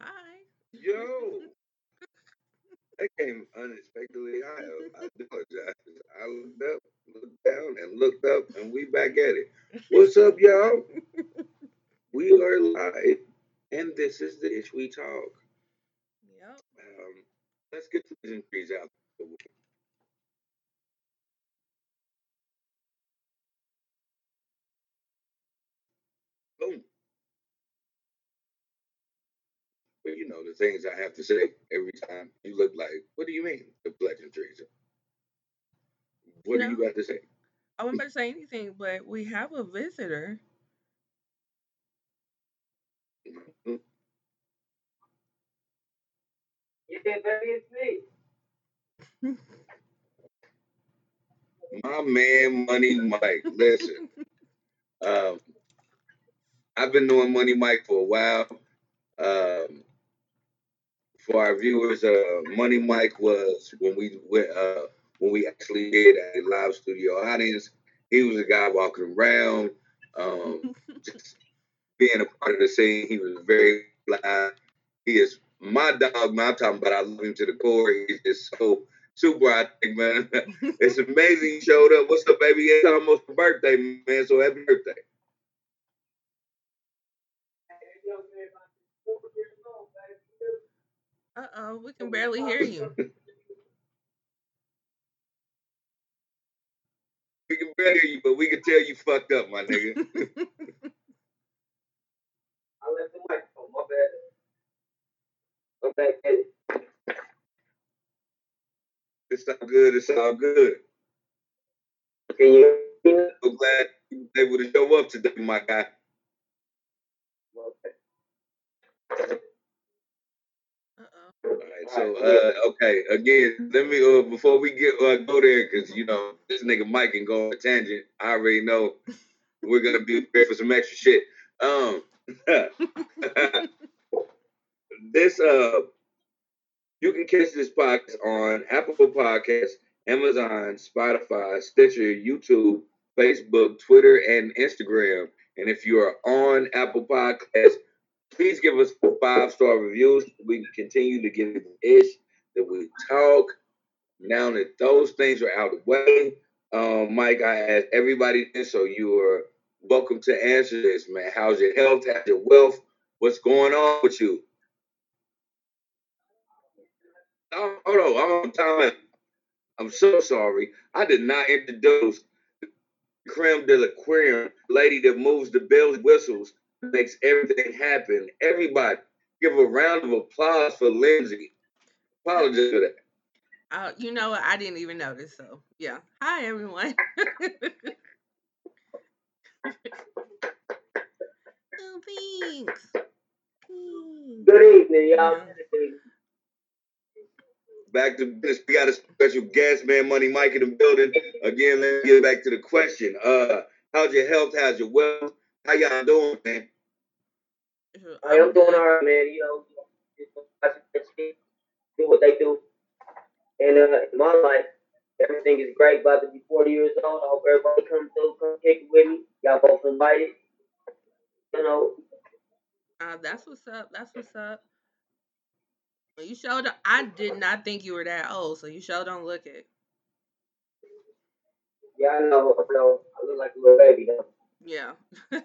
Hi. Yo, that came unexpectedly. I, I apologize. I looked up, looked down, and looked up, and we back at it. What's up, y'all? We are live, and this is the Ish We Talk. Yep. Um, let's get the pleasantries out. But you know the things I have to say every time you look like. What do you mean the pleasantries? What do you got to say? I wasn't about to say anything, but we have a visitor. Hmm? Yeah, baby, it's me. My man, Money Mike. Listen, um, I've been doing Money Mike for a while. Um, for our viewers, uh, Money Mike was when we went, uh, when we actually did a live studio audience. He was a guy walking around, um, just being a part of the scene. He was very fly. He is my dog. Man, I'm talking about. I love him to the core. He's just so super. I think, man. it's amazing he showed up. What's up, baby? It's almost birthday, man. So happy birthday. Uh oh, we can barely hear you. We can barely hear you, but we can tell you fucked up, my nigga. I left the microphone. My bad. I'm back. It's all good. It's all good. Can you hear me? So glad you was able to show up today, my guy. Okay. All right, so uh, okay, again, let me uh, before we get uh, go there, because you know this nigga Mike can go on a tangent. I already know we're gonna be prepared for some extra shit. Um, this uh, you can catch this podcast on Apple Podcasts, Amazon, Spotify, Stitcher, YouTube, Facebook, Twitter, and Instagram. And if you are on Apple Podcasts, please give us five star reviews. We can continue to give it the ish that we talk. Now that those things are out of the way, um, Mike, I asked everybody so you are welcome to answer this, man. How's your health? How's your wealth? What's going on with you? Oh, hold on, I'm on time. I'm so sorry. I did not introduce creme de la creme, lady that moves the bells whistles, makes everything happen. Everybody, give a round of applause for Lindsay. Apologize for that. Uh, you know what? I didn't even notice. So yeah. Hi everyone. oh, thanks. Thanks. Good evening, y'all. Yeah. Back to this, we got a special guest, man, Money Mike in the building. Again, let's get back to the question. Uh, how's your health? How's your wealth? How y'all doing, man? I am I'm doing all right, man. You know, just watch the shit, do what they do. And uh, in my life, everything is great. About to be 40 years old. I hope everybody comes through, come kick it with me. Y'all both invited. You know, Uh, that's what's up. That's what's up. You showed. up, I did not think you were that old, so you sure don't look it. yeah, I know. I know. I look like a little baby though. Yeah.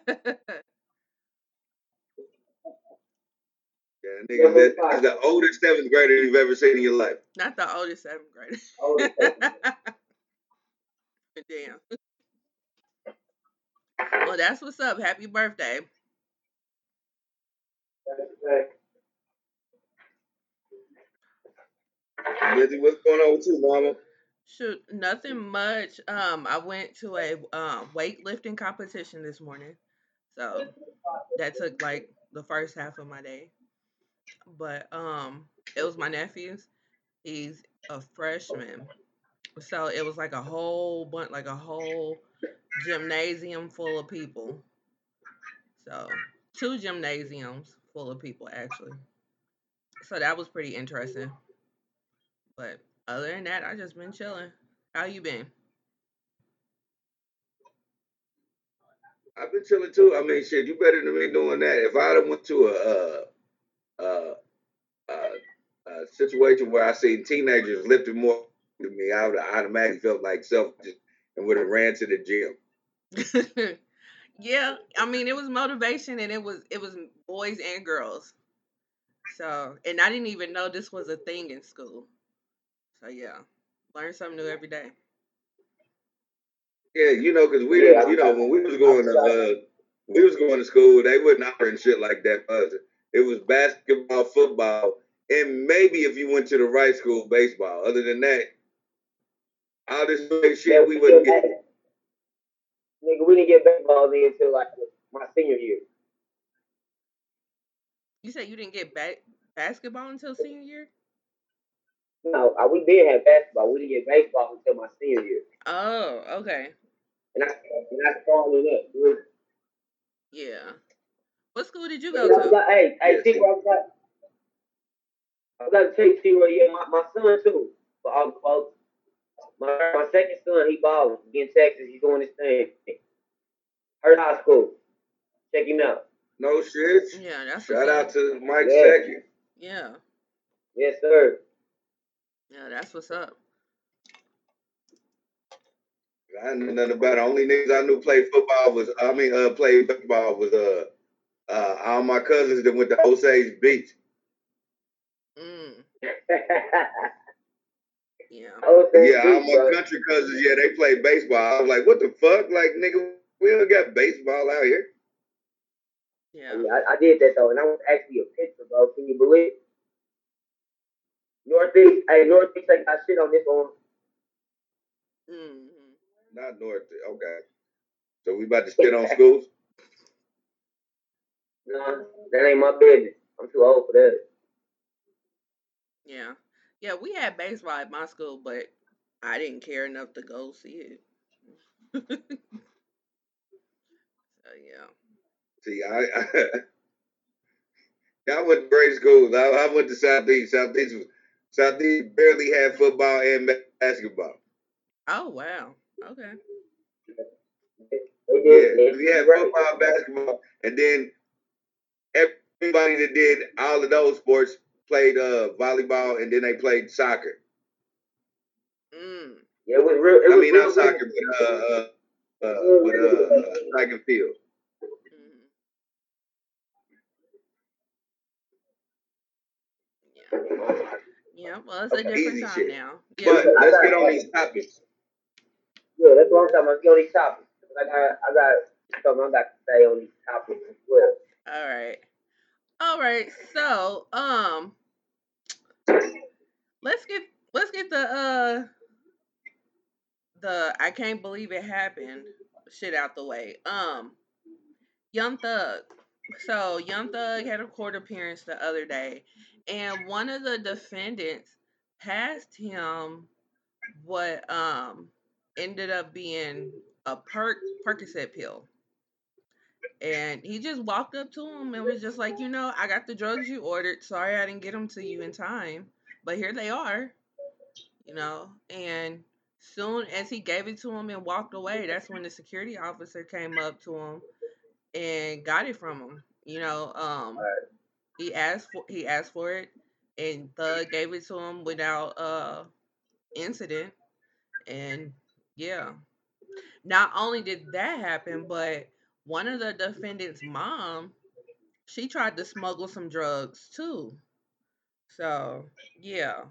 Yeah, nigga, that, that's the oldest seventh grader you've ever seen in your life. not the oldest seventh grader. Oldest seventh Damn. Well, that's what's up. Happy birthday. Okay. Lindsay, what's going on with you, mama? Shoot, nothing much. Um, I went to a um weightlifting competition this morning, so that took like the first half of my day. But um, it was my nephew's. He's a freshman, so it was like a whole bunch, like a whole gymnasium full of people. So two gymnasiums full of people actually. So that was pretty interesting. But other than that, I just been chilling. How you been? I've been chilling too. I mean, shit, you better than me doing that. If I'd have went to a, uh, uh, uh, a situation where I seen teenagers lifting more than me, I would have automatically felt like selfish and would have ran to the gym. yeah, I mean, it was motivation, and it was it was boys and girls. So, and I didn't even know this was a thing in school. So yeah, learn something new every day. Yeah, you know, because we didn't, you know, when we was going to uh, we was going to school, they wouldn't offering shit like that for us. It was basketball, football, and maybe if you went to the right school, baseball. Other than that, all this shit we wouldn't get. Nigga, we didn't get baseball until like my senior year. You said you didn't get ba- basketball until senior year? No, uh, we did have basketball. We didn't get baseball until my senior year. Oh, okay. And I and I started up. Yeah. What school did you go to? Got, hey, hey, see what I got. I got to tell you, see what yeah, my, my son too. For all the folks, my my second son, he balling. He in Texas. He's doing his thing. Hurt High School. Check him out. No shit. Yeah, that's shout out to Mike yeah. Second. Yeah. Yes, sir. Yeah, that's what's up. I knew nothing about it. Only niggas I knew play football was I mean uh play football was uh uh all my cousins that went to Osage Beach. Mm. yeah. Yeah, all my country cousins, yeah, they play baseball. I was like, what the fuck? Like nigga, we don't got baseball out here. Yeah. yeah I, I, did that though, and I was actually a pitcher, bro. Can you believe? Northeast, hey, Northeast I got shit on this one. Mm-hmm. Not North. Okay. So we about to spit on schools? No, that ain't my business. I'm too old for that. Yeah. Yeah, we had baseball at my school, but I didn't care enough to go see it. so yeah. See, I, I, I went to great schools. I, I went to Southeast. Southeast was Southeast barely had football and basketball. Oh wow. Okay. Yeah, we had football, basketball, and then everybody that did all of those sports played uh, volleyball, and then they played soccer. Mm. Yeah, it was real. It I was mean, real not soccer, but uh, uh, uh, but uh, track and field. Mm-hmm. Yeah. Yeah, well, it's a different Easy time shit. now. Yeah. But let's get on these topics. Yeah, that's what I'm talking about. Let's get on these topics. I got, I got something I got to say on these topics as well. All right. All right. So, um, let's get let's get the uh the I can't believe it happened shit out the way. Um, Young Thug. So Young Thug had a court appearance the other day, and one of the defendants passed him what um ended up being a perk Percocet pill. And he just walked up to him and was just like, you know, I got the drugs you ordered. Sorry I didn't get them to you in time, but here they are. You know, and soon as he gave it to him and walked away, that's when the security officer came up to him and got it from him. You know, um, he asked for he asked for it, and Thug gave it to him without uh incident, and yeah. Not only did that happen, but one of the defendant's mom, she tried to smuggle some drugs too. So yeah.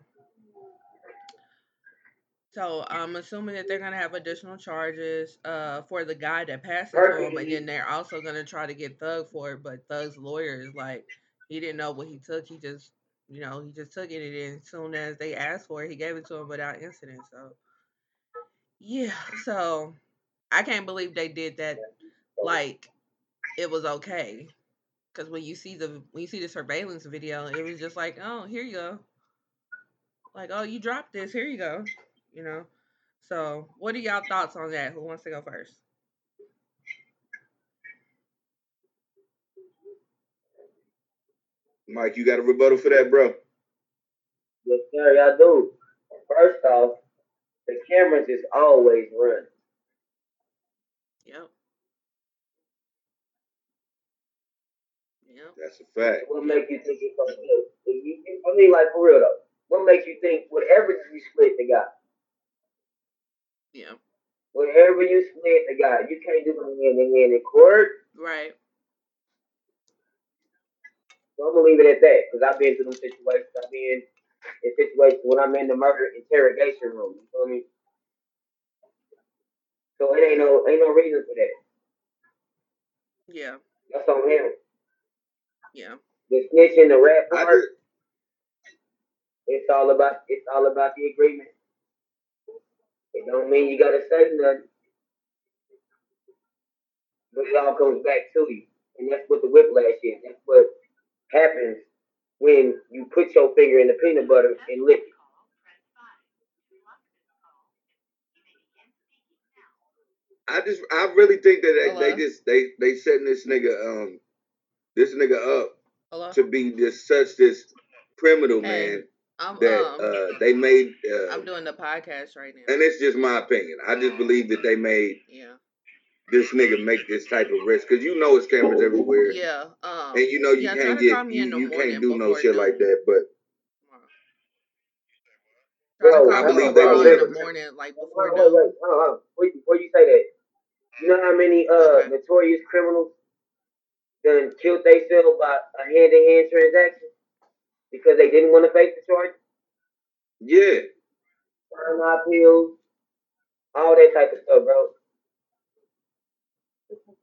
So I'm assuming that they're gonna have additional charges uh, for the guy that passed it to him, and then they're also gonna try to get Thug for it. But Thug's lawyer is like, he didn't know what he took. He just, you know, he just took it, and as soon as they asked for it, he gave it to him without incident. So yeah, so I can't believe they did that. Like it was okay, because when you see the when you see the surveillance video, it was just like, oh, here you go. Like, oh, you dropped this. Here you go you know. So, what are y'all thoughts on that? Who wants to go first? Mike, you got a rebuttal for that, bro? Yes, sir, I do. First off, the cameras is always running. Yep. Yep. That's a fact. What makes you think it's gonna do? If I mean, like for real though. What makes you think whatever you split the guy, Yeah. whatever you split the guy, you can't do no hand in hand in court. Right. So I'm gonna leave it at that because I've been through them situations. I've been in situations when I'm in the murder interrogation room. You feel me? So it ain't no ain't no reason for that. Yeah. That's on him. Yeah. The snitching, the rap part, it's all about it's all about the agreement. It don't mean you gotta say nothing. But it all comes back to you. And that's what the whiplash is. That's what happens when you put your finger in the peanut butter and lick it. I just, I really think that they, they just, they, they setting this nigga, um, this nigga up Hello. to be this such this criminal Hey, man I'm that um. uh they made. Uh, I'm doing the podcast right now. and it's just my opinion. I just believe that they made Yeah. this nigga make this type of risk because you know it's cameras everywhere, Yeah. Um. and you know you yeah, can't get you, in you can't do no before shit like that. But Try to Bro, I believe they tomorrow will in the morning, like Hold before on, wait, wait, hold on, hold on. Before you, before you say that, you know how many uh Okay. notorious criminals done killed themselves by a hand-to-hand transaction because they didn't want to face the charge? Yeah, Burn my pills, all that type of stuff, bro.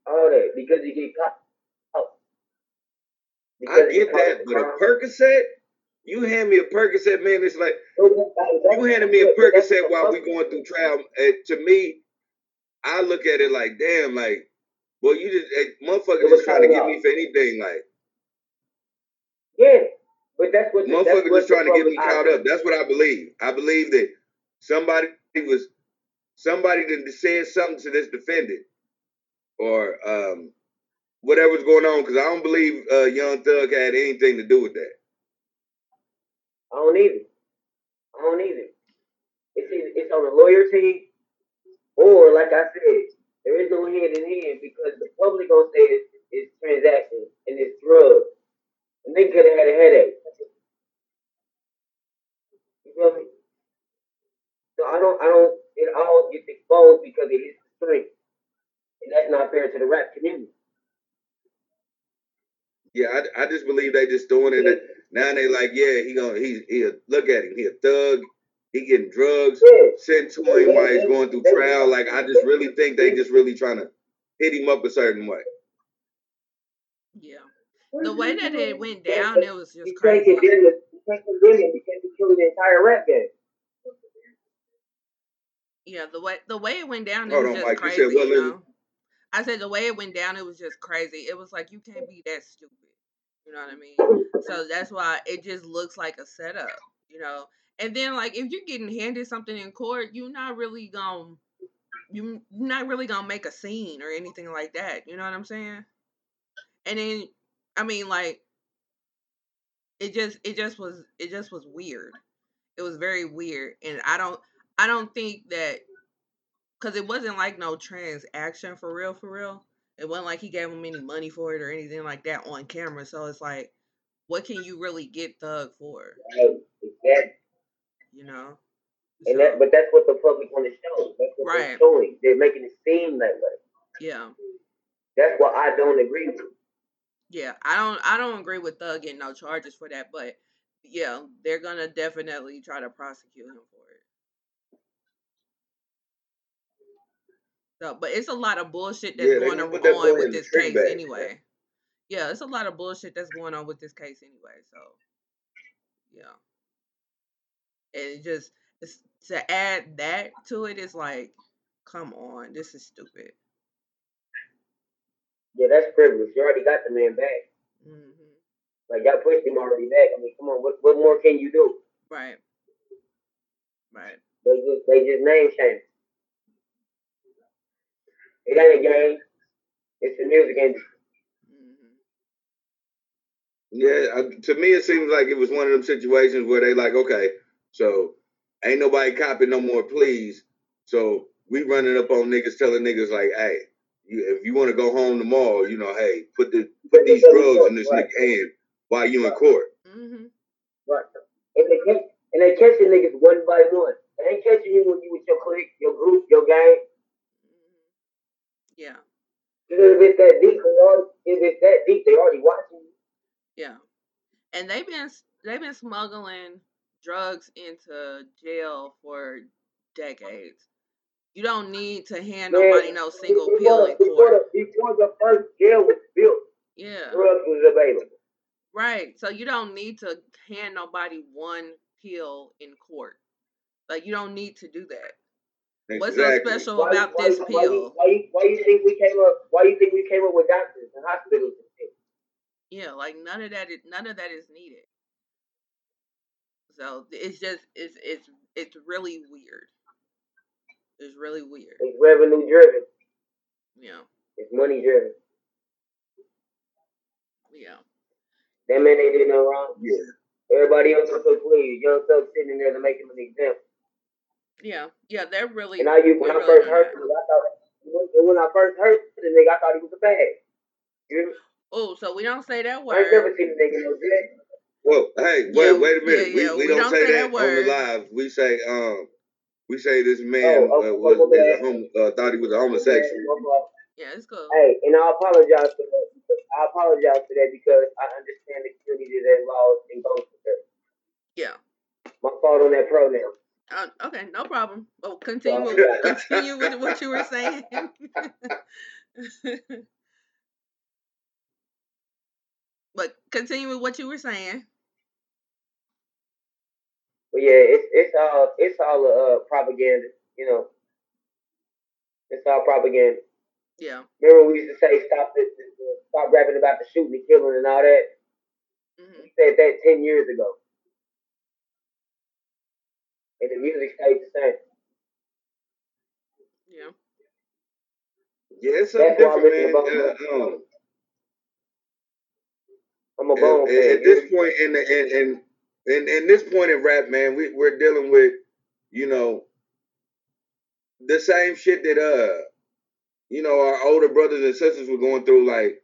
All that because you get caught. Oh, I get that, with but a. Percocet, you hand me a Percocet, man. It's like So that- that- you handed me a Percocet while we going through trial. Uh, to me, I look at it like, damn, like, well, you just eh, motherfuckers just trying to get me for anything, like. Yeah, but that's what that's Motherfuckers what just trying to get me caught up. That's what I believe. I believe that somebody was somebody that said something to this defendant or um whatever's going on because I don't believe uh, Young Thug had anything to do with that. I don't either. I don't either. It's either, it's on the lawyer team, or like I said, there is no hand in hand because the public gonna say it's, it's transactions and it's drugs, and they could have had a headache. You feel me? So I don't, I don't. It all gets exposed because it is the street, and that's not fair to the rap community. Yeah, I, I just believe they just doing it. Now they like, yeah, he gonna he he look at him, he a thug, he getting drugs Yeah, sent to him while he's going through trial. Like I just really think they just really trying to hit him up a certain way. Yeah. The way that it went down, it was just you can't crazy. you can't condemn it because you killed the entire rap game. Yeah, the way the way it went down, it Hold was on, just Mike. You crazy. said what, You know, I said the way it went down, it was just crazy. It was like you can't be that stupid. You know what I mean? So that's why it just looks like a setup. You know, and then like if you're getting handed something in court, you're not really gonna you you're not really gonna make a scene or anything like that. You know what I'm saying? And then I mean like it just it just was it just was weird. It was very weird, and I don't I don't think that because it wasn't like no transaction for real for real. It wasn't like he gave him any money for it or anything like that on camera. So it's like, what can you really get Thug for? You know? And So, that, but that's what the public want to show. That's what Right. they're showing. They're making it seem that way. yeah, That's what I don't agree with. yeah. I don't I don't agree with Thug getting no charges for that, but yeah, they're gonna definitely try to prosecute him for it. So, but it's a lot of bullshit that's Yeah, going on that with this case bag. anyway. Yeah, it's a lot of bullshit that's going on with this case anyway. So, yeah, and just to add that to it is like, come on, this is stupid. Yeah, that's privilege. You already got the man back. hmm Like y'all pushed him already back. I mean, come on, what what more can you do? Right, right. They just they just name change. It ain't a game. It's the music industry. hmm Yeah, to me it seems like it was one of them situations where they like, okay, so ain't nobody copping no more please. so we running up on niggas telling niggas like, hey, you, if you want to go home tomorrow, you know, hey, put the put these drugs in this Right. nigga hand while you in court. Mm-hmm. Right. And they catch and they catching niggas one by one. They ain't catching you when you with your clique, your group, your gang. Yeah, Because if it's that deep, they if it's that deep, they already watching you. yeah. And they've been they've been smuggling drugs into jail for decades. You don't need to hand Man, nobody no single before pill in before court. the, before the first jail was built, Yeah. drugs was available. Right. So you don't need to hand nobody one pill in court. Like you don't need to do that. What's so special Why, about why, this why, pill? why, you, why you think we came up? Why you think we came up with doctors and hospitals? Yeah, like none of that is none of that is needed. So it's just it's it's it's really weird. It's really weird. It's revenue driven. Yeah. It's money driven. Yeah. That man ain't did no wrong. Yeah. Everybody else is so clean. Young Thug sitting there to make him an example. Yeah. Yeah, they're really And I, you, when I really first heard him, I thought when, when I first heard the nigga, I thought he was a bag. You know? Oh, so we don't say that word. I ain't never seen a nigga no jail. Well, hey, Yeah, wait, wait a minute. yeah, yeah, We, we, we don't, don't say, say that, that on the live. We say um we say this man Oh, uh, was, was a hom- uh, thought he was a homosexual. Yeah, it's cool. Hey, and I apologize for that. I apologize for that because I understand the community that laws and goes with that. Yeah. My fault on that pronoun. Uh, okay, no problem. Well, continue So, with, continue with what you were saying. but continue with what you were saying. But yeah, it's it's all it's all uh propaganda. You know, it's all propaganda. Yeah. Remember we used to say stop this, stop rapping about the shooting and killing and all that. hmm We said that ten years ago, and the music stayed the same. Yeah. Yeah, it's something That's why I different, listen man. to Uh, um, I'm a at, bone at- at this point in the in in, in, in this point in rap, man, we we're dealing with, you know, the same shit that uh, you know, our older brothers and sisters were going through, like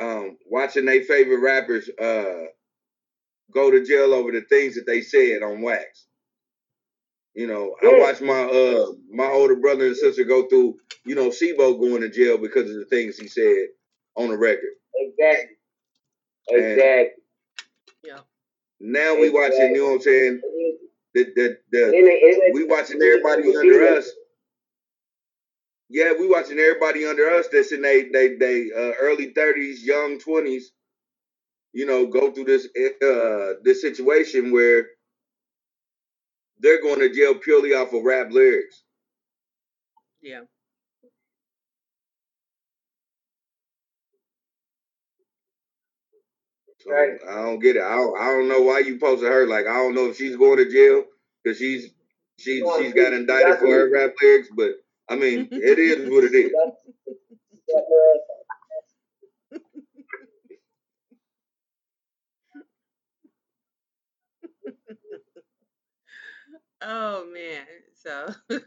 um, watching their favorite rappers uh go to jail over the things that they said on wax. You know, I watched my uh my older brother and sister go through, you know, C-Bo going to jail because of the things he said on the record. Exactly. And- Exactly. Yeah. Now we watching, you know what I'm saying? The the, the And then- and then- we watching everybody under us. Yeah, we watching everybody under us that's in they they they uh, early thirties, young twenties. You know, go through this uh this situation where they're going to jail purely off of rap lyrics. Yeah. So Right. I don't get it. I don't, I don't know why you posted her. Like I don't know if she's going to jail because she's she she's got indicted for her rap lyrics. But I mean, it is what it is. Oh man. So.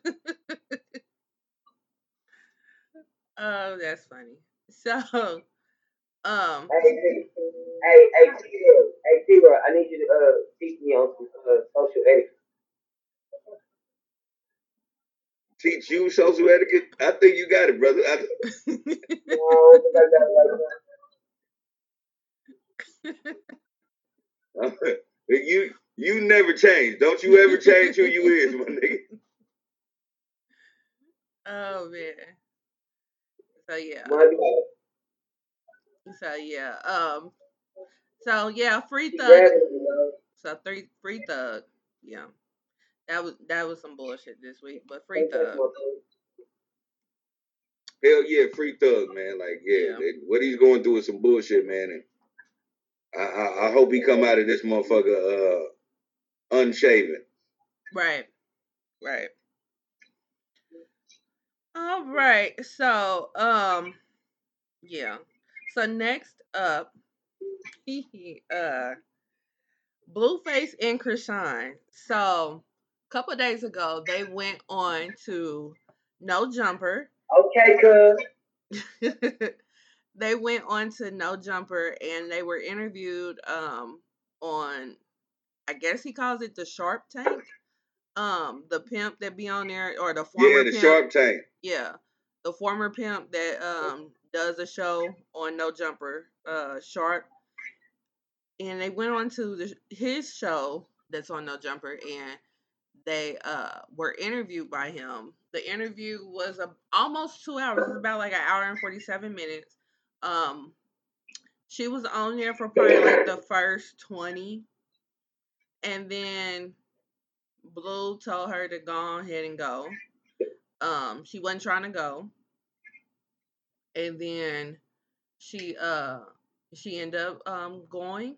oh, that's funny. So, um, Hey, hey, hey, hey, T-Roy, hey, I need you to uh, teach me on some uh, social etiquette. Teach you social etiquette. I think you got it, brother. I, No, I got that right now. you you never change. Don't you ever change who you is, my nigga. oh man. So yeah. So yeah. Um. So yeah, free thug. grabbing me, man. So three free thug. Yeah. That was that was some bullshit this week, but free thug. Hell yeah, free thug, man. Like yeah, Yeah. it- what he's going through is some bullshit, man. And I, I, I hope he come out of this motherfucker uh unshaven. Right. Right. All right. So, um, yeah. So next up, uh, Blueface and Chrisean. So, a couple days ago, they went on to No Jumper. Okay, cuz. they went on to No Jumper and they were interviewed um on I guess he calls it the Sharp Tank. Um, the pimp that be on there or the former Yeah, the pimp. Sharp Tank. Yeah. The former pimp that um does a show on No Jumper, uh Sharp. And they went on to the, his show that's on No Jumper and they uh were interviewed by him. The interview was a, almost 2 hours. It was about like an hour and 47 minutes. Um she was on there for probably like the first 20 and then Blue told her to go ahead and go. Um, she wasn't trying to go. And then she uh she ended up um going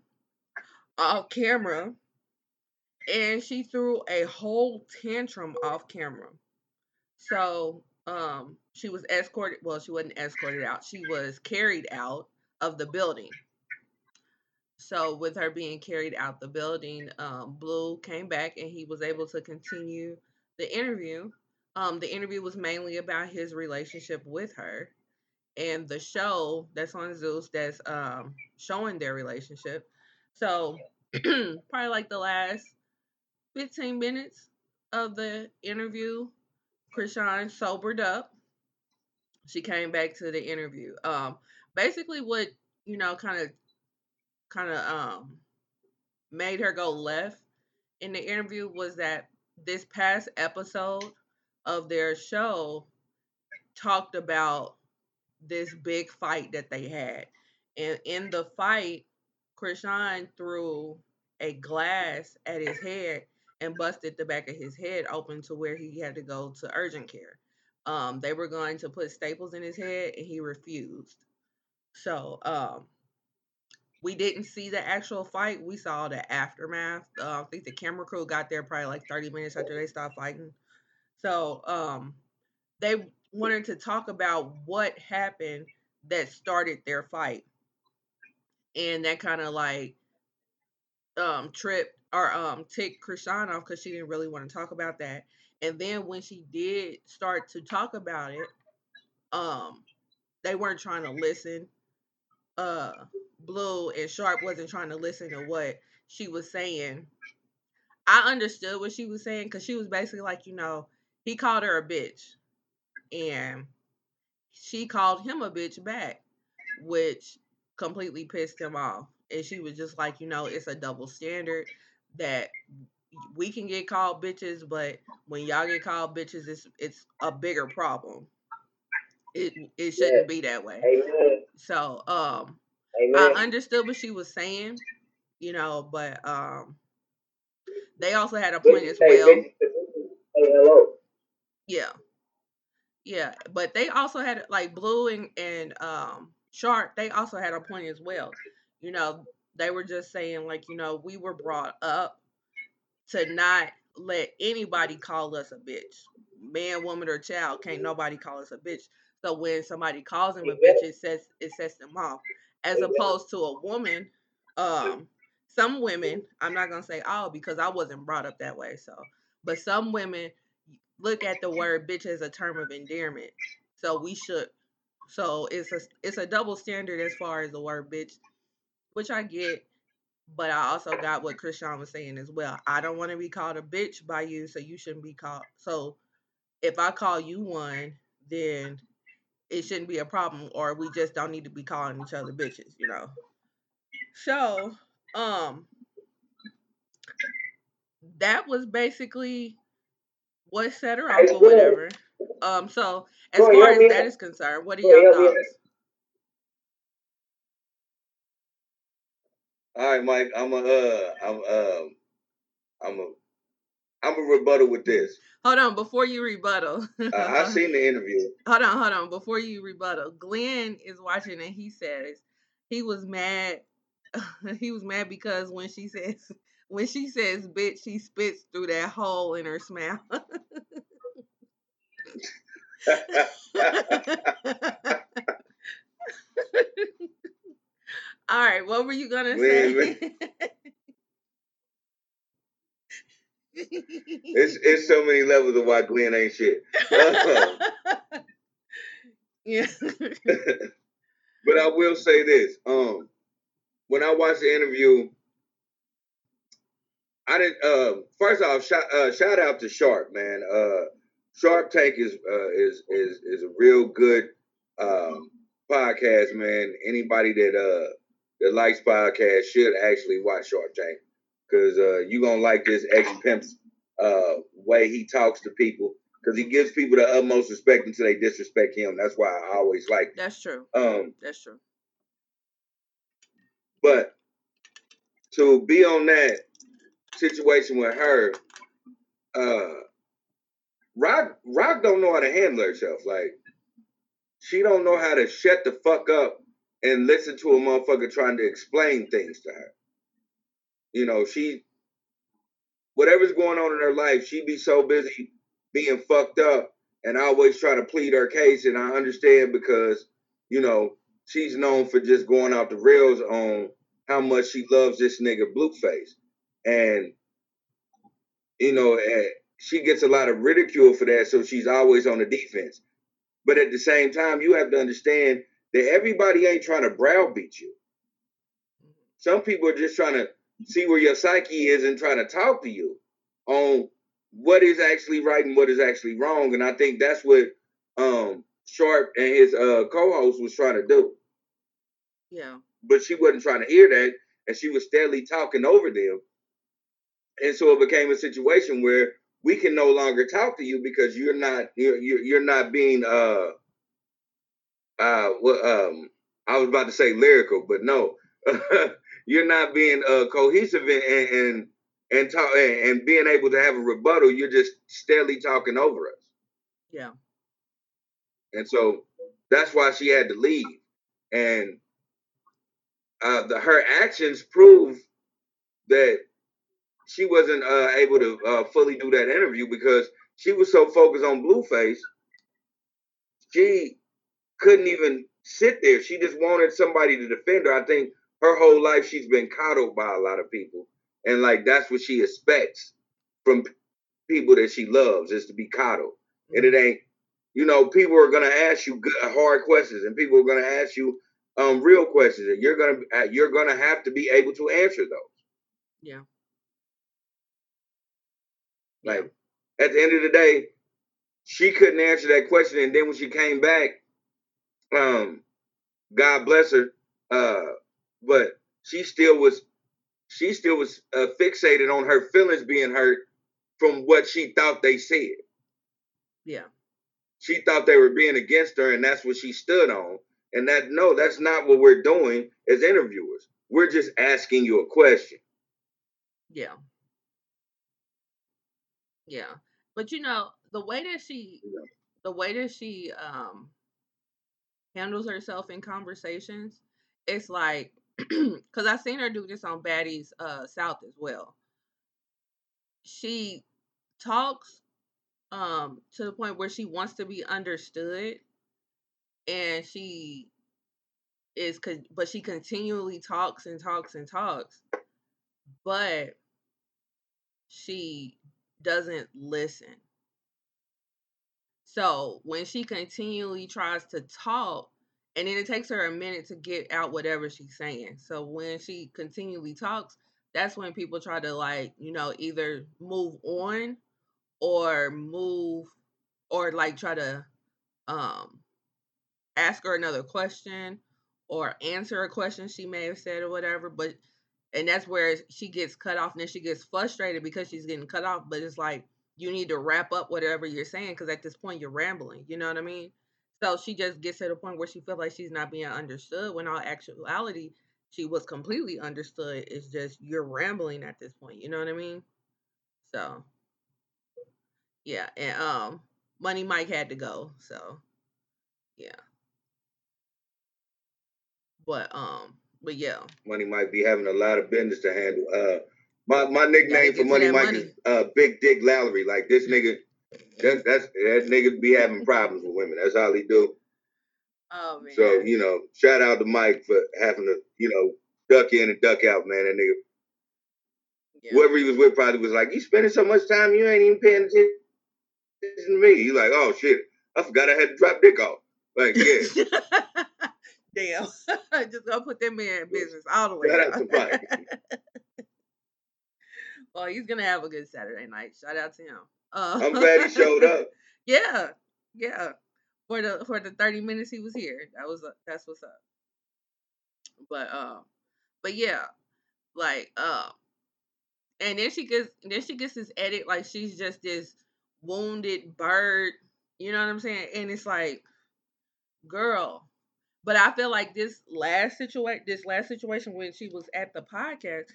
off camera and she threw a whole tantrum off camera. So um she was escorted well she wasn't escorted out. She was carried out of the building. So with her being carried out the building, um, Blue came back and he was able to continue the interview. Um, the interview was mainly about his relationship with her, and the show that's on Zeus that's um, showing their relationship. So probably like the last fifteen minutes of the interview, Chrisean sobered up. She came back to the interview. Um, basically, what you know, kind of kind of um made her go left in the interview was that this past episode of their show talked about this big fight that they had. And in the fight, Chrisean threw a glass at his head and busted the back of his head open to where he had to go to urgent care. Um, they were going to put staples in his head and he refused. So, um, we didn't see the actual fight. We saw the aftermath. Uh, I think the camera crew got there probably like 30 minutes after they stopped fighting. So um, they wanted to talk about what happened that started their fight. And that kind of like um, tripped or um, ticked off because she didn't really want to talk about that. And then when she did start to talk about it, um, they weren't trying to listen. Uh, Blue and Sharp wasn't trying to listen to what she was saying. I understood what she was saying because she was basically like, you know, he called her a bitch. And she called him a bitch back, which completely pissed him off. And she was just like, you know, it's a double standard that we can get called bitches, but when y'all get called bitches, it's it's a bigger problem. It it shouldn't be that way. Amen. So um Amen. I understood what she was saying, you know, but um they also had a point as well. Hey, hello. Yeah. Yeah. But they also had like Blue and, and um Sharp, they also had a point as well. You know, they were just saying like, you know, we were brought up to not let anybody call us a bitch. Man, woman, or child, can't nobody call us a bitch. So when somebody calls them a bitch, it sets it sets them off. As opposed to a woman, um, some women, I'm not gonna say all because I wasn't brought up that way, so but some women look at the word bitch as a term of endearment. So we should so it's a it's a double standard as far as the word bitch, which I get, but I also got what Chrisean was saying as well. I don't want to be called a bitch by you, so you shouldn't be called. So if I call you one, then it shouldn't be a problem, or we just don't need to be calling each other bitches, you know. So, um, that was basically what set her off or whatever. Um, so as Troy, far as me that out. is concerned, what are Troy, your help thoughts? All right, Mike. I'm a uh, I'm um, I'm a I'm a rebuttal with this. Hold on, before you rebuttal. Uh, I seen the interview. hold on, hold on. Before you rebuttal, Glenn is watching and he says he was mad. he was mad because when she says when she says bitch, she spits through that hole in her smile. All right, what were you gonna say? it's it's so many levels of why Glenn ain't shit. Yeah. but I will say this. Um, when I watched the interview, I didn't. Uh, first off, shout, uh, shout out to Sharp, man. Uh, Sharp Tank is uh, is is is a real good um, podcast, man. Anybody that uh that likes podcasts should actually watch Sharp Tank because uh, you gonna like this ex pimp's uh way he talks to people because he gives people the utmost respect until they disrespect him. That's why I always like. That's true. Um, That's true. but to be on that situation with her, uh, Rock Rock don't know how to handle herself. Like she don't know how to shut the fuck up and listen to a motherfucker trying to explain things to her. You know, she whatever's going on in her life, she be so busy being fucked up and always try to plead her case. And I understand because, you know, she's known for just going off the rails on how much she loves this nigga Blueface. And, you know, she gets a lot of ridicule for that, so she's always on the defense. But at the same time, you have to understand that everybody ain't trying to browbeat you. Some people are just trying to see where your psyche is and trying to talk to you on what is actually right and what is actually wrong. And I think that's what um Sharp and his uh co-host was trying to do. Yeah. But she wasn't trying to hear that, and she was steadily talking over them. And so it became a situation where we can no longer talk to you because you're not you're you're, you're not being uh uh um I was about to say lyrical, but no, you're not being uh cohesive and and and talk and, and being able to have a rebuttal. You're just steadily talking over us, Yeah. and so that's why she had to leave. And uh, the her actions prove that she wasn't uh, able to uh, fully do that interview because she was so focused on Blueface, she couldn't even sit there. She just wanted somebody to defend her. I think her whole life she's been coddled by a lot of people, and like that's what she expects from people that she loves is to be coddled. And it ain't, you know, people are gonna ask you good, hard questions, and people are gonna ask you um, real questions, and you're gonna uh, you're gonna have to be able to answer those. Yeah. Like at the end of the day, she couldn't answer that question, and then when she came back, um, God bless her, uh, but she still was, she still was uh, fixated on her feelings being hurt from what she thought they said. Yeah. She thought they were being against her, and that's what she stood on. And that no, that's not what we're doing as interviewers. We're just asking you a question. Yeah. Yeah. But you know, the way that she Yeah. the way that she um handles herself in conversations, it's like cuz I seen her do this on Baddies uh South as well. She talks um to the point where she wants to be understood and she is con- but she continually talks and talks and talks but she doesn't listen. So when she continually tries to talk and then it takes her a minute to get out whatever she's saying. So when she continually talks that's when people try to like you know either move on or move or like try to um ask her another question or answer a question she may have said or whatever but and that's where she gets cut off and then she gets frustrated because she's getting cut off but it's like you need to wrap up whatever you're saying because at this point you're rambling you know what i mean? So she just gets to the point where she feels like she's not being understood when all actuality she was completely understood. It's just you're rambling at this point you know what i mean? So yeah and um money mike had to go so yeah. But um but yeah Money might be having a lot of business to handle. Uh, my my nickname for Money Mike money. is uh, Big Dick Lowry. Like this nigga, that, that's that nigga be having problems with women. That's all he do. oh man So you know, shout out to Mike for having to you know duck in and duck out, man. That nigga, yeah. whoever he was with, probably was like, "You spending so much time, you ain't even paying attention to me." He like, "Oh shit, I forgot I had to drop dick off." Like, yeah. Damn. Just gonna put that man in business all the way. Shout out well, he's gonna have a good Saturday night. Shout out to him. Uh, I'm glad he showed up. Yeah, yeah. For the for the thirty minutes he was here, that was that's what's up. But um, but yeah, like um, and then she gets then she gets this edit like she's just this wounded bird. You know what I'm saying? And it's like, girl. But I feel like this last situation, this last situation when she was at the podcast,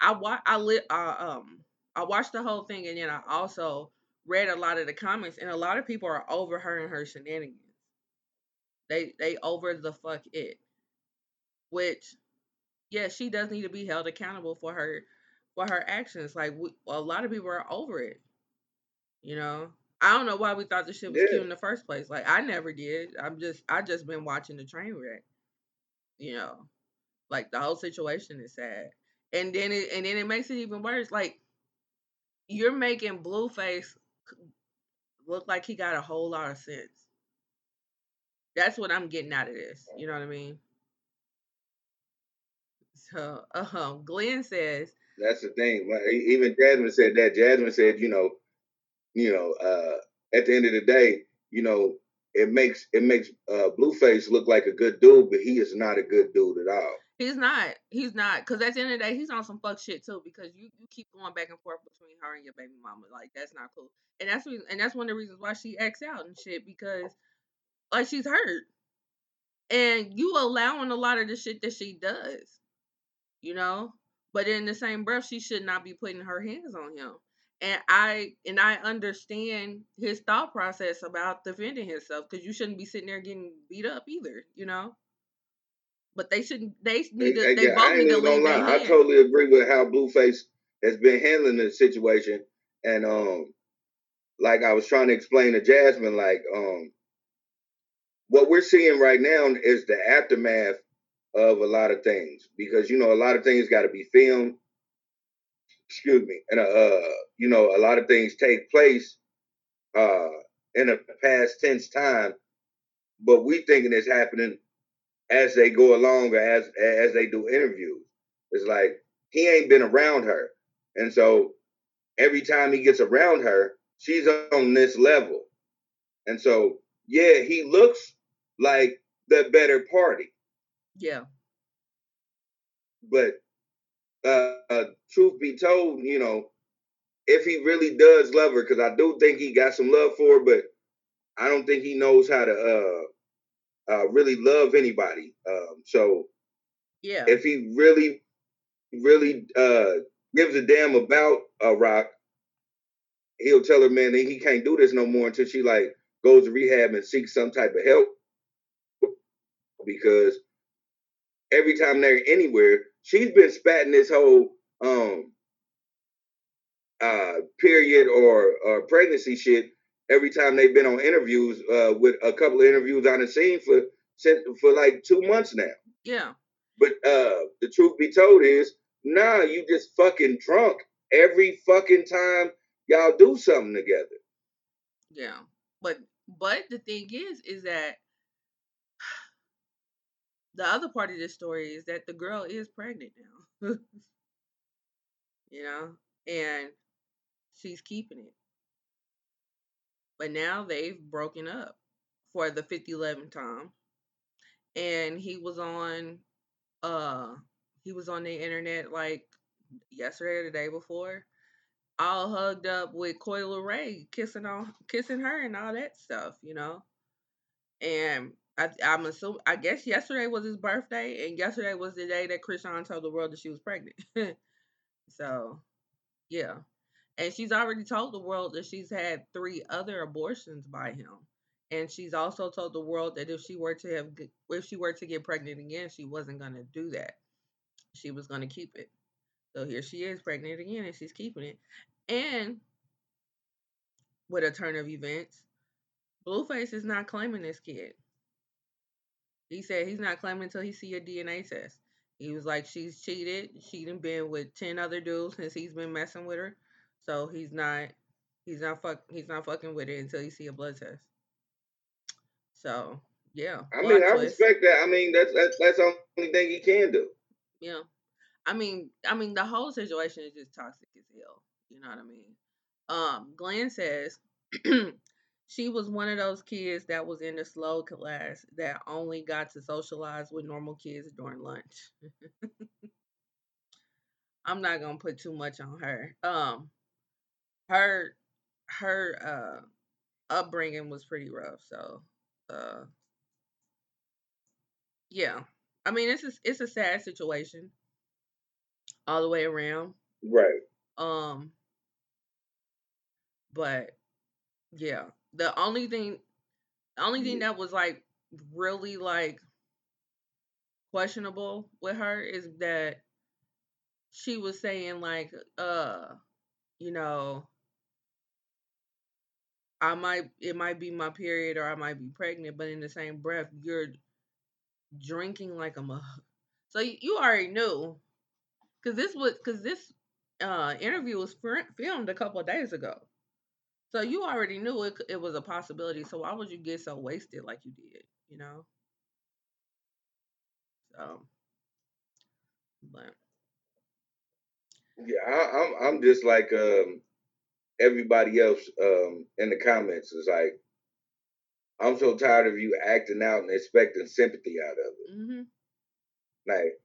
I wa- I lit, uh, um, I watched the whole thing, and then I also read a lot of the comments, and a lot of people are over her and her shenanigans. They they over the fuck it, which, yeah, she does need to be held accountable for her for her actions. Like we, a lot of people are over it. You know, I don't know why we thought the shit was Yeah. cute in the first place. Like I never did. I'm just I just been watching the train wreck. You know, like the whole situation is sad, and then it and then it makes it even worse. Like you're making Blueface look like he got a whole lot of sense. That's what I'm getting out of this. You know what I mean? So, um, Glenn says, That's the thing. Even Jasmine said that. Jasmine said, you know, you know, uh, at the end of the day, you know, it makes it makes uh, Blueface look like a good dude, but he is not a good dude at all. He's not. He's not. Because at the end of the day, he's on some fuck shit too. Because you, you keep going back and forth between her and your baby mama. Like that's not cool. And that's and that's one of the reasons why she acts out and shit. Because like she's hurt, and you allowing a lot of the shit that she does. You know. But in the same breath, she should not be putting her hands on him. And I and I understand his thought process about defending himself because you shouldn't be sitting there getting beat up either. You know. But they shouldn't. They need to. Hey, They yeah, both need to even gonna leave their. I totally agree with how Blueface has been handling the situation, and um, like I was trying to explain to Jasmine, like um, what we're seeing right now is the aftermath of a lot of things because you know a lot of things got to be filmed. Excuse me, and uh, you know a lot of things take place uh in a past tense time, but we thinking it's happening as they go along or as as they do interviews. It's like he ain't been around her, and so every time he gets around her, she's on this level, and so yeah, he looks like the better party, Yeah. but uh, uh truth be told, you know, if he really does love her, because I do think he got some love for her, but I don't think he knows how to uh uh really love anybody. Um, so Yeah. if he really, really uh gives a damn about a rock, he'll tell her, man, that he can't do this no more until she like goes to rehab and seeks some type of help. Because every time they're anywhere, she's been spatting this whole um uh period or or pregnancy shit every time they've been on interviews uh with a couple of interviews on the scene for since for like two months now. yeah. But uh the truth be told is, nah, you just fucking drunk every fucking time y'all do something together. Yeah. But but the thing is is that the other part of this story is that the girl is pregnant now. you know? And she's keeping it. But now they've broken up for the 50 11 time. And he was on uh he was on the internet like yesterday or the day before all hugged up with Coyle Ray, kissing on kissing her and all that stuff, you know. And I, I'm assuming I guess yesterday was his birthday, and yesterday was the day that Chrisean told the world that she was pregnant. so, yeah, and she's already told the world that she's had three other abortions by him, and she's also told the world that if she were to have if she were to get pregnant again, she wasn't gonna do that. She was gonna keep it. So here she is pregnant again, and she's keeping it. And with a turn of events, Blueface is not claiming this kid. He said he's not claiming until he see a DNA test. He was like, she's cheated. She done been with ten other dudes since he's been messing with her. So he's not, he's not fuck, he's not fucking with it until he see a blood test. So Yeah. I mean, I twist. respect that. I mean, that's that's that's the only thing he can do. Yeah. I mean, I mean, the whole situation is just toxic as hell. You know what I mean? Um, Glenn says she was one of those kids that was in the slow class that only got to socialize with normal kids during lunch. I'm not gonna put too much on her. Um, her her uh upbringing was pretty rough. So, uh, yeah. I mean, it's a, it's a sad situation all the way around. Right. Um. But yeah, the only thing, the only thing that was like really like questionable with her is that she was saying like, uh, you know, I might it might be my period or I might be pregnant, but in the same breath, you're drinking like a mug. So you already knew, because this was because this uh, interview was filmed a couple of days ago. So you already knew it, it was a possibility. So why would you get so wasted like you did? You know. So, but yeah, I, I'm I'm just like um, everybody else um, in the comments is like, I'm so tired of you acting out and expecting sympathy out of it. Mm-hmm. Like,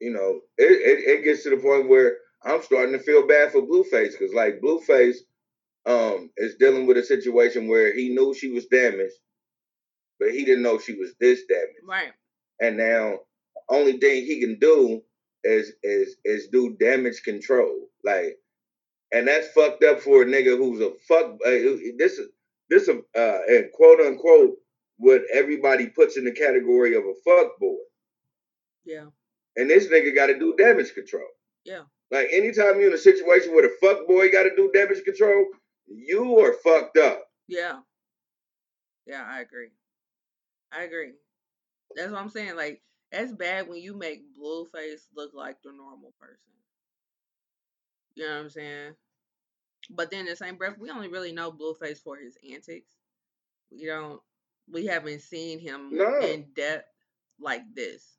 you know, it, it, it gets to the point where I'm starting to feel bad for Blueface because, like, Blueface um, is dealing with a situation where he knew she was damaged, but he didn't know she was this damaged. Right. And now, only thing he can do is is is do damage control. Like, and that's fucked up for a nigga who's a fuck. Uh, this is this uh and quote unquote what everybody puts in the category of a fuck boy. Yeah. And this nigga got to do damage control. Yeah. Like anytime you're in a situation where the fuck boy got to do damage control, you are fucked up. Yeah. Yeah, I agree. I agree. That's what I'm saying. Like, that's bad when you make Blueface look like the normal person. You know what I'm saying? But then in the same breath, we only really know Blueface for his antics. We don't we haven't seen him no. in depth like this.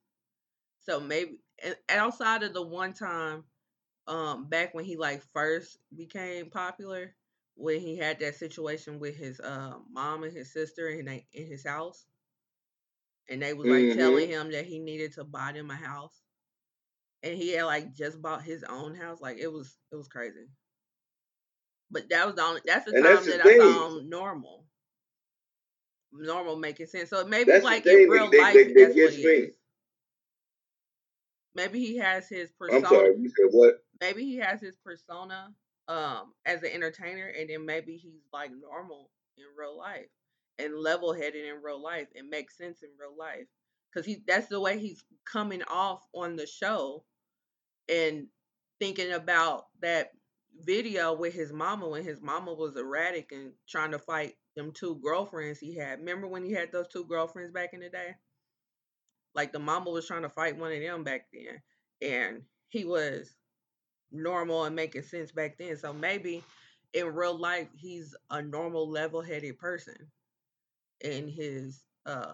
So maybe and outside of the one time um back when he like first became popular when he had that situation with his uh, mom and his sister in they, in his house and they was like mm-hmm. telling him that he needed to buy them a house and he had like just bought his own house like it was it was crazy but that was the only that's the and time that's that. I found normal. Normal making sense. So maybe that's like in real they, life, they, they, that's what. Maybe he has his persona. I'm sorry, you said what? Maybe he has his persona um as an entertainer, and then maybe he's like normal in real life and level headed in real life and makes sense in real life because he that's the way he's coming off on the show and thinking about that video with his mama when his mama was erratic and trying to fight them two girlfriends he had. Remember when he had those two girlfriends back in the day? Like the mama was trying to fight one of them back then. And he was normal and making sense back then. So maybe in real life he's a normal level headed person. And his uh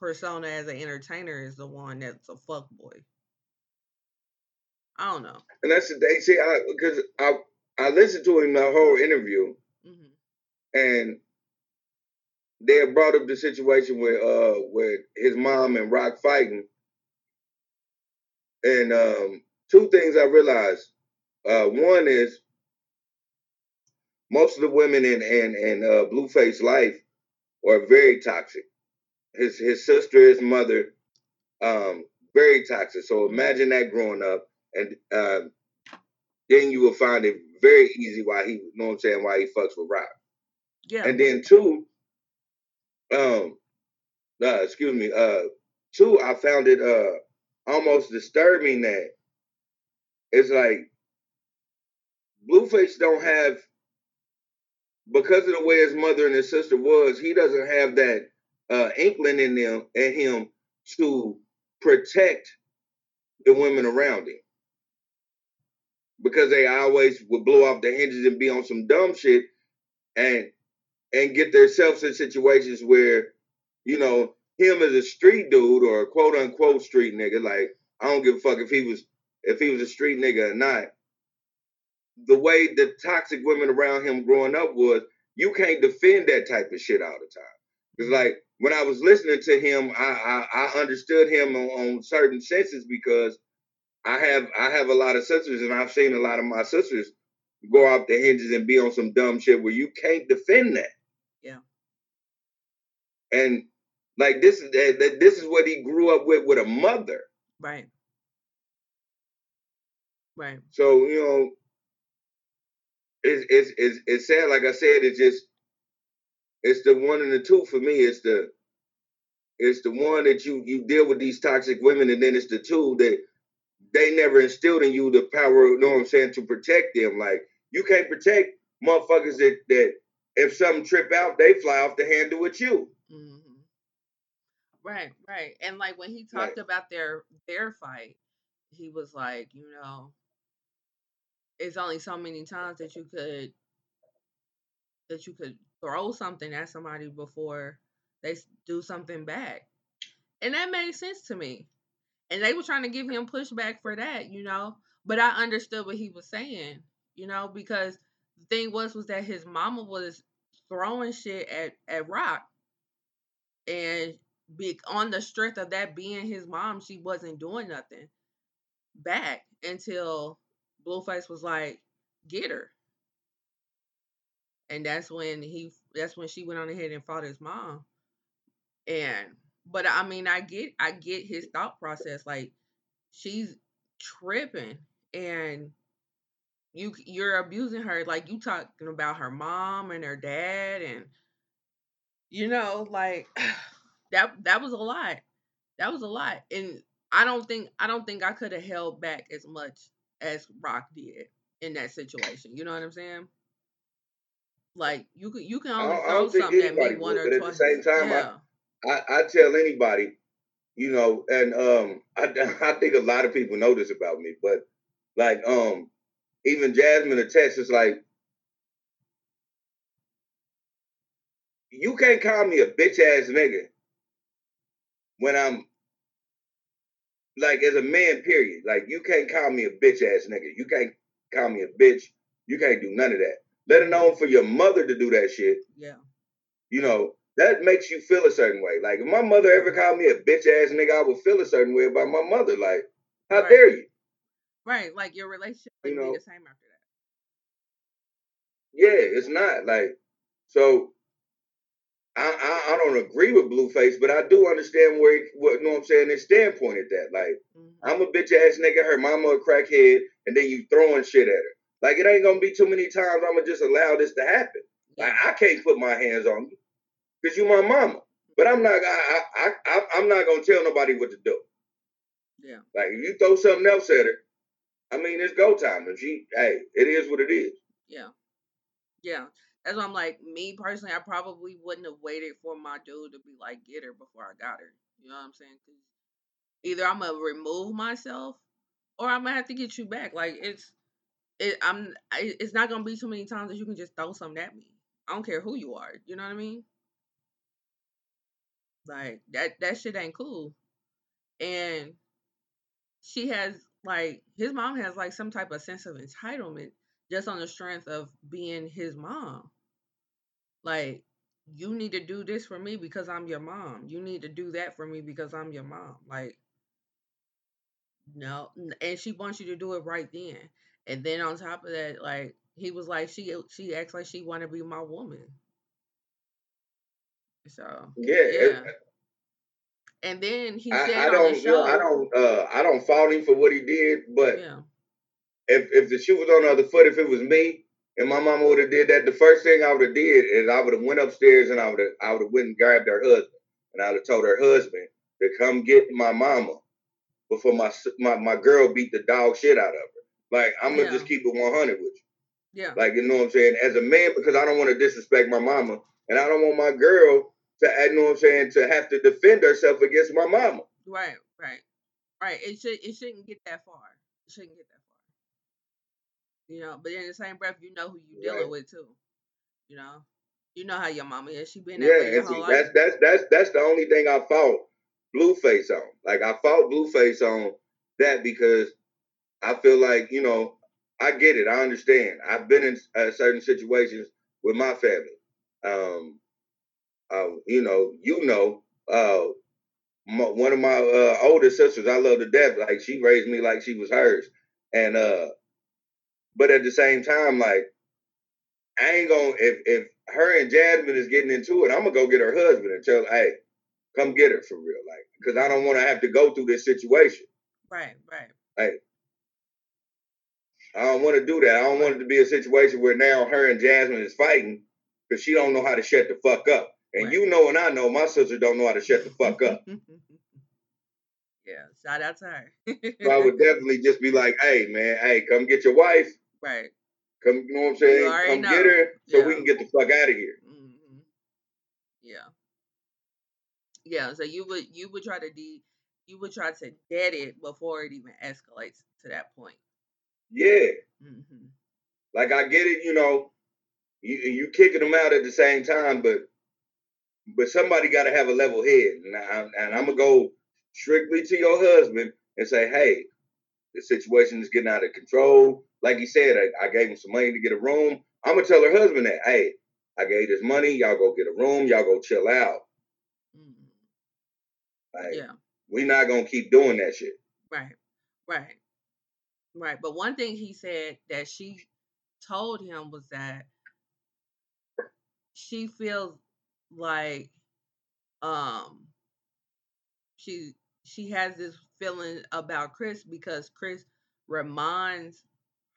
persona as an entertainer is the one that's a fuck boy. I don't know. And that's the thing. See, I because I I listened to him the whole interview, mm-hmm. and they brought up the situation where uh where his mom and Rock fighting, and um two things I realized. Uh, one is most of the women in in, in uh, Blueface life are very toxic. His his sister, his mother, um, very toxic. So imagine that growing up and uh, then you will find it very easy why he, you know what I'm saying, why he fucks with Rock. Yeah. And then two, um, uh, excuse me, uh, two, I found it uh almost disturbing that it's like Blueface don't have because of the way his mother and his sister was, he doesn't have that uh inkling in them in him to protect the women around him because they always would blow off the hinges and be on some dumb shit. And and get themselves in situations where, you know, him as a street dude or a quote unquote street nigga, like I don't give a fuck if he was if he was a street nigga or not. The way the toxic women around him growing up was, you can't defend that type of shit all the time. It's like when I was listening to him, I I, I understood him on, on certain senses because I have I have a lot of sisters and I've seen a lot of my sisters go off the hinges and be on some dumb shit where you can't defend that. Yeah. And like this is that this is what he grew up with with a mother. Right. Right. So you know, it's it's it's, it's sad. Like I said, it's just it's the one and the two for me. It's the it's the one that you you deal with these toxic women, and then it's the two that they never instilled in you the power. You know what I'm saying to protect them. Like you can't protect motherfuckers that that if something trip out, they fly off the handle with you. Mm-hmm. Right, right. And like when he talked right. about their their fight, he was like, you know, it's only so many times that you could that you could throw something at somebody before they do something back. And that made sense to me. And they were trying to give him pushback for that, you know. But I understood what he was saying, you know, because the thing was was that his mama was throwing shit at, at Rock. And be on the strength of that being his mom, she wasn't doing nothing back until Blueface was like, get her. And that's when he that's when she went on ahead and fought his mom. And but I mean I get I get his thought process. Like she's tripping and you you're abusing her like you talking about her mom and her dad and you know like that that was a lot that was a lot and i don't think i don't think i could have held back as much as rock did in that situation you know what i'm saying like you can you can only throw something at me one or twice. At the same time, yeah. I, I, I tell anybody, you know, and um, I I think a lot of people know this about me, but like um, even Jasmine attests, it's like you can't call me a bitch ass nigga when I'm like as a man, period. Like you can't call me a bitch ass nigga. You can't call me a bitch. You can't do none of that. Let alone for your mother to do that shit. Yeah. You know, that makes you feel a certain way. Like if my mother ever called me a bitch ass nigga, I would feel a certain way about my mother. Like, how right. dare you? Right. Like your relationship you know, be the same after that. Yeah, it's not. Like, so I, I, I don't agree with Blueface, but I do understand where he, what you know what I'm saying his standpoint at that. Like, mm-hmm. I'm a bitch ass nigga, her mama a crackhead, and then you throwing shit at her. Like it ain't gonna be too many times I'm gonna just allow this to happen. Like I can't put my hands on you because you my mama. But I'm not. I, I, I, I'm not gonna tell nobody what to do. Yeah. Like if you throw something else at her, I mean it's go time. If she, hey, it is what it is. Yeah. Yeah. That's why I'm like, me personally, I probably wouldn't have waited for my dude to be like, get her before I got her. You know what I'm saying? Cause either I'm gonna remove myself or I'm gonna have to get you back. Like it's it, I'm it's not gonna be too many times that you can just throw something at me. I don't care who you are. You know what I mean? Like that that shit ain't cool. And she has like his mom has like some type of sense of entitlement just on the strength of being his mom. Like you need to do this for me because I'm your mom. You need to do that for me because I'm your mom. Like no, and she wants you to do it right then. And then on top of that, like he was like, she she acts like she want to be my woman. So yeah, yeah. It, and then he said I, I don't, the show, I don't, uh, I don't fault him for what he did, but yeah. If if the shoe was on the other foot, if it was me and my mama would have did that, the first thing I would have did is I would have went upstairs and I would have I would have went and grabbed her husband and I would have told her husband to come get my mama before my my my girl beat the dog shit out of her. Like I'm gonna yeah. just keep it 100 with you. Yeah. Like you know what I'm saying? As a man, because I don't want to disrespect my mama, and I don't want my girl to, you know what I'm saying, to have to defend herself against my mama. Right, right, right. It should it shouldn't get that far. It shouldn't get that far. You know, but in the same breath, you know who you're dealing right. with too. You know, You know how your mama is. She been Yeah, that way your and whole see, life. that's that's that's that's the only thing I fought Blueface on. Like I fought Blueface on that because I feel like you know I get it. I understand. I've been in uh, certain situations with my family. Um, uh, you know, you know, uh, my, one of my uh, older sisters, I love to death. Like she raised me like she was hers, and uh, but at the same time, like I ain't gonna if if her and Jasmine is getting into it, I'm gonna go get her husband and tell, her, hey, come get her for real, like, because I don't want to have to go through this situation. right, right. Like, I don't want to do that. I don't want it to be a situation where now her and Jasmine is fighting because she don't know how to shut the fuck up. And Right. you know, and I know my sister don't know how to shut the fuck up. yeah, shout out to her. So I would definitely just be like, hey man, hey, come get your wife. Right. Come, you know what I'm saying? Come know. get her so we can get the fuck out of here. hmm Yeah. Yeah. So you would you would try to de you would try to dead it before it even escalates to that point. Yeah. hmm Like I get it, you know, you you kicking them out at the same time, but but somebody got to have a level head, and, I, and I'm gonna go strictly to your husband and say, hey, the situation is getting out of control. Like he said, I, I gave him some money to get a room. I'm gonna tell her husband that, hey, I gave this money, y'all go get a room, y'all go chill out. hmm Like Yeah. We're not gonna keep doing that shit. Right. Right. Right. But one thing he said that she told him was that she feels like um she she has this feeling about Chris because Chris reminds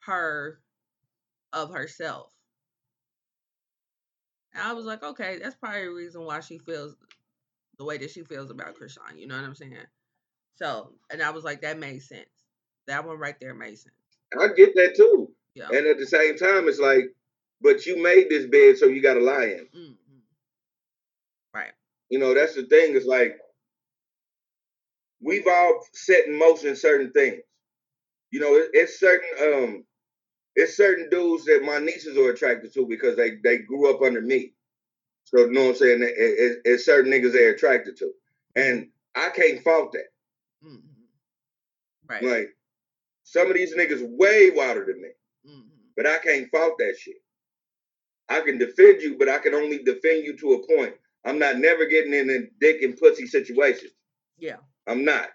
her of herself. And I was like, okay, that's probably the reason why she feels the way that she feels about Chrisean. You know what I'm saying? So, and I was like, that made sense. That one right there made sense. I get that too. Yeah. And at the same time, it's like, but you made this bed, so you got to lie in. hmm Right. You know, that's the thing. It's like we've all set in motion certain things. You know, it, it's certain um, it's certain dudes that my nieces are attracted to because they they grew up under me. So you know what I'm saying? It, it, it's certain niggas they're attracted to, and I can't fault that. hmm Right. Like some of these niggas way wilder than me, hmm but I can't fault that shit. I can defend you, but I can only defend you to a point. I'm not never getting in a dick and pussy situation. Yeah. I'm not.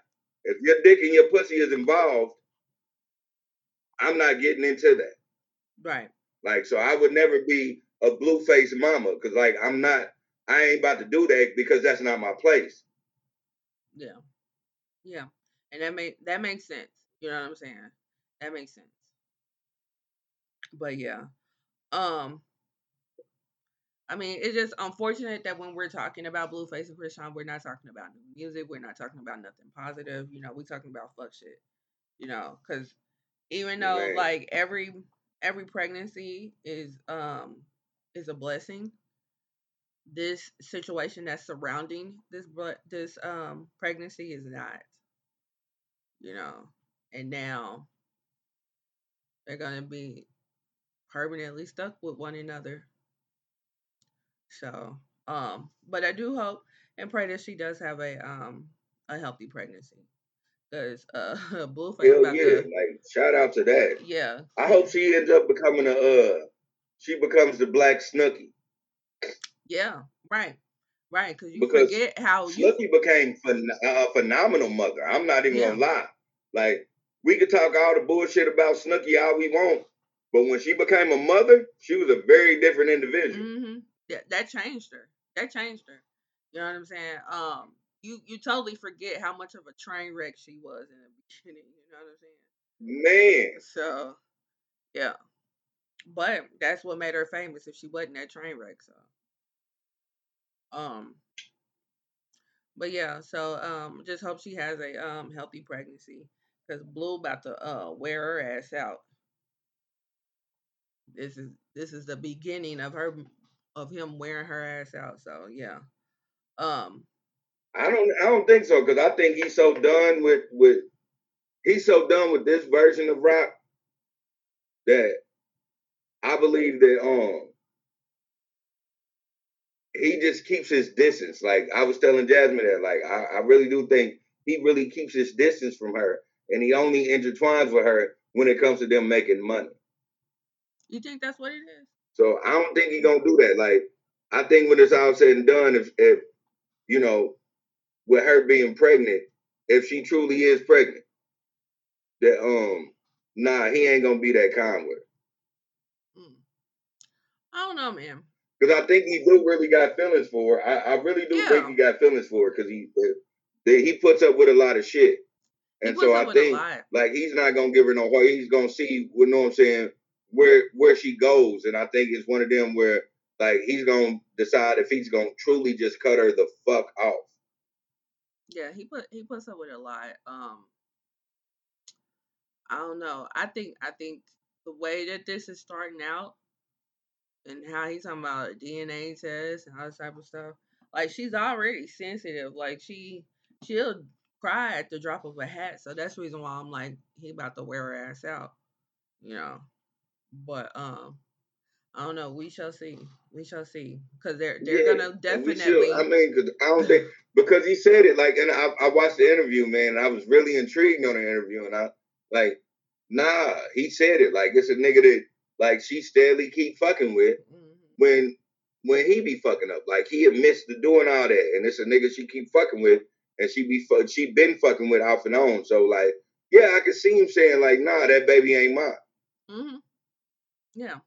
If your dick and your pussy is involved, I'm not getting into that. Right. Like, so I would never be a blue faced mama because, like, I'm not. I ain't about to do that because that's not my place. Yeah. Yeah. And that make that makes sense. You know what I'm saying? That makes sense. But yeah. Um I mean, it's just unfortunate that when we're talking about Blueface and Chrisean, we're not talking about new music. We're not talking about nothing positive. You know, we're talking about fuck shit. You know, because even though Man. like every every pregnancy is um is a blessing, this situation that's surrounding this bre- this um pregnancy is not. You know, and now they're gonna be permanently stuck with one another. So, um, but I do hope and pray that she does have a um a healthy pregnancy. Cause uh Blueface Hell yeah! to Like, shout out to that. yeah. I hope she ends up becoming a. uh She becomes the Black Snooki. Yeah, right. Right. Cause you Because forget how you became phen- a phenomenal mother. I'm not even Yeah. gonna lie. Like we could talk all the bullshit about Snooki all we want, but when she became a mother, she was a very different individual. Mm-hmm. that that changed her. That changed her. You know what I'm saying? Um you you totally forget how much of a train wreck she was in the beginning, you know what I'm saying? Man, So, yeah. But that's what made her famous if she wasn't that train wreck, so. Um but yeah, so um just hope she has a um healthy pregnancy cuz Blue about to uh wear her ass out. This is this is the beginning of her of him wearing her ass out. So, yeah. Um I don't. I don't think so because I think he's so done with with. He's so done with this version of rap that I believe that um he just keeps his distance. Like I was telling Jasmine that, like I, I really do think he really keeps his distance from her, and he only intertwines with her when it comes to them making money. You think that's what it is? So I don't think he gonna do that. Like I think when it's all said and done, if if you know, with her being pregnant, if she truly is pregnant, that um, nah, he ain't gonna be that kind with her. Mm. I don't know, man. Because I think he do really got feelings for her. I, I really do Yeah. think he got feelings for her because he uh, he puts up with a lot of shit. And so I think like he's not gonna give her no heart. He's gonna see, you know what I'm saying, where where she goes. And I think it's one of them where like he's gonna decide if he's gonna truly just cut her the fuck off. Yeah, he put he puts up with a lot. Um, I don't know. I think I think the way that this is starting out, and how he's talking about DNA tests and all this type of stuff. Like she's already sensitive. Like she she'll cry at the drop of a hat. So that's the reason why I'm like he about to wear her ass out. You know. But um, I don't know. We shall see. We shall see. Because they're they're Yeah, gonna definitely. I mean, because I don't think because he said it like, and I, I watched the interview, man. And I was really intrigued on the interview, and I like, nah, he said it like it's a nigga that like she steadily keep fucking with Mhm. when when he be fucking up. Like he admits to doing all that, and it's a nigga she keep fucking with, and she be fu- she been fucking with off and on. So like, yeah, I could see him saying like, nah, that baby ain't mine. Mm-hmm. Yeah.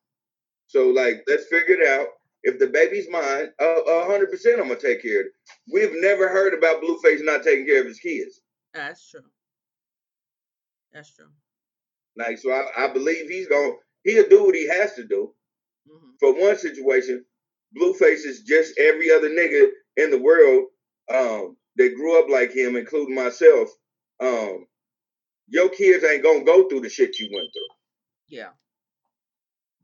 So like, let's figure it out. If the baby's mine, a hundred percent, I'm gonna take care of it. We've never heard about Blueface not taking care of his kids. That's true. That's true. Like, so I, I believe he's gonna he'll do what he has to do. hmm For one situation, Blueface is just every other nigga in the world um, that grew up like him, including myself. Um, your kids ain't gonna go through the shit you went through. Yeah.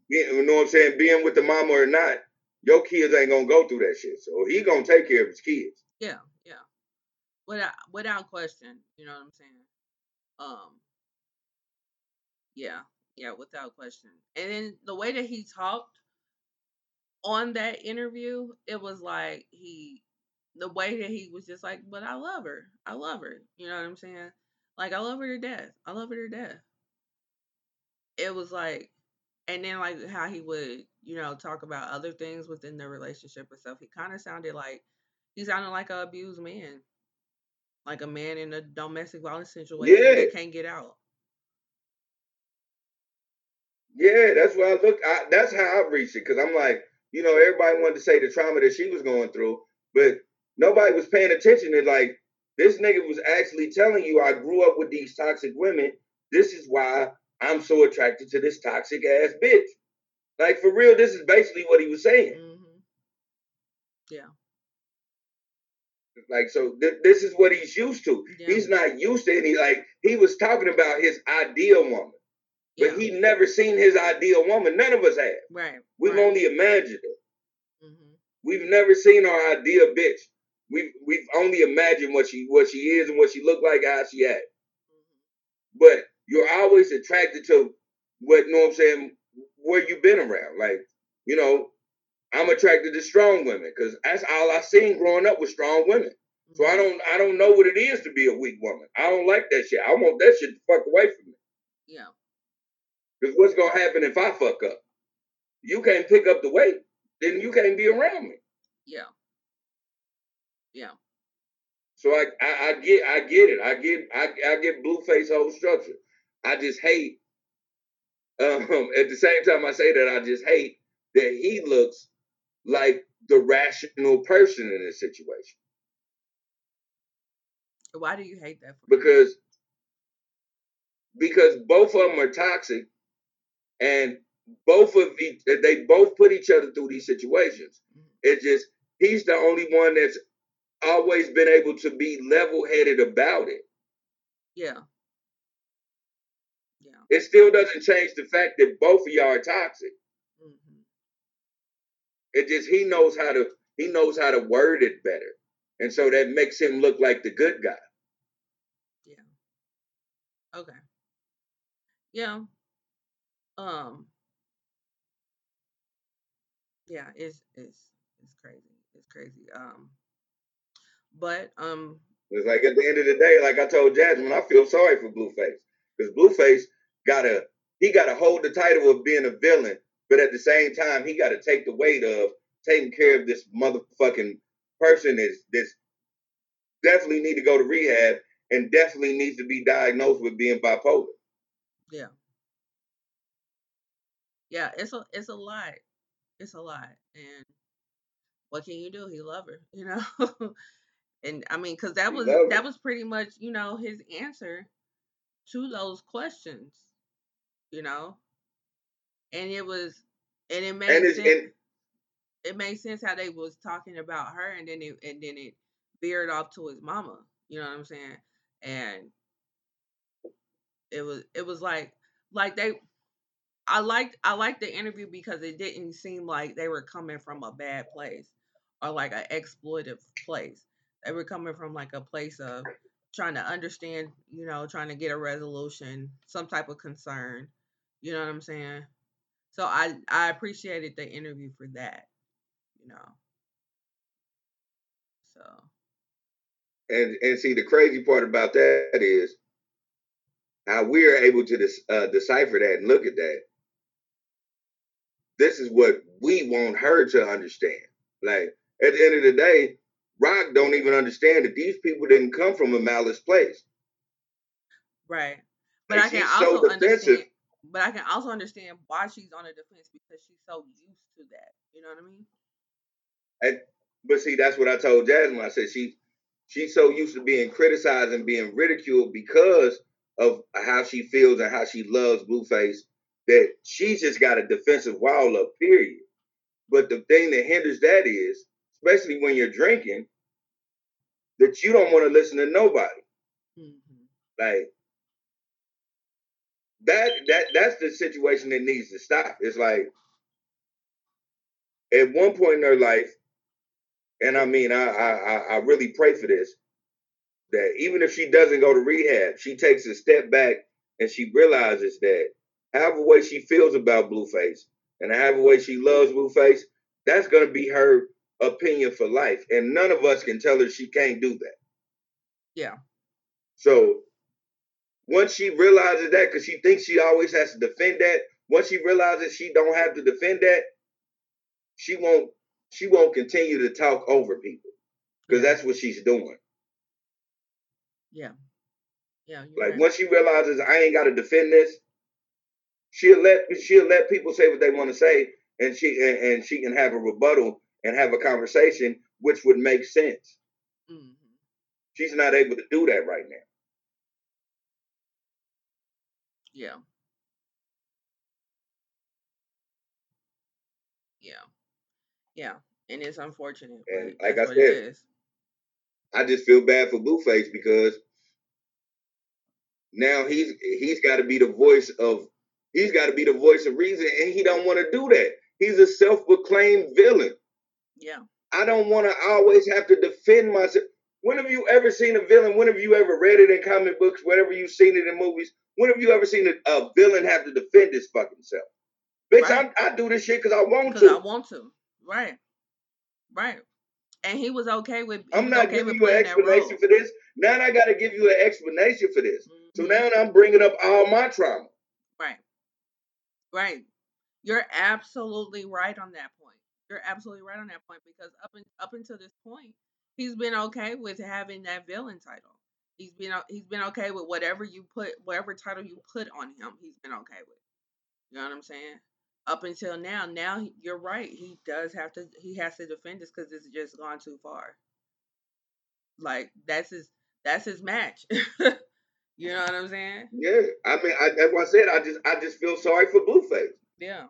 You know what I'm saying? Being with the mama or not, your kids ain't gonna go through that shit. So he gonna take care of his kids. Yeah. Yeah. Without without question. You know what I'm saying? Um. Yeah. Yeah. Without question. And then the way that he talked on that interview, it was like he, the way that he was just like, but I love her. I love her. You know what I'm saying? Like I love her to death. I love her to death. It was like, and then like how he would, you know, talk about other things within the relationship and stuff. He kind of sounded like he sounded like a abused man, like a man in a domestic violence situation Yeah. that can't get out. Yeah, that's why I look. I, that's how I reached it because I'm like, you know, everybody wanted to say the trauma that she was going through, but nobody was paying attention to like this nigga was actually telling you, I grew up with these toxic women. This is why I'm so attracted to this toxic ass bitch. Like for real, this is basically what he was saying. hmm Yeah. Like so, th- this is what he's used to. Yeah. He's not used to any like he was talking about his ideal woman, but Yeah. he never seen his ideal woman. None of us have. right. We've right. only imagined it. hmm We've never seen our ideal bitch. We've we've only imagined what she what she is and what she looked like, how she act. But you're always attracted to what you know what I'm saying, where you've been around. Like, you know, I'm attracted to strong women because that's all I seen growing up with strong women. So I mm-hmm. don't I don't know what it is to be a weak woman. I don't like that shit. I want that shit to fuck away from me. Yeah. Because what's gonna happen if I fuck up? You can't pick up the weight, then you can't be around me. Yeah. Yeah. So I, I, I get I get it. I get I, I get Blueface whole structure. I just hate um at the same time I say that I just hate that he looks like the rational person in this situation. Why do you hate that? For Because because both of them are toxic and both of each they both put each other through these situations. Mhm. It's just he's the only one that's always been able to be level-headed about it. Yeah. Yeah. It still doesn't change the fact that both of y'all are toxic. hmm It just he knows how to he knows how to word it better. And so that makes him look like the good guy. Yeah. Okay. Yeah. Um. Yeah, it's it's it's crazy. It's crazy. Um, but um, it's like at the end of the day, like I told Jasmine, I feel sorry for Blueface because Blueface gotta he gotta hold the title of being a villain, but at the same time, he gotta take the weight of taking care of this motherfucking person that's that's definitely need to go to rehab and definitely needs to be diagnosed with being bipolar. Yeah. Yeah, it's a it's a lot. It's a lot. And what can you do? He love her, you know. and I mean, because that was that was pretty much, you know, his answer to those questions, you know. And it was, and it made and sense. And, it made sense how they was talking about her, and then it and then it veered off to his mama. You know what I'm saying? And it was it was like like they I liked I liked the interview because it didn't seem like they were coming from a bad place or like an exploitive place. They were coming from like a place of trying to understand, you know, trying to get a resolution, some type of concern. You know what I'm saying? So I I appreciated the interview for that, you know. So and and see the crazy part about that is how we're able to uh, decipher that and look at that. This is what we want her to understand. Like at the end of the day, Rock don't even understand that these people didn't come from a malice place. Right. But and I can also so understand. But I can also understand why she's on the defense because she's so used to that. You know what I mean? And, but see, that's what I told Jasmine. I said she she's so used to being criticized and being ridiculed because of how she feels and how she loves Blueface that she's just got a defensive wall up, period. But the thing that hinders that is, especially when you're drinking, that you don't want to listen to nobody. Mm-hmm. Like that that that's the situation that needs to stop. It's like at one point in her life, and I mean, I, I, I really pray for this. That even if she doesn't go to rehab, she takes a step back and she realizes that however way she feels about Blueface and however way she loves Blueface, that's gonna be her opinion for life. And none of us can tell her she can't do that. Yeah. So once she realizes that, because she thinks she always has to defend that, once she realizes she don't have to defend that, she won't she won't continue to talk over people because that's what she's doing. Yeah. Yeah. Like right. once she realizes I ain't got to defend this, she'll let she'll let people say what they want to say, and she and, and, she can have a rebuttal and have a conversation which would make sense. Mm-hmm. She's not able to do that right now. Yeah. Yeah. Yeah, and it's unfortunate. And like I said, I just feel bad for Blueface because now he's he's got to be the voice of he's got to be the voice of reason, and he don't want to do that. He's a self-proclaimed villain. Yeah, I don't want to always have to defend myself. When have you ever seen a villain? When have you ever read it in comic books? Whatever you've seen it in movies? When have you ever seen a, a villain have to defend his fucking self? Bitch, right. I, I do this shit because I want to. I want to. Right. Right. And he was okay with. I'm not okay giving you an explanation for this. Now I got to give you an explanation for this. Mm-hmm. So now I'm bringing up all my trauma. Right. Right. You're absolutely right on that point. You're absolutely right on that point because up in, up until this point, he's been okay with having that villain title. He's been he's been okay with whatever you put whatever title you put on him. He's been okay with. You know what I'm saying? up until now. Now you're right. He does have to. He has to defend this because it's just gone too far. Like that's his. That's his match. you know what I'm saying? Yeah. I mean, I, that's what I said. I just, I just feel sorry for Blueface. Yeah.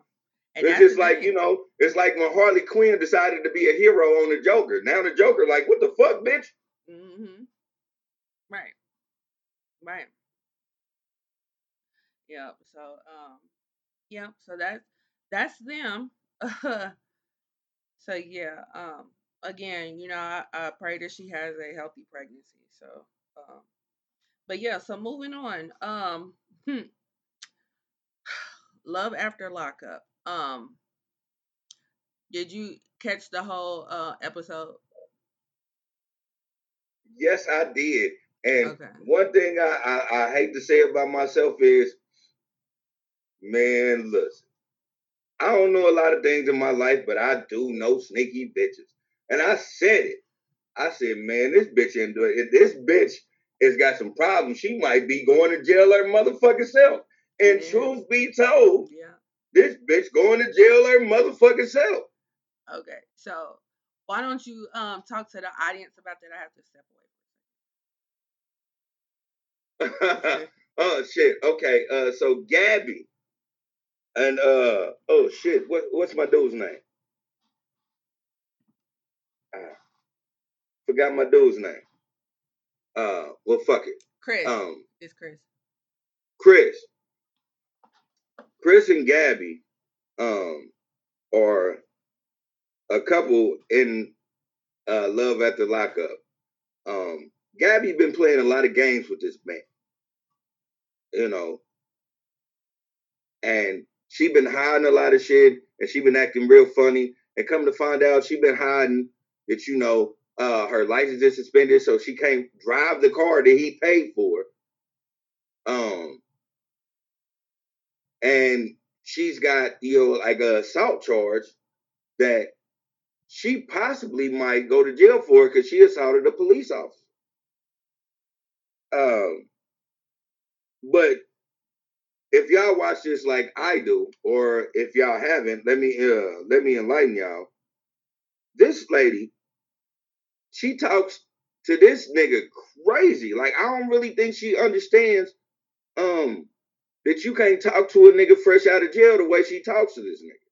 And it's just like you know, it's like when Harley Quinn decided to be a hero on the Joker. Now the Joker, like, what the fuck, bitch? Mm-hmm. Right. Right. Yep. So, um, yep. So that's that's them. so yeah, um, again, you know, I, I, pray that she has a healthy pregnancy. So, um, but yeah, so moving on. Um, hmm. love after lockup. Um, Did you catch the whole uh episode? Yes, I did. And Okay. one thing I, I, I hate to say about myself is, man, listen, I don't know a lot of things in my life, but I do know sneaky bitches. And I said it. I said, man, this bitch ain't doing it. This bitch has got some problems. She might be going to jail her motherfucking self. And Yeah. truth be told, Yeah. This bitch going to jail her motherfucking self. Okay. So why don't you um talk to the audience about that? I have to step away. oh shit. Okay. Uh so Gabby and uh oh shit, what what's my dude's name? Ah, forgot my dude's name. Uh well fuck it. Chris. Um it's Chris. Chris. Chris and Gabby um are a couple in uh Love at the Lockup. Um Gabby been playing a lot of games with this man. You know, and she been hiding a lot of shit and she been acting real funny and come to find out she been hiding that you know uh her license is suspended so she can't drive the car that he paid for um and she's got you know like a assault charge that she possibly might go to jail for because she assaulted a police officer um but if y'all watch this like I do, or if y'all haven't, let me uh let me enlighten y'all. This lady, she talks to this nigga crazy. Like I don't really think she understands um that you can't talk to a nigga fresh out of jail the way she talks to this nigga.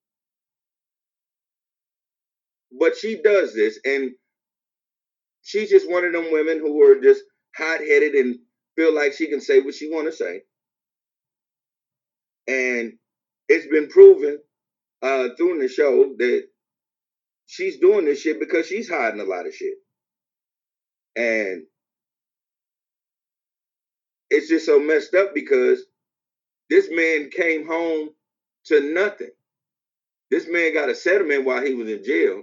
But she does this, and she's just one of them women who are just hot-headed and feel like she can say what she want to say. And it's been proven uh, through the show that she's doing this shit because she's hiding a lot of shit. And it's just so messed up because this man came home to nothing. This man got a settlement while he was in jail.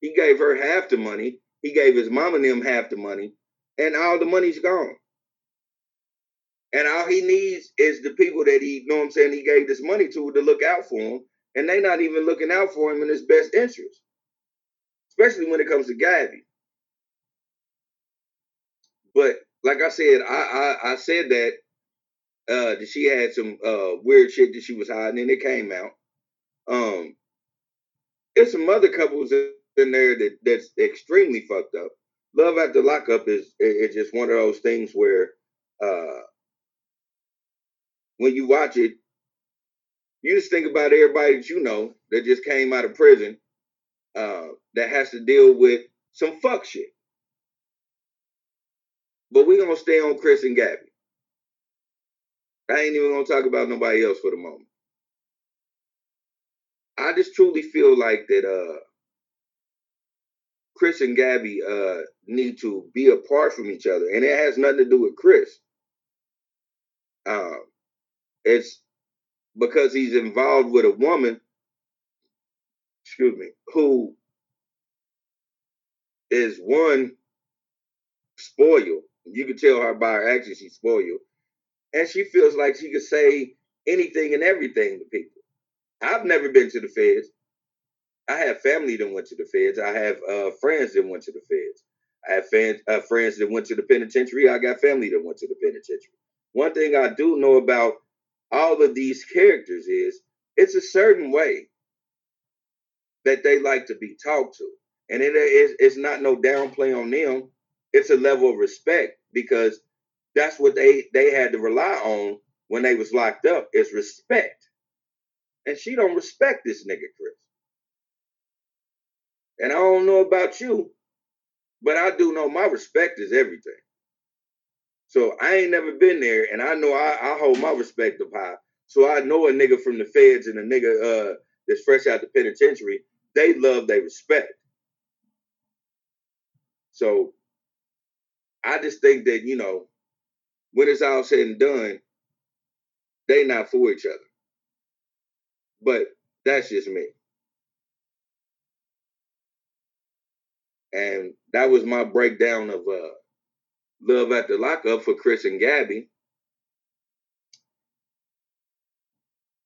He gave her half the money. He gave his mom and them half the money. And all the money's gone. And all he needs is the people that he, you know what I'm saying, he gave this money to to look out for him. And they're not even looking out for him in his best interest. Especially when it comes to Gabby. But like I said, I I, I said that uh that she had some uh weird shit that she was hiding and it came out. Um there's some other couples in there that that's extremely fucked up. Love after lockup is it's just one of those things where uh when you watch it, you just think about everybody that you know that just came out of prison uh, that has to deal with some fuck shit. But we're gonna stay on Chris and Gabby. I ain't even gonna talk about nobody else for the moment. I just truly feel like that uh Chris and Gabby uh need to be apart from each other. And it has nothing to do with Chris. Um it's because he's involved with a woman, excuse me, who is one spoiled. You can tell her by her actions she's spoiled. And she feels like she could say anything and everything to people. I've never been to the feds. I have family that went to the feds. I have uh, friends that went to the feds. I have uh, friends that went to the penitentiary. I got family that went to the penitentiary. One thing I do know about all of these characters is it's a certain way that they like to be talked to. And it is it's not no downplay on them. It's a level of respect because that's what they they had to rely on when they was locked up is respect. And she don't respect this nigga, Chris. And I don't know about you, but I do know my respect is everything. So I ain't never been there, and I know I, I hold my respect up high. So I know a nigga from the feds and a nigga uh, that's fresh out the penitentiary, they love they respect. So I just think that, you know, when it's all said and done, they not for each other. But that's just me. and that was my breakdown of uh, love at the lockup for Chris and Gabby.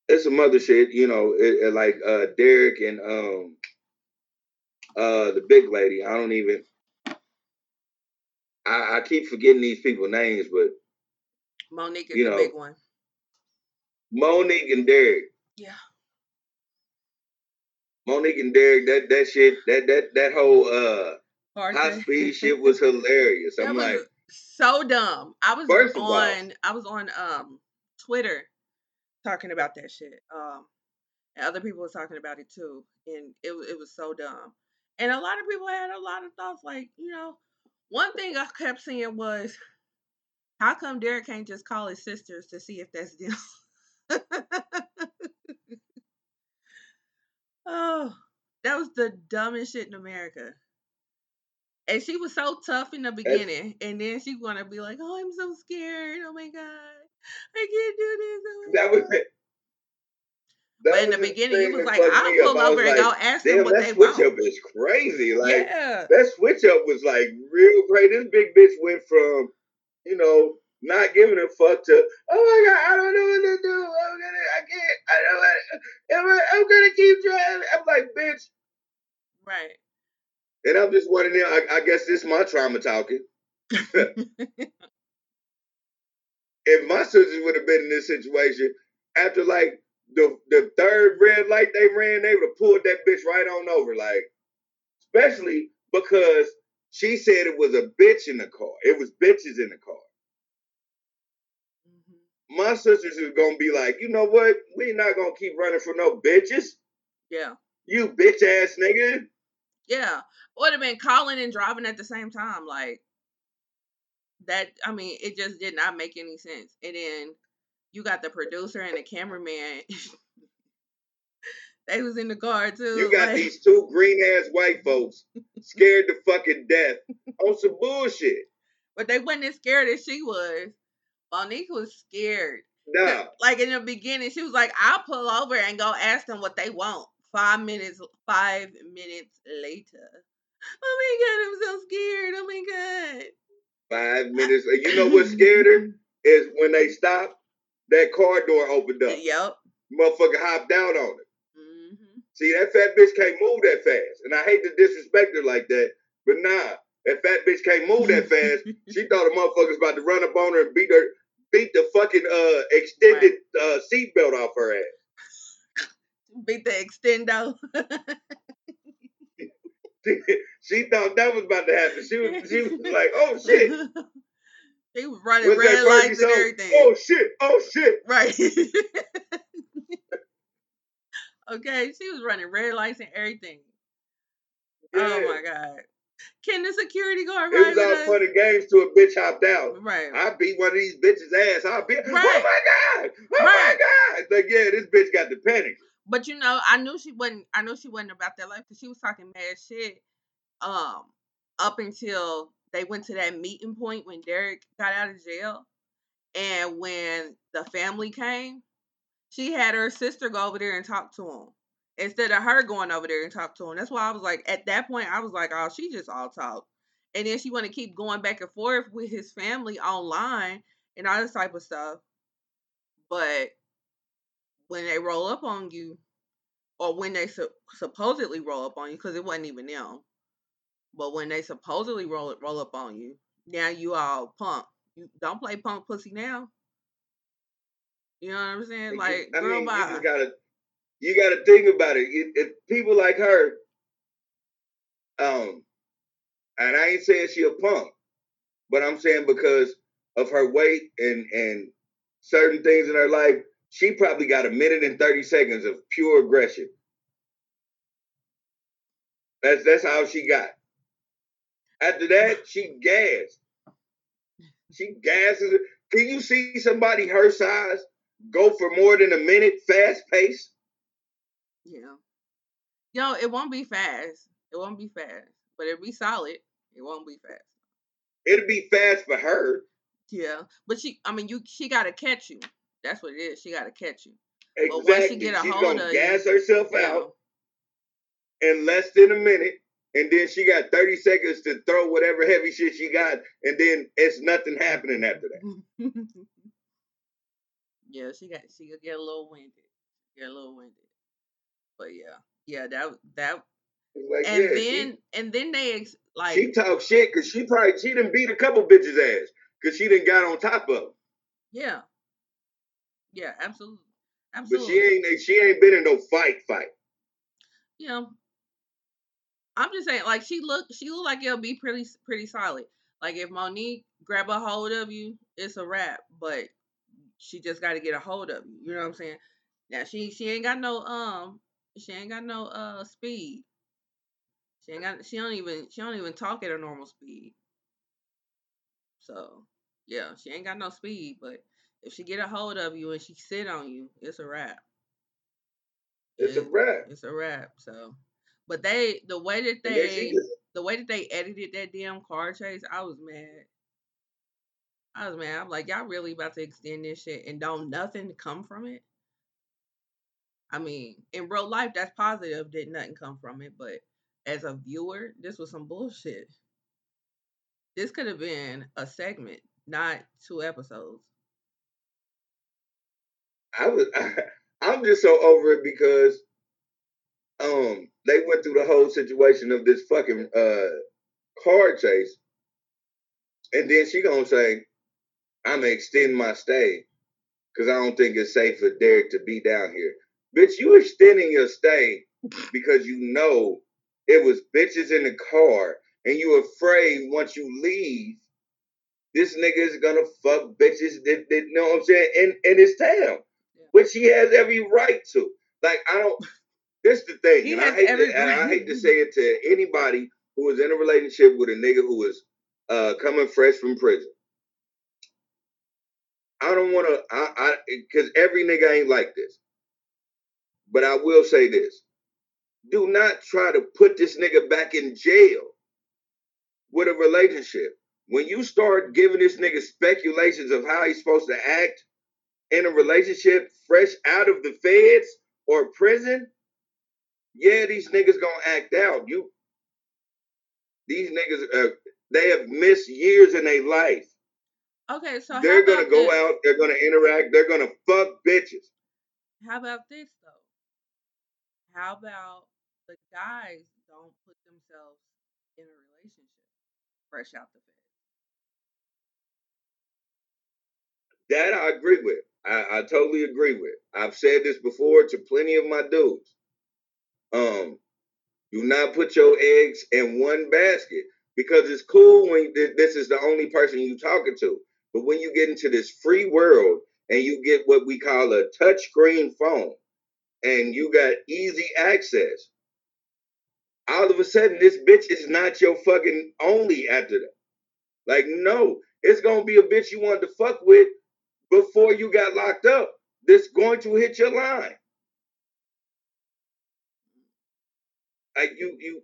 It's some other shit, you know, it, it like uh, Derek and um, uh, the big lady. I don't even. I, I keep forgetting these people's names, but Monique is you the big one. Monique and Derek. Yeah. Monique and Derek, that that shit, that that that whole uh high speed shit was hilarious. I'm was like so dumb. I was first on all, I was on um Twitter talking about that shit. Um and other people were talking about it too. And it it was so dumb. And a lot of people had a lot of thoughts like, you know, one thing I kept seeing was how come Derek can't just call his sisters to see if that's them? oh, that was the dumbest shit in America. And she was so tough in the beginning, and then she's gonna be like, "Oh, I'm so scared. Oh my god, I can't do this." Oh that was it. That but in the beginning, it was like, I'll pull over and like, go ask them what they want. That switch up is crazy. Like, yeah. that switch up was like real crazy. This big bitch went from, you know, not giving a fuck to, oh my god, I don't know what to do. I'm gonna, I can't, I don't, I'm, I'm gonna keep driving. I'm like, bitch. Right. And I'm just wondering, I, I guess this is my trauma talking. if my sisters would have been in this situation, after like the the third red light they ran, they would have pulled that bitch right on over. Like, especially because she said it was a bitch in the car. It was bitches in the car. Mm-hmm. My sisters is gonna be like, you know what? We not gonna keep running for no bitches. Yeah. You bitch ass nigga. Yeah. Would have been calling and driving at the same time. Like that I mean, it just did not make any sense. And then you got the producer and the cameraman. they was in the car too. You got like... these two green ass white folks scared to fucking death on some bullshit. But they wasn't as scared as she was. Monique was scared. Nah. Like in the beginning, she was like, I'll pull over and go ask them what they want. Five minutes five minutes later. Oh my god, I'm so scared. Oh my god. Five minutes. You know what scared her? Is when they stop that car door opened up. Yep. Motherfucker hopped down on it. See, that fat bitch can't move that fast. And I hate to disrespect her like that, but nah, that fat bitch can't move that fast. she thought a motherfucker's about to run up on her and beat her, beat the fucking uh extended right. uh seatbelt off her ass. Beat the extendo. she thought that was about to happen. She was, she was like, "Oh shit!" He was running red lights and everything. Oh shit! Oh shit! Right. Okay, she was running red lights and everything. Oh yeah. Oh my god. Can the security guard It was all us? funny games to a bitch hopped out. Right. I beat one of these bitches' ass. I beat. Right. Oh my god! Oh right. my god! Like yeah, this bitch got the panic. But you know, I knew she wasn't. I knew she wasn't about that life because she was talking mad shit. Um, up until they went to that meeting point when Derek got out of jail. And when the family came, she had her sister go over there and talk to him instead of her going over there and talk to him. That's why I was like, at that point, I was like, oh, she just all talk. And then she want to keep going back and forth with his family online and all this type of stuff. But when they roll up on you, or when they su- supposedly roll up on you, because it wasn't even them, but when they supposedly roll roll up on you, now you all punk. You don't play punk pussy now. You know what I'm saying? Like, I girl, mean, bye. you just gotta, you gotta think about it. If people like her, um, and I ain't saying she a punk, but I'm saying because of her weight and and certain things in her life, she probably got a minute and thirty seconds of pure aggression. That's that's how she got. After that, she gassed. She gasses. Can you see somebody her size go for more than a minute fast pace? Yeah. Yo, it won't be fast. It won't be fast. But it'll be solid. It won't be fast. It'll be fast for her. Yeah. But she I mean you she gotta catch you. That's what it is. She gotta catch you. Exactly. But once she get a She's hold gonna of gas you, herself out in less than a minute and then she got 30 seconds to throw whatever heavy shit she got, and then it's nothing happening after that. yeah, she got she could get a little winded. Get a little winded. But yeah. Yeah, that that Like, and yeah, then and then they ex- like she, she talk shit because she probably she didn't beat a couple bitches ass because she didn't got on top of 'em. yeah. Yeah, absolutely. Absolutely. But she ain't she ain't been in no fight fight. Yeah. I'm just saying, like she look, she look like it'll be pretty, pretty solid. Like if Monique grab a hold of you, it's a wrap. But she just got to get a hold of you. You know what I'm saying? Now she, she ain't got no, um, she ain't got no, uh, speed. She ain't got, she don't even, she don't even talk at a normal speed. So yeah, she ain't got no speed. But if she get a hold of you and she sit on you, it's a wrap. It's a It- wrap. It's a wrap. So, but they the way that And then she they the way that they edited that damn car chase, I was mad. I was mad. I'm like, y'all really about to extend this shit and don't nothing come from it. I mean, in real life, that's positive that nothing come from it, but as a viewer, this was some bullshit. This could have been a segment, not two episodes. I was I'm just so over it because um they went through the whole situation of this fucking uh car chase. And then she gonna say, I'ma extend my stay because I don't think it's safe for Derek to be down here. Bitch, you extending your stay because you know it was bitches in the car and you afraid once you leave, this nigga is gonna fuck bitches that, that you know what I'm saying in, in his town. Yeah. Which he has every right to. Like I don't this the thing. He and has I hate every to, and I hate to say it to anybody who is in a relationship with a nigga who is uh coming fresh from prison. I don't want to, I, I, because every nigga ain't like this. But I will say this: do not try to put this nigga back in jail with a relationship. When you start giving this nigga speculations of how he's supposed to act in a relationship, fresh out of the feds or prison, yeah, these niggas gonna act out. You, these niggas, uh, they have missed years in their life. Okay, so they're gonna go this? out, they're gonna interact, they're gonna fuck bitches. How about this though? How about the guys don't put themselves in a relationship fresh out the feds? That I agree with. I, I totally agree with. I've said this before to plenty of my dudes. Um, do not put your eggs in one basket because it's cool when th- this is the only person you talking to. But when you get into this free world and you get what we call a touchscreen phone and you got easy access, all of a sudden this bitch is not your fucking only after that. Like, no, it's gonna be a bitch you wanted to fuck with before you got locked up that's going to hit your line. Like you, you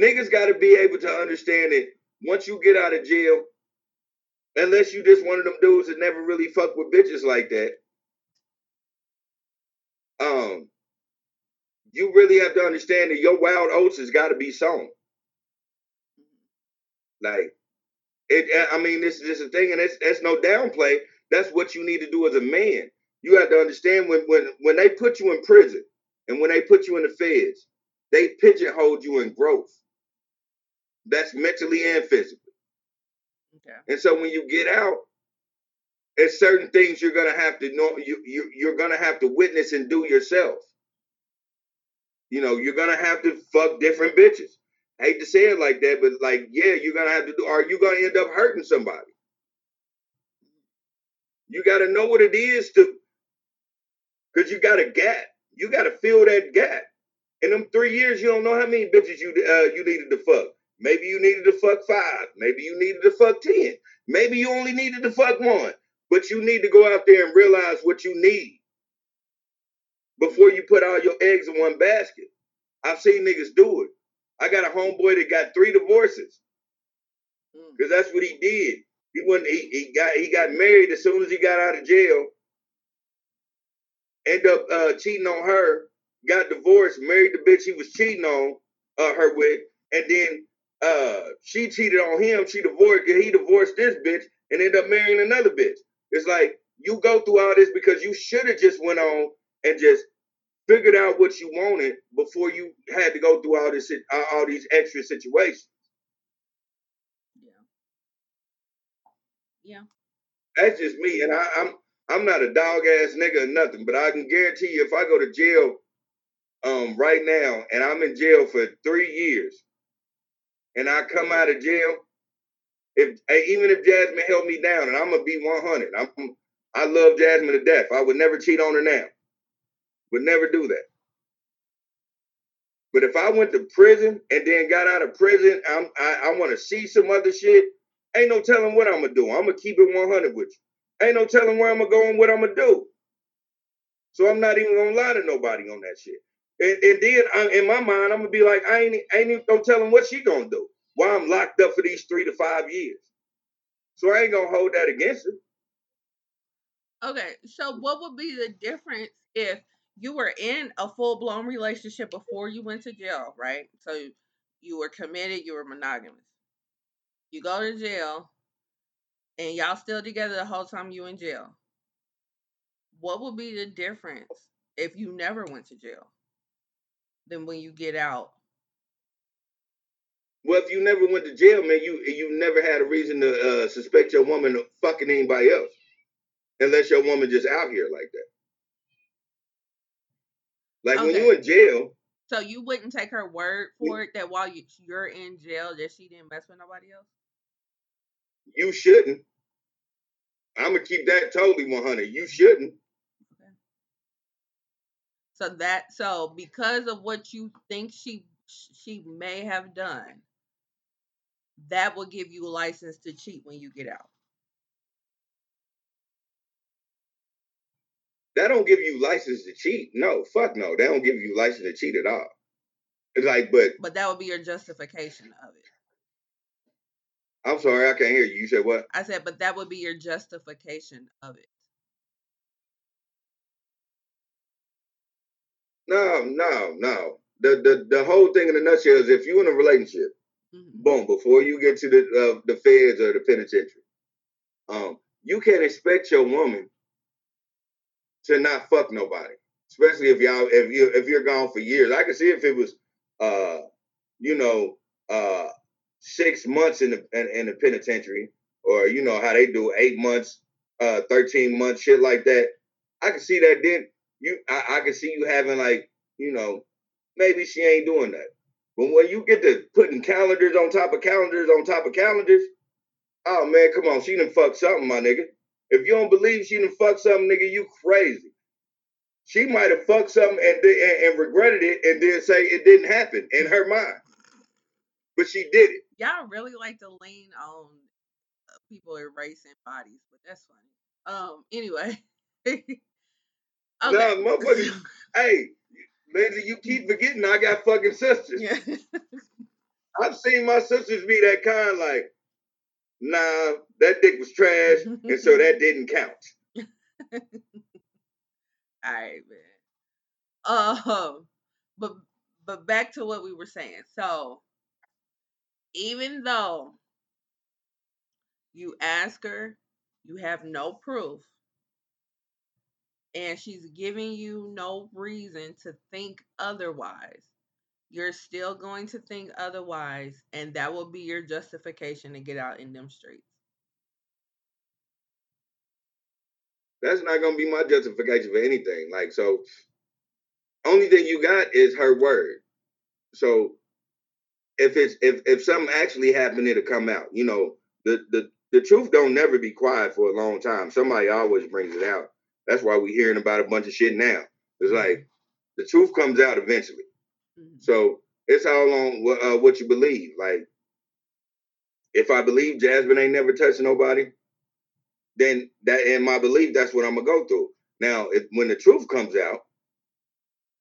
niggas got to be able to understand it. Once you get out of jail, unless you just one of them dudes that never really fuck with bitches like that, um, you really have to understand that your wild oats has got to be sown. Like it, I mean, this is just a thing, and it's that's no downplay. That's what you need to do as a man. You have to understand when when when they put you in prison and when they put you in the feds, they pigeonhole you in growth. That's mentally and physically. Okay. And so when you get out, it's certain things you're gonna have to know. You you you're gonna have to witness and do yourself. You know, you're gonna have to fuck different bitches. I hate to say it like that, but like, yeah, you're gonna have to do. Are you gonna end up hurting somebody? You got to know what it is to, because you got a gap. You got to fill that gap. In them three years, you don't know how many bitches you uh, you needed to fuck. Maybe you needed to fuck five. Maybe you needed to fuck ten. Maybe you only needed to fuck one. But you need to go out there and realize what you need before you put all your eggs in one basket. I've seen niggas do it. I got a homeboy that got three divorces Mm. because that's what he did. He went. He, he got. He got married as soon as he got out of jail. End up uh, cheating on her. Got divorced. Married the bitch he was cheating on. uh, her with, and then uh, she cheated on him. She divorced. He divorced this bitch and ended up marrying another bitch. It's like you go through all this because you should have just went on and just figured out what you wanted before you had to go through all this all these extra situations. Yeah. Yeah. That's just me, and I, I'm I'm not a dog ass nigga or nothing, but I can guarantee you, if I go to jail, um, right now, and I'm in jail for three years, and I come out of jail, if even if Jasmine held me down, and I'm gonna be 100, I'm I love Jasmine to death. I would never cheat on her now. Would never do that. But if I went to prison and then got out of prison, I'm, I, I want to see some other shit. Ain't no telling what I'm gonna do. I'm gonna keep it 100 with you. Ain't no telling where I'm gonna go and what I'm gonna do. So I'm not even gonna lie to nobody on that shit. And, and then I, in my mind, I'm gonna be like, I ain't, ain't even gonna tell him what she gonna do. Why I'm locked up for these three to five years. So I ain't gonna hold that against her. Okay, so what would be the difference if you were in a full blown relationship before you went to jail, right? So you were committed, you were monogamous you go to jail, and y'all still together the whole time you in jail. What would be the difference if you never went to jail than when you get out? Well, if you never went to jail, man, you you never had a reason to uh, suspect your woman of fucking anybody else, unless your woman just out here like that. Like okay. when you in jail. So you wouldn't take her word for it that while you, you're in jail that she didn't mess with nobody else. You shouldn't. I'm gonna keep that totally 100. You shouldn't. So that so because of what you think she she may have done, that will give you a license to cheat when you get out. That don't give you license to cheat. No, fuck no. That don't give you license to cheat at all. It's like, but but that would be your justification of it. I'm sorry, I can't hear you. You said what? I said, but that would be your justification of it. No, no, no. The the the whole thing in a nutshell is if you're in a relationship, mm-hmm. boom, before you get to the uh, the feds or the penitentiary, um, you can't expect your woman to not fuck nobody, especially if y'all if you if you're gone for years. I can see if it was, uh, you know, uh, six months in the in, in, the penitentiary, or you know how they do eight months, uh, thirteen months, shit like that. I can see that. Then you, I, I can see you having like, you know, maybe she ain't doing that. But when you get to putting calendars on top of calendars on top of calendars, oh man, come on, she done fucked something, my nigga. If you don't believe she done fucked something, nigga, you crazy. She might have fucked something and, and, and regretted it and then say it didn't happen in her mind but she did it. Y'all really like to lean on uh, people erasing bodies, but that's funny. Um. Anyway. okay. No, motherfucker. hey, Lindsay, you keep forgetting I got fucking sisters. Yeah. I've seen my sisters be that kind, like, nah, that dick was trash, and so that didn't count. All right, man. Um, but but back to what we were saying. So even though you ask her, you have no proof, and she's giving you no reason to think otherwise, you're still going to think otherwise, and that will be your justification to get out in them streets. That's not gonna be my justification for anything. Like so, only thing you got is her word. So if it's if if something actually happened, it'll come out. You know, the the the truth don't never be quiet for a long time. Somebody always brings it out. That's why we're hearing about a bunch of shit now. It's like the truth comes out eventually. Mm-hmm. So it's all on uh, what you believe. Like, if I believe Jasmine ain't never touched nobody, then that in my belief, that's what I'm gonna go through. Now, if when the truth comes out,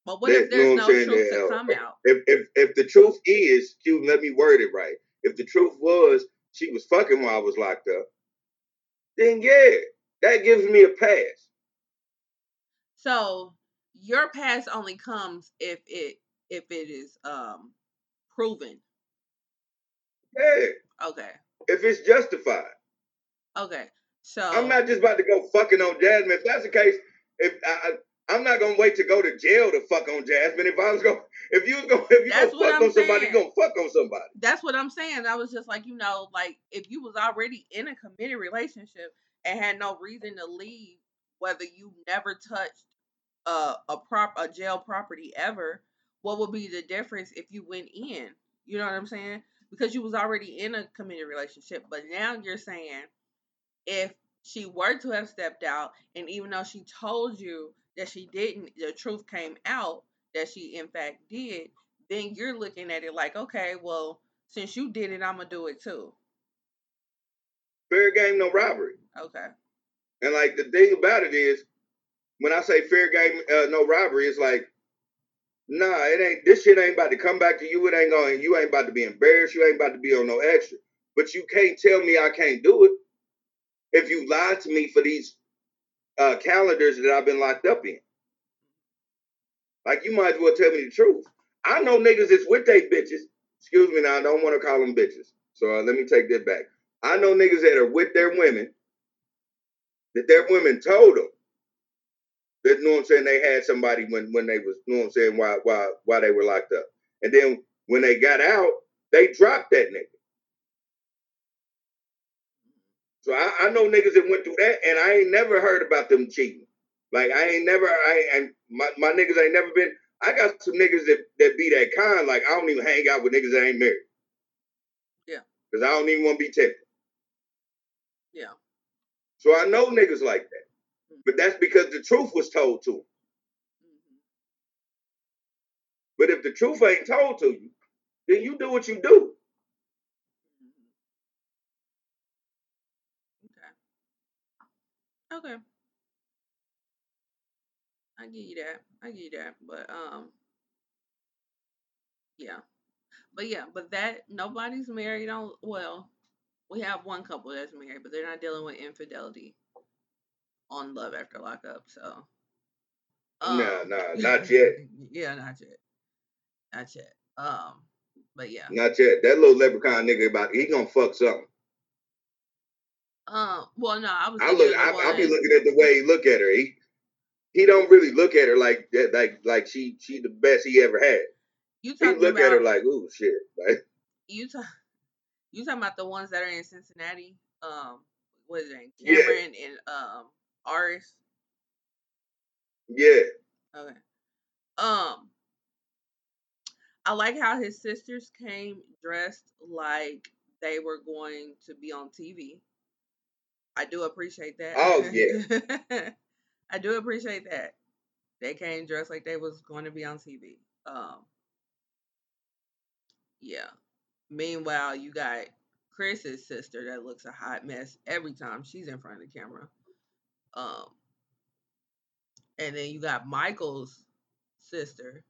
but what if there's no truth to come out? If, if if the truth is, you let me word it right. If the truth was she was fucking while I was locked up, then yeah, that gives me a pass. So your pass only comes if it if it is um proven. Yeah. Okay. If it's justified. Okay. So I'm not just about to go fucking on Jasmine. If that's the case, if I, I am not gonna wait to go to jail to fuck on Jasmine. If I was going, if you was going, if you That's gonna fuck I'm on somebody, you gonna fuck on somebody. that's what I'm saying. I was just like, you know, like if you was already in a committed relationship and had no reason to leave, whether you never touched a a prop a jail property ever, what would be the difference if you went in? You know what I'm saying? Because you was already in a committed relationship, but now you're saying if she were to have stepped out, and even though she told you that she didn't, the truth came out that she in fact did, then you're looking at it like, okay, well, since you did it, I'm gonna do it too. Fair game, no robbery. Okay. And like the thing about it is, when I say fair game, uh, no robbery, it's like, nah, it ain't. This shit ain't about to come back to you. It ain't going. You ain't about to be embarrassed. You ain't about to be on no extra. But you can't tell me I can't do it if you lied to me for these uh, calendars that I've been locked up in. Like you might as well tell me the truth. I know niggas that's with they bitches. Excuse me now, I don't want to call them bitches. So uh, let me take that back. I know niggas that are with their women that their women told them that you know what I'm saying they had somebody when when they was you know what I'm saying why why why they were locked up. And then when they got out, they dropped that nigga. So I, I know niggas that went through that and I ain't never heard about them cheating. Like I ain't never I and my, my niggas ain't never been I got some niggas that, that be that kind, like I don't even hang out with niggas that ain't married. Yeah. Cause I don't even want to be tempted. Yeah. So I know niggas like that. But that's because the truth was told to them. hmm But if the truth ain't told to you, then you do what you do. Okay. Okay. I give you that. I give you that. But um, yeah. But yeah, but that nobody's married on. Well, we have one couple that's married, but they're not dealing with infidelity on Love After Lockup. So. Nah, um, nah, not yet. yeah, not yet. Not yet. Um, but yeah. Not yet. That little leprechaun nigga about he gonna fuck something. Um. Well, no, I was. I look. I, I be looking at the way he look at her. He he don't really look at her like that. Like like she she the best he ever had. You He look about at her like ooh shit. Like you talk. You talking about the ones that are in Cincinnati? Um, what is it? Yeah. Cameron and um Aris. yeah. Okay. Um, I like how his sisters came dressed like they were going to be on TV. I do appreciate that. Oh, yeah. I do appreciate that. They came dressed like they was going to be on TV. Um, yeah. Meanwhile, you got Chris's sister that looks a hot mess every time she's in front of the camera. Um, and then you got Michael's sister.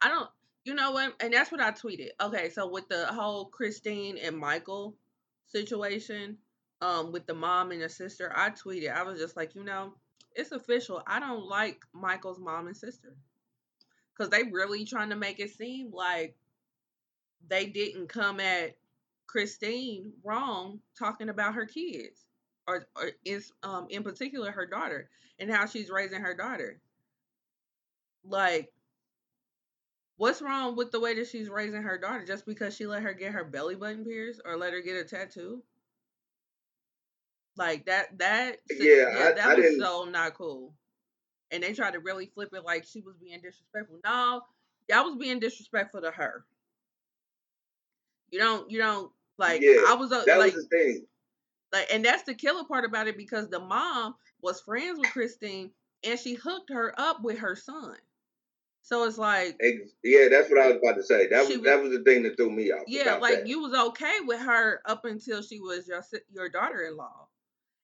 I don't, you know what? And that's what I tweeted. Okay, so with the whole Christine and Michael situation, um, with the mom and the sister, I tweeted. I was just like, you know, it's official. I don't like Michael's mom and sister because they really trying to make it seem like they didn't come at Christine wrong talking about her kids or, or is um in particular her daughter and how she's raising her daughter. Like what's wrong with the way that she's raising her daughter just because she let her get her belly button pierced or let her get a tattoo? Like that that Yeah, I- that I was didn't- so not cool. And they tried to really flip it like she was being disrespectful. No, y'all was being disrespectful to her. You don't you don't like Yeah, I was uh, That like was the thing. Like and that's the killer part about it because the mom was friends with Christine and she hooked her up with her son. So it's like Yeah, that's what I was about to say. That was was- that was the thing that threw me off. yeah, like that. you was okay with her up until she was your your daughter-in-law.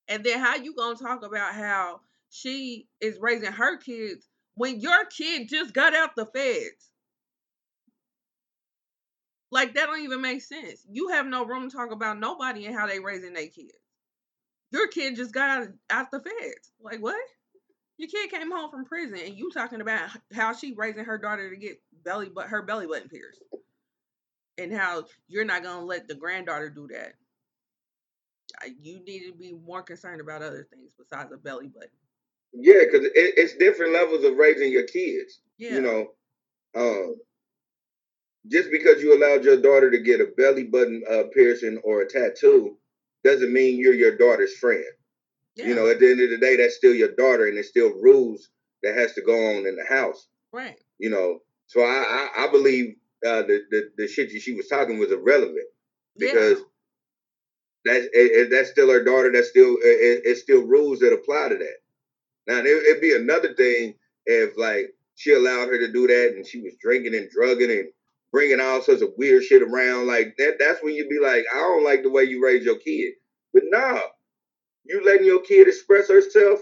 And then how you going to talk about how she is raising her kids when your kid just got out the feds? Like that don't even make sense. You have no room to talk about nobody and how they raising their kids. Your kid just got out of, out the feds. Like what? Your kid came home from prison and you talking about how she raising her daughter to get belly but her belly button pierced. and how you're not gonna let the granddaughter do that. You need to be more concerned about other things besides a belly button. Yeah, because it, it's different levels of raising your kids. Yeah. You know, um, just because you allowed your daughter to get a belly button uh, piercing or a tattoo doesn't mean you're your daughter's friend. Yeah. You know, at the end of the day, that's still your daughter, and there's still rules that has to go on in the house. Right. You know, so I I, I believe uh, the, the the shit that she was talking was irrelevant because yeah. that's it, that's still her daughter. That's still it, it's still rules that apply to that. Now it, it'd be another thing if like she allowed her to do that and she was drinking and drugging and bringing all sorts of weird shit around like that. That's when you'd be like, I don't like the way you raise your kid. But nah, you letting your kid express herself,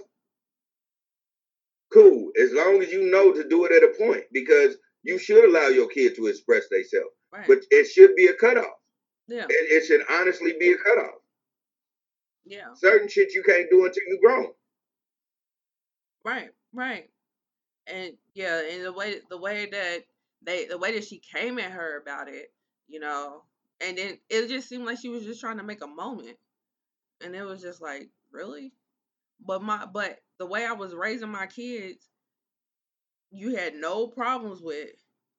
cool. As long as you know to do it at a point, because you should allow your kid to express themselves. Right. But it should be a cutoff. Yeah. It, it should honestly be a cutoff. Yeah. Certain shit you can't do until you're grown. Right, right. And yeah, and the way the way that they the way that she came at her about it, you know, and then it just seemed like she was just trying to make a moment. And it was just like, really? But my but the way I was raising my kids, you had no problems with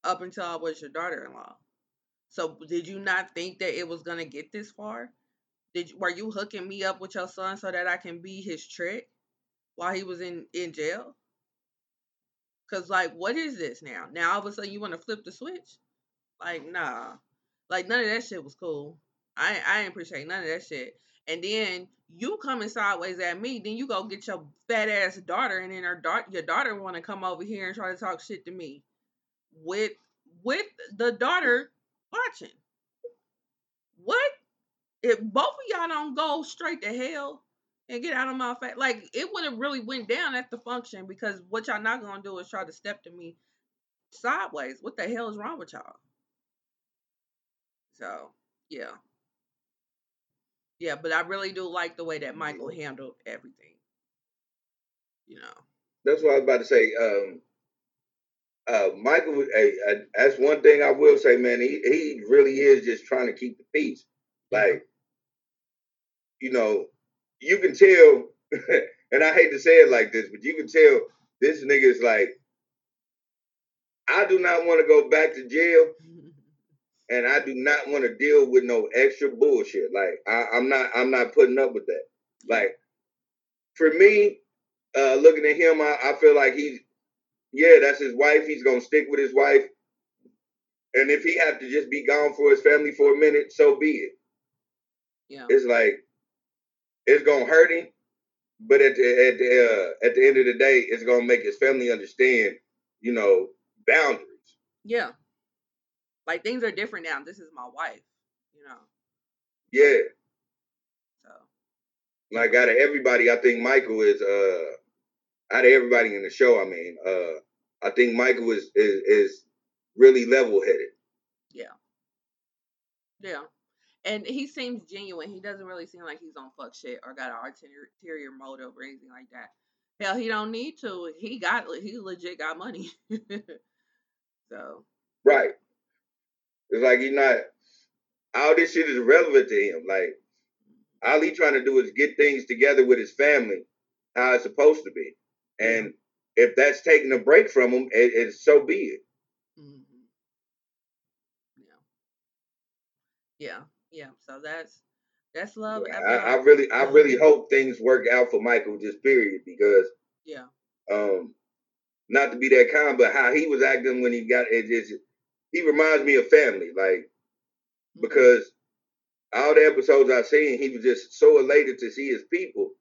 up until I was your daughter-in-law. So did you not think that it was gonna get this far? Did you, were you hooking me up with your son so that I can be his trick while he was in in jail? Cause like, what is this now? Now all of a sudden you want to flip the switch? Like, nah. Like none of that shit was cool. I I appreciate none of that shit. And then you coming sideways at me, then you go get your fat ass daughter, and then her daughter, your daughter want to come over here and try to talk shit to me, with with the daughter watching. What? If both of y'all don't go straight to hell, and get out of my face. Like it would have really went down at the function because what y'all not gonna do is try to step to me sideways. What the hell is wrong with y'all? So yeah. Yeah, but I really do like the way that Michael handled everything. You know. That's what I was about to say. Um uh, Michael, hey, uh, that's one thing I will say, man. He he really is just trying to keep the peace. Like, you know, you can tell, and I hate to say it like this, but you can tell this nigga is like, I do not want to go back to jail, and I do not want to deal with no extra bullshit. Like I, am not, I'm not putting up with that. Like for me, uh, looking at him, I, I feel like he's, yeah, that's his wife. He's gonna stick with his wife, and if he have to just be gone for his family for a minute, so be it. Yeah, it's like it's gonna hurt him, but at the at the uh, at the end of the day, it's gonna make his family understand, you know, boundaries. Yeah, like things are different now. This is my wife, you know. Yeah. So. Like out of everybody, I think Michael is uh out of everybody in the show. I mean, uh, I think Michael is is, is really level headed. Yeah. Yeah and he seems genuine. He doesn't really seem like he's on fuck shit or got an ulterior motive or anything like that. Hell, he don't need to. He got he legit got money. so right, it's like he's not. All this shit is relevant to him. Like all he trying to do is get things together with his family, how it's supposed to be, and if that's taking a break from him, it, it so be it. Mm-hmm. Yeah. Yeah. Yeah, so that's that's love. Yeah, I, I, really, I really hope things work out for Michael. Just period, because yeah, um, not to be that kind, but how he was acting when he got it, just he reminds me of family, like mm-hmm. because all the episodes I've seen, he was just so elated to see his people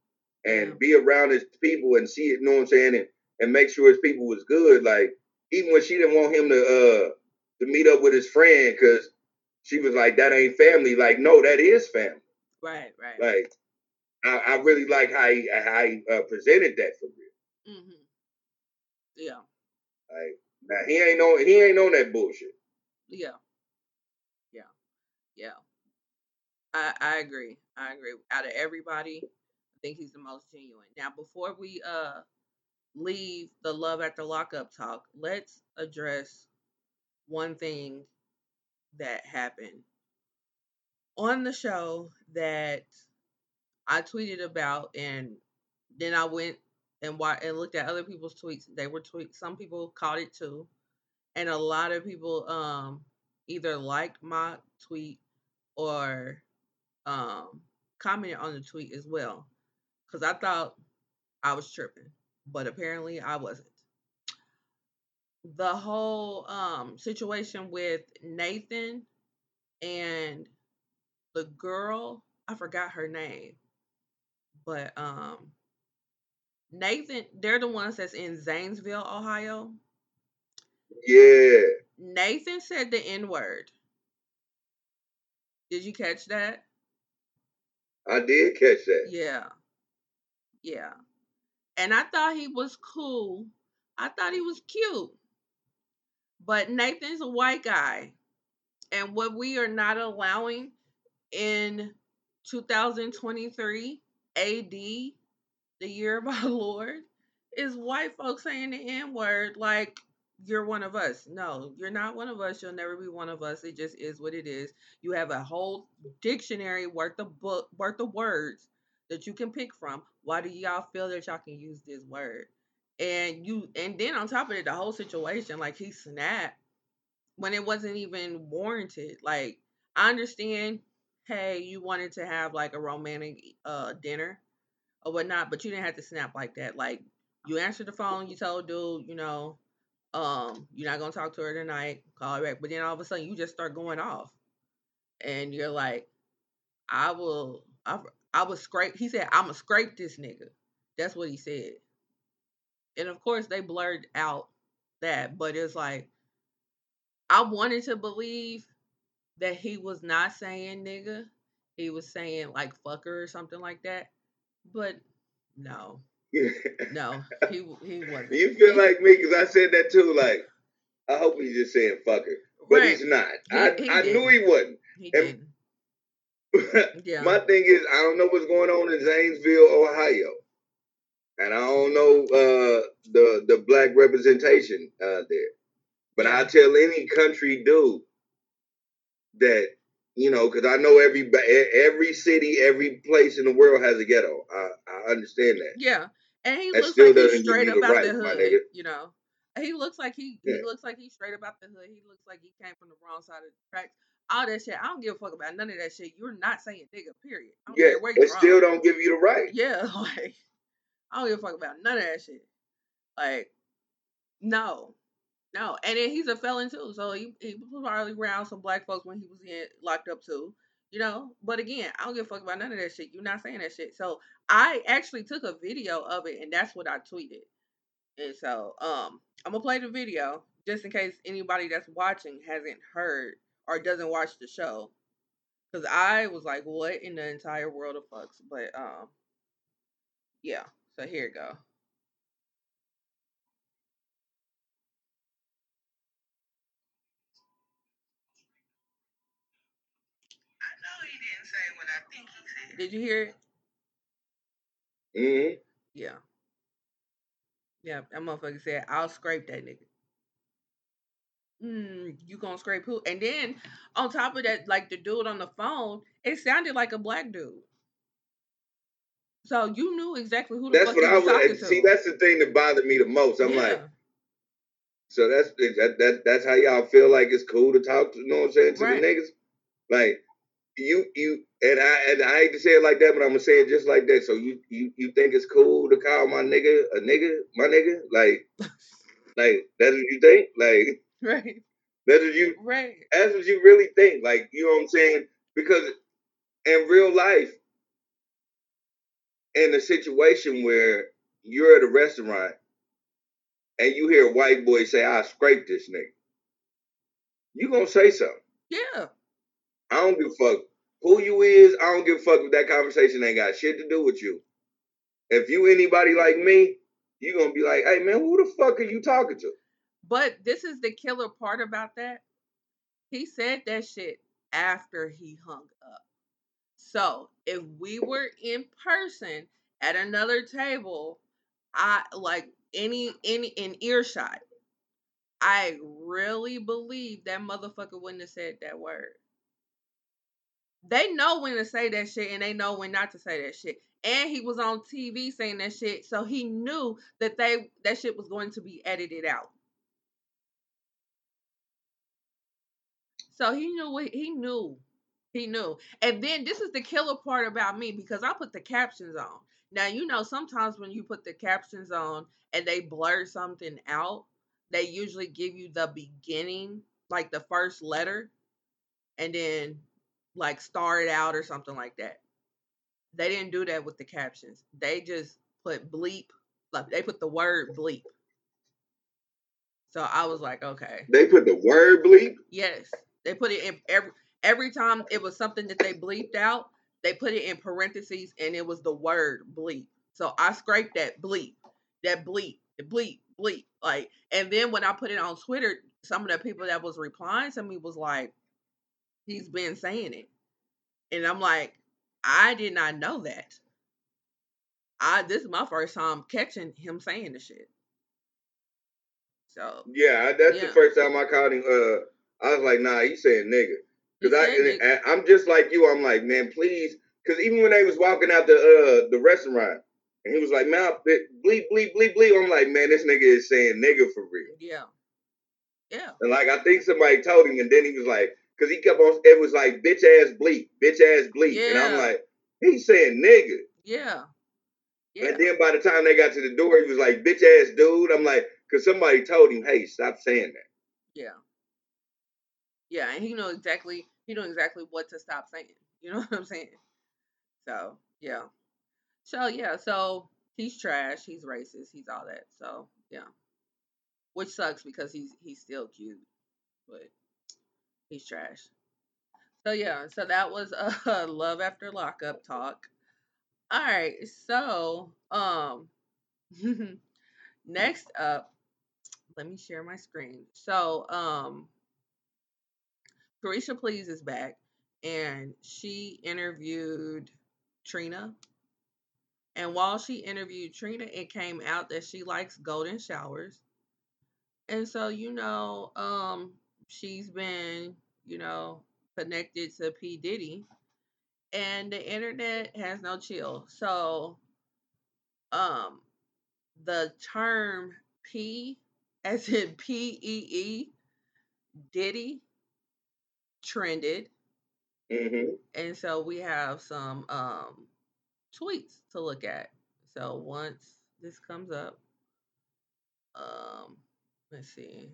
and yeah. be around his people and see it. You know what I'm saying? And and make sure his people was good. Like even when she didn't want him to uh to meet up with his friend because she was like, "That ain't family." Like, no, that is family. Right, right. Like, I, I really like how he how he uh, presented that for real. Mm-hmm. Yeah. Like, now he ain't on he ain't on that bullshit. Yeah. Yeah. Yeah. I I agree. I agree. Out of everybody, I think he's the most genuine. Now, before we uh leave the love after lockup talk, let's address one thing that happened on the show that I tweeted about, and then I went and wa- and looked at other people's tweets. They were tweets. Some people caught it too, and a lot of people um either liked my tweet or um commented on the tweet as well, because I thought I was tripping, but apparently I wasn't. The whole um situation with Nathan and the girl, I forgot her name, but um Nathan, they're the ones that's in Zanesville, Ohio. Yeah. Nathan said the N word. Did you catch that? I did catch that. Yeah. Yeah. And I thought he was cool. I thought he was cute. But Nathan's a white guy. And what we are not allowing in 2023 AD, the year of our Lord, is white folks saying the N word like you're one of us. No, you're not one of us. You'll never be one of us. It just is what it is. You have a whole dictionary worth of book worth of words that you can pick from. Why do y'all feel that y'all can use this word? And you and then on top of it, the whole situation, like he snapped when it wasn't even warranted. Like I understand, hey, you wanted to have like a romantic uh dinner or whatnot, but you didn't have to snap like that. Like you answered the phone, you told dude, you know, um, you're not gonna talk to her tonight, call her back. But then all of a sudden you just start going off. And you're like, I will I I was scrape he said, I'ma scrape this nigga. That's what he said. And of course they blurred out that, but it's like I wanted to believe that he was not saying nigga. He was saying like fucker or something like that. But no. No, he he wasn't. you feel He- like me because I said that too. Like, I hope he's just saying fucker, but right. he's not. He- I he I knew he wasn't. He and- didn't. Yeah. My thing is, I don't know what's going on in Zanesville, Ohio, and I don't know uh, the the black representation uh, there. But I tell any country dude that you know, because I know every every city, every place in the world has a ghetto. I, I understand that. Yeah, and he That looks like he's straight about right, the hood. You know, he looks like he Yeah. he looks like he's straight about the hood. He looks like he came from the wrong side of the tracks. All that shit. I don't give a fuck about none of that shit. You're not saying nigga. Period. I don't Yeah, care where you're it from. still don't give you the right. Yeah, like I don't give a fuck about none of that shit. Like, no, no. And then he's a felon too, so he he probably around some black folks when he was in locked up too. You know, but again, I don't give a fuck about none of that shit. You're not saying that shit. So I actually took a video of it, and that's what I tweeted. And so, um, I'm gonna play the video just in case anybody that's watching hasn't heard or doesn't watch the show. Cause I was like, what in the entire world of fucks? But um, yeah. So here you go. I know he didn't say what I think he said. Did you hear it? hmm Yeah. Yeah, that motherfucker said, I'll scrape that nigga. Mm, you gonna scrape who? And then on top of that, like the dude on the phone, it sounded like a black dude. So you knew exactly who the That's fuck what I was talking to. See, that's the thing that bothered me the most. I'm yeah. like, so that's that, that that's how y'all feel like it's cool to talk to. You know what I'm saying to Right. the niggas? Like you you and I and I hate to say it like that, but I'm gonna say it just like that. So you you you think it's cool to call my nigga a nigga, my nigga? Like like that's what you think? Like right, that's what you right. that's what you really think. Like, you know what I'm saying? Because in real life, in a situation where you're at a restaurant and you hear a white boy say, I scraped this nigga, you gonna say something. Yeah, I don't give a fuck who you is. I don't give a fuck if that conversation ain't got shit to do with you. If you anybody like me, you gonna be like, hey man, who the fuck are you talking to? but this is the killer part about that. He said that shit after he hung up. So if we were in person at another table, I like any any in earshot, I really believe that motherfucker wouldn't have said that word. They know when to say that shit and they know when not to say that shit. And he was on TV saying that shit, so he knew that they that shit was going to be edited out. So he knew he knew. He knew. And then this is the killer part about me because I put the captions on. Now you know sometimes when you put the captions on and they blur something out, they usually give you the beginning, like the first letter, and then like star it out or something like that. They didn't do that with the captions. They just put bleep, like they put the word bleep. So I was like, okay. They put the word bleep. Yes, they put it in every every time it was something that they bleeped out. They put it in parentheses and it was the word bleep. So I scraped that bleep, that bleep, the bleep, bleep, like. And then when I put it on Twitter, some of the people that was replying to me was like, "He's been saying it," and I'm like, I did not know that. I this is my first time catching him saying the shit. So Yeah, that's Yeah. the first time I caught him. Uh, I was like, nah, he's saying nigga. He Cause I, said and, nigga. and I'm just like you. I'm like, man, please. Cause even when they was walking out the uh the restaurant, and he was like, man, bleep, bleep, bleep, bleep. I'm like, man, this nigga is saying nigga for real. yeah, yeah, And like, I think somebody told him, and then he was like, cause he kept on. It was like bitch ass bleep, bitch ass bleep, and I'm like, he's saying nigga. yeah, yeah. And then by the time they got to the door, he was like, bitch ass dude. I'm like, cause somebody told him, hey, stop saying that. Yeah. Yeah, and he know exactly he know exactly what to stop saying. You know what I'm saying? So, yeah. So, yeah, so he's trash, he's racist, he's all that. So, yeah. Which sucks because he's he's still cute, but he's trash. So, yeah, so that was a love after lockup talk. All right. So, um next up, let me share my screen. So, um Caresha Please is back and she interviewed Trina. And while she interviewed Trina, it came out that she likes golden showers. And so, you know, um, she's been, you know, connected to P. Diddy. And the internet has no chill. So, um, the term P, as in P E E, Diddy, trended. Mm-hmm. and so we have some um tweets to look at. So once this comes up, um, let's see.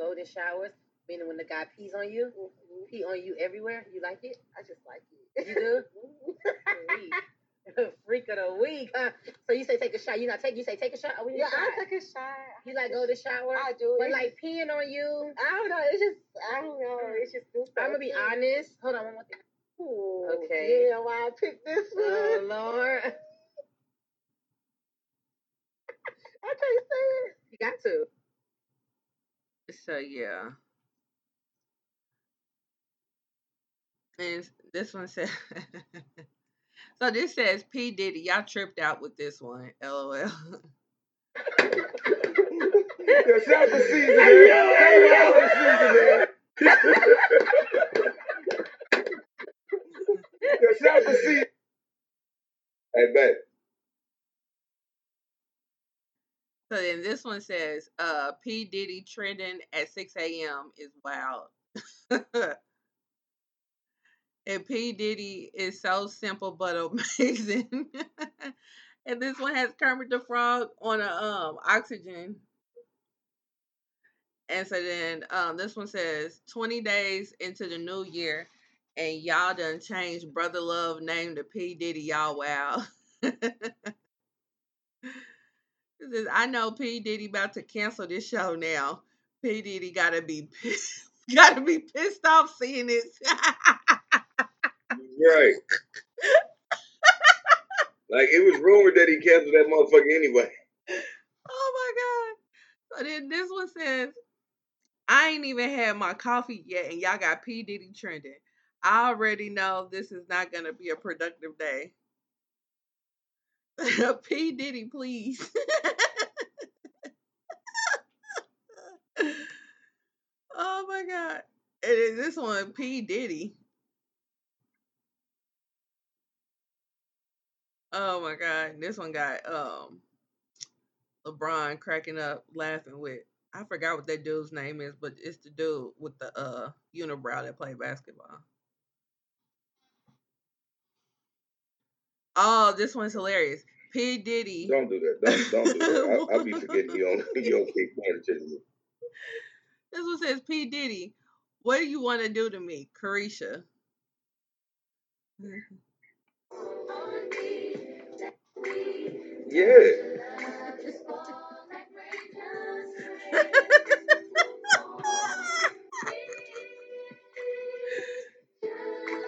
golden showers, meaning when the guy pees on you, pee on you everywhere. You like it? I just like it. You do? Freak. Freak of the week, huh? So you say take a shot. You not take. You say take a shot. Or we need Yeah, a shot? I take a shot. You like golden shower? I do. But It's like peeing on you. I don't know. It's just I don't know. It's just. I'm gonna be honest. Hold on one more thing. Ooh, Okay. Yeah, why I picked this oh, one? Oh Lord, I can't say it. you got to. So yeah. And this one says So this says P. Diddy, y'all tripped out with this one. LOL. Yeah, shout out to Caesar, man. Shout out to Caesar, man. Yeah, shout out to Caesar. Hey, babe. So then this one says, uh, P. Diddy trending at 6 a.m. is wild. and P. Diddy is so simple but amazing. and this one has Kermit the Frog on a um oxygen. And so then um this one says 20 days into the new year and y'all done changed Brother Love name to P. Diddy, y'all wow. Says, I know P. Diddy about to cancel this show now. P. Diddy gotta be pissed, gotta be pissed off seeing this. Right. like, it was rumored that he canceled that motherfucker anyway. oh my god. So then this one says, I ain't even had my coffee yet, and y'all got P. Diddy trending. I already know this is not gonna be a productive day. P Diddy, please. oh my god. Is this one P Diddy. Oh my god. This one got um LeBron cracking up laughing with I forgot what that dude's name is, but it's the dude with the uh unibrow that played basketball. Oh, this one's hilarious. P Diddy. Don't do that. Don't, don't do that. I, I'll be forgetting you don't you don't keep attention. This one says P Diddy. What do you want to do to me, Caresha? Yeah.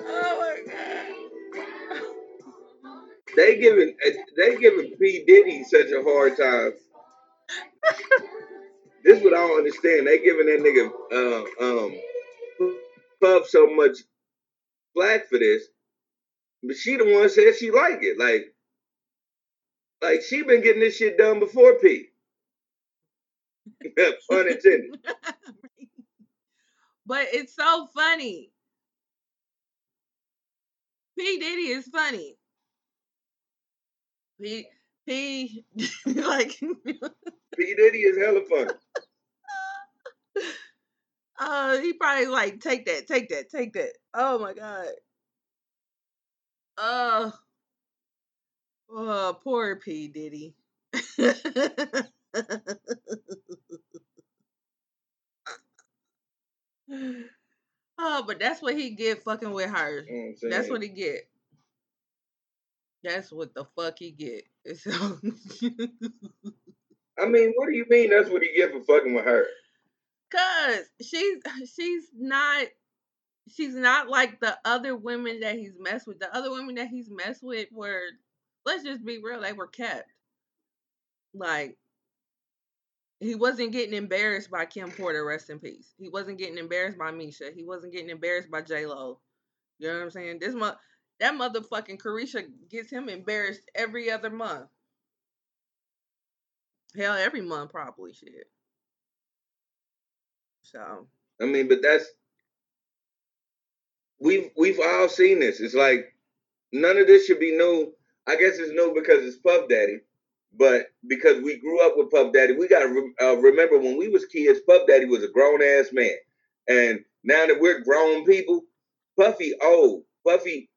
oh my god. They giving they giving P Diddy such a hard time. This is what I don't understand. They giving that nigga uh, um Puff so much flack for this, but she the one said she like it. Like, like she been getting this shit done before P. Pun intended. but it's so funny. P Diddy is funny. P P like P Diddy is hella funny. uh he probably like take that, take that, take that. Oh my god. Uh oh poor P Diddy. oh, but that's what he get fucking with her. You know That's what he get. That's what the fuck he get. So I mean, what do you mean? That's what he get for fucking with her? Cause she's she's not she's not like the other women that he's messed with. The other women that he's messed with were let's just be real, they were kept. Like he wasn't getting embarrassed by Kim Porter, rest in peace. He wasn't getting embarrassed by Misha. He wasn't getting embarrassed by J Lo. You know what I'm saying? This month that motherfucking Caresha gets him embarrassed every other month. Hell, every month probably shit. So I mean, but that's we've we've all seen this. It's like none of this should be new. I guess it's new because it's Puff Daddy, but because we grew up with Puff Daddy, we gotta re- uh, remember when we was kids, Puff Daddy was a grown ass man, and now that we're grown people, Puffy old, Puffy,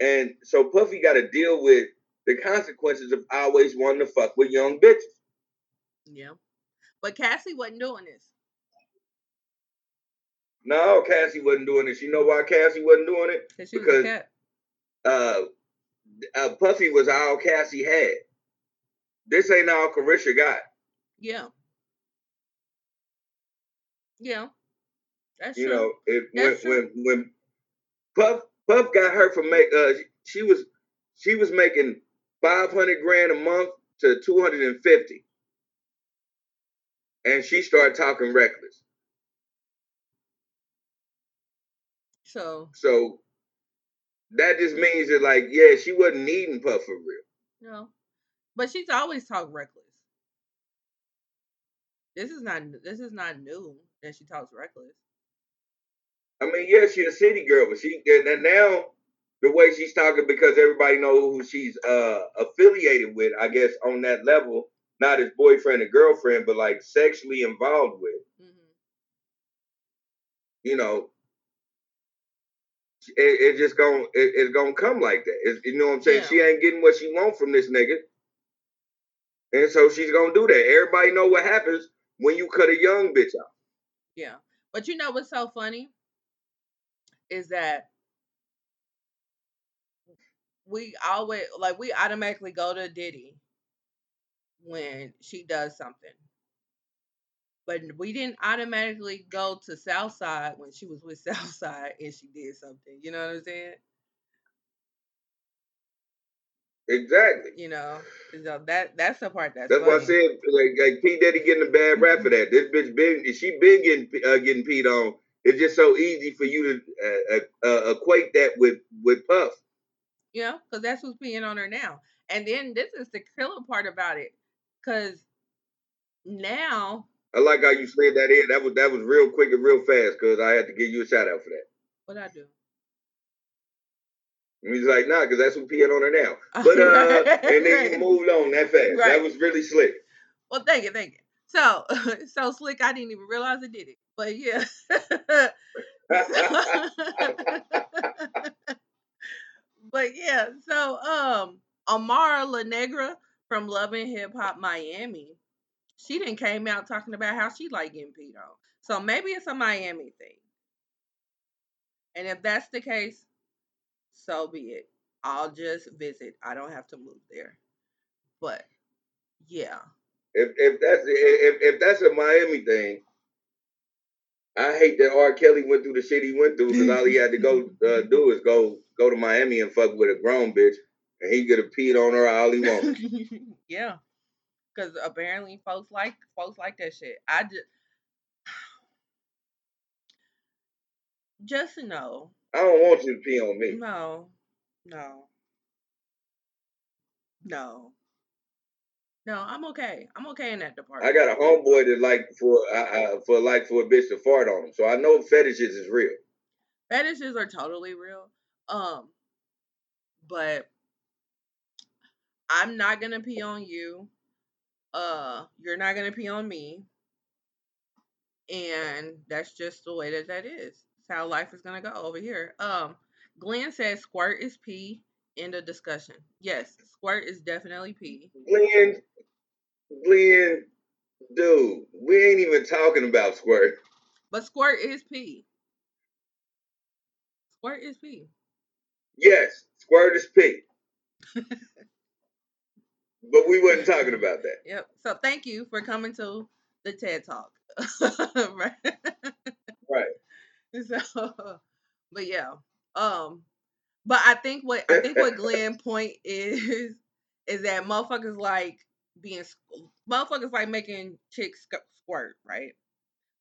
and so Puffy got to deal with the consequences of always wanting to fuck with young bitches. Yeah. But Cassie wasn't doing this. No, Cassie wasn't doing this. You know why Cassie wasn't doing it? Because was a cat. uh, uh, Puffy was all Cassie had. This ain't all Caresha got. Yeah. Yeah. That's You true. know, it, when true. when when Puff Puff got her from make uh she was she was making five hundred grand a month to two hundred and fifty, and she started talking reckless. So, So that just means that like yeah, she wasn't needing Puff for real. no. But she's always talked reckless. This is not this is not new that she talks reckless. I mean, yeah, she's a city girl, but she now the way she's talking because everybody know who she's uh affiliated with, I guess on that level, not as boyfriend and girlfriend, but like sexually involved with. hmm You know, it, it just gonna it, it's gonna come like that. It's, you know what I'm saying? Yeah. She ain't getting what she want from this nigga, and so she's gonna do that. Everybody know what happens when you cut a young bitch out. Yeah. But you know what's so funny? Is that we always like we automatically go to Diddy when she does something. But we didn't automatically go to Southside when she was with Southside and she did something. You know what I'm saying? Exactly. You know, so that that's the part that's, That's why I said like, like P Daddy getting a bad rap for that. This bitch been she been getting uh, getting peed on. it's just so easy for you to uh, uh, equate that with with Puff. You know, because that's who's peeing on her now. And then this is the killer part about it, because now I like how you slid that in. That was that was real quick and real fast because I had to give you a shout out for that. what I do? And he's like, nah, because that's who peeing on her now. But uh, Right, and then right. you moved on that fast. Right. That was really slick. Well, thank you, thank you. So, so slick, I didn't even realize I did it. But yeah. but yeah, so um Amara La Negra from Love and Hip Hop Miami, she didn't came out talking about how she like getting peed on. So maybe it's a Miami thing. And if that's the case, so be it. I'll just visit. I don't have to move there. But yeah. if if that's if if that's a Miami thing, I hate that R. Kelly went through the shit he went through because all he had to go uh, do is go go to Miami and fuck with a grown bitch, and he could have peed on her all he wanted. yeah. Cause apparently folks like folks like that shit. I just just know. I don't want you to pee on me. No. No. No. No, I'm okay. I'm okay in that department. I got a homeboy that like for uh, uh, for like for a bitch to fart on him, so I know fetishes is real. fetishes are totally real. Um, but I'm not gonna pee on you. Uh, you're not gonna pee on me, and that's just the way that that is. It's how life is gonna go over here. Um, Glenn says squirt is pee. End of discussion. Yes, squirt is definitely pee. Glenn, Glenn, dude, we ain't even talking about squirt. But squirt is pee. Squirt is pee. Yes, squirt is pee. but we wasn't talking about that. Yep. So thank you for coming to the TED Talk. right. Right. So, but yeah. Um, but I think what I think what Glenn point is is that motherfuckers like being motherfuckers like making chicks squirt, right?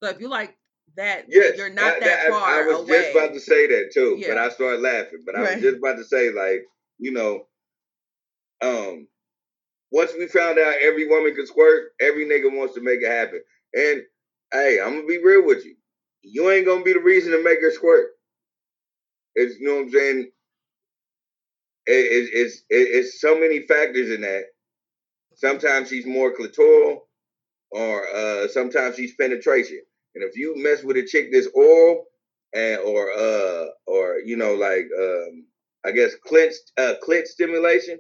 So if you like that, Yes, you're not I, that I- far I was away. just about to say that too, but I started laughing. But I Right. was just about to say, like, you know, um, once we found out every woman could squirt, every nigga wants to make it happen. And hey, I'm gonna be real with you. You ain't gonna be the reason to make her squirt. It's you know what I'm saying. It, it, it's it, it's so many factors in that. Sometimes she's more clitoral, or uh, sometimes she's penetration. And if you mess with a chick that's oral, and or uh or you know like um I guess clit uh clit stimulation,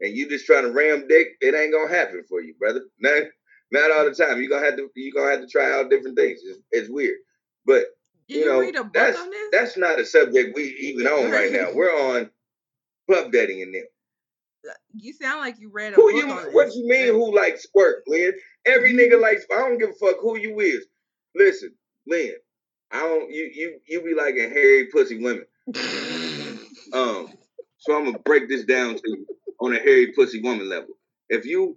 and you just trying to ram dick, it ain't gonna happen for you, brother. Not not all the time. You gonna have to you gonna have to try out different things. It's, it's weird, but you you, know read a book that's on this? that's not a subject we even on right now. We're on pup dating and them. you sound like you read a Who book you? What this. you mean? Who likes squirt, Lynn? Every nigga likes. I don't give a fuck who you is. Listen, Lynn. I don't. You you you be like a hairy pussy women. Um. So I'm gonna break this down to you on a hairy pussy woman level. If you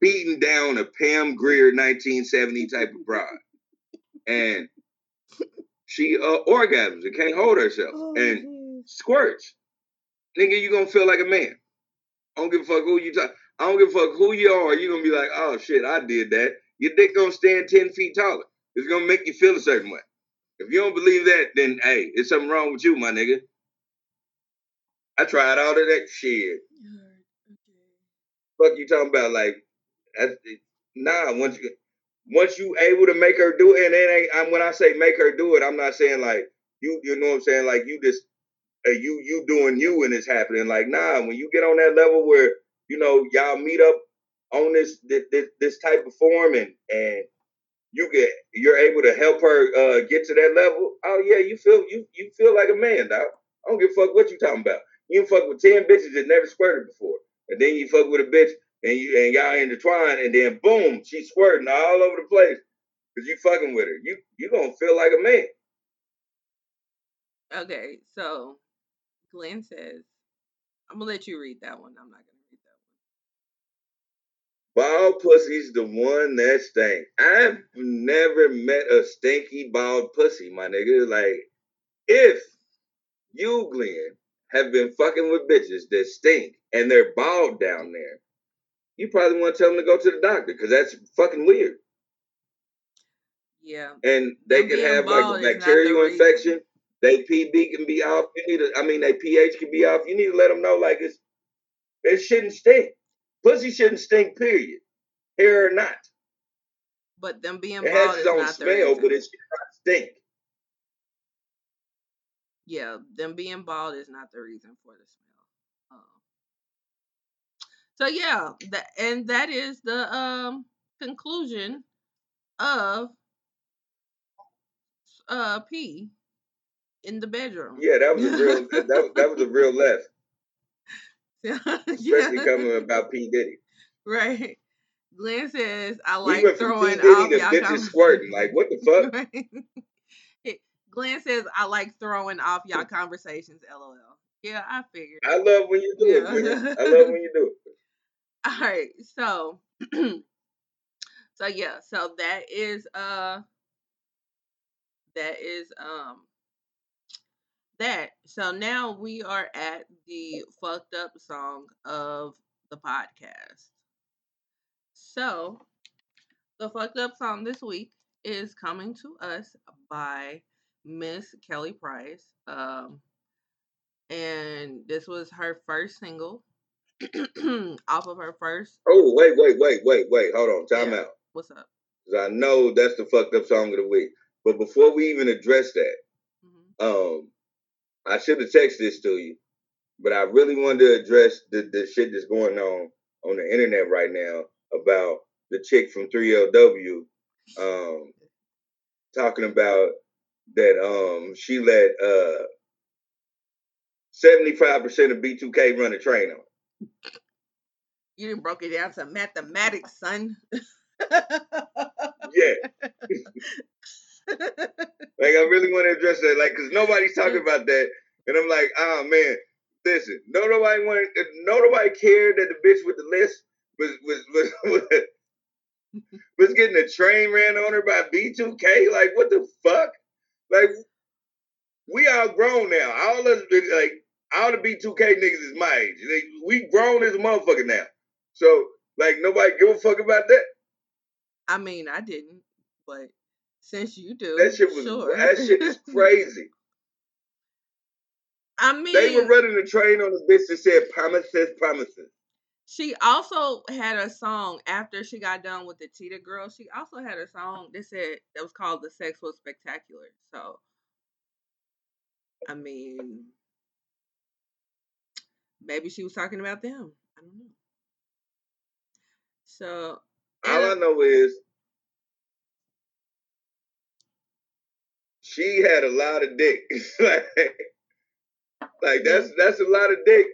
beating down a Pam Grier 1970 type of broad, and she uh, orgasms and can't hold herself Oh, and squirts, nigga, you gonna feel like a man. I don't give a fuck who you talk. I don't give a fuck who you are. You're gonna be like, oh shit, I did that. Your dick gonna stand ten feet taller. It's gonna make you feel a certain way. If you don't believe that, then hey, there's something wrong with you, my nigga. I tried all of that shit. Fuck you talking about? Like, that's, nah. Once you once you able to make her do it, and it ain't. I'm, when I say make her do it, I'm not saying like you. You know what I'm saying? Like you just uh, you you doing you and it's happening. Like nah. When you get on that level where you know y'all meet up on this this, this, type of form and and you get you're able to help her uh, get to that level. Oh yeah, you feel you you feel like a man, dog. I don't give a fuck what you talking about. You fuck with ten bitches that never squirted before, and then you fuck with a bitch and you and y'all intertwine, and then boom, she's squirting all over the place because you fucking with her. You you gonna feel like a man. Okay, so Glenn says, I'm gonna let you read that one. I'm not gonna read that one. Bald pussy's the one that stink. I've never met a stinky bald pussy, my nigga. Like, if you, Glenn, have been fucking with bitches that stink and they're bald down there, you probably want to tell them to go to the doctor because that's fucking weird. Yeah. And they can have like a is not the bacterial infection. They PB can be off. You need to, I mean, they pH can be off. You need to let them know like it's it shouldn't stink. Pussy shouldn't stink. Period. Hair or not. But them being It bald has is its own smell, but it should not stink. Yeah, them being bald is not the reason for the smell. Um, so yeah, that and that is the um conclusion of uh P in the bedroom. Yeah, that was a real that, that, that was a real left, especially yeah, coming about P Diddy. right. Glenn says I like throwing off y'all bitches squirting. Like what the fuck? Right. It- Glenn says I like throwing off y'all conversations. LOL. Yeah, I figured. I love when you do it, Yeah. Glenn. I love when you do it. All right, so so yeah, so that is uh that is um that. So now we are at the fucked up song of the podcast. So the fucked up song this week is coming to us by Miss Kelly Price. Um and this was her first single off of her first Oh, wait, wait, wait, wait, wait. Hold on. Time Yeah. out. what's up? 'Cause I know that's the fucked up song of the week. But before we even address that, hmm um, I should have texted this to you, but I really wanted to address the, the shit that's going on on the internet right now about the chick from 3LW um, talking about that um, she let uh, 75% of B2K run a train on. You didn't broke it down to mathematics, son. Yeah, like I really want to address that, like, cause nobody's talking about that, and I'm like, oh man, listen, no nobody wanted, no nobody cared that the bitch with the list was was was was, was getting a train ran on her by B2K. Like, what the fuck? Like, we all grown now. All of the like, all the B2K niggas is my age. They, we grown as a motherfucker now. So, like, nobody give a fuck about that. I mean, I didn't, but since you do, That shit was sure. that shit is crazy. I mean, They were running a train on a bitch that said promises, promises. She also had a song after she got done with the Cheetah Girl. She also had a song that said that was called "The Sex Was Spectacular." So, I mean, maybe she was talking about them. I don't know. So, All I know is she had a lot of dick. like, like that's that's a lot of dick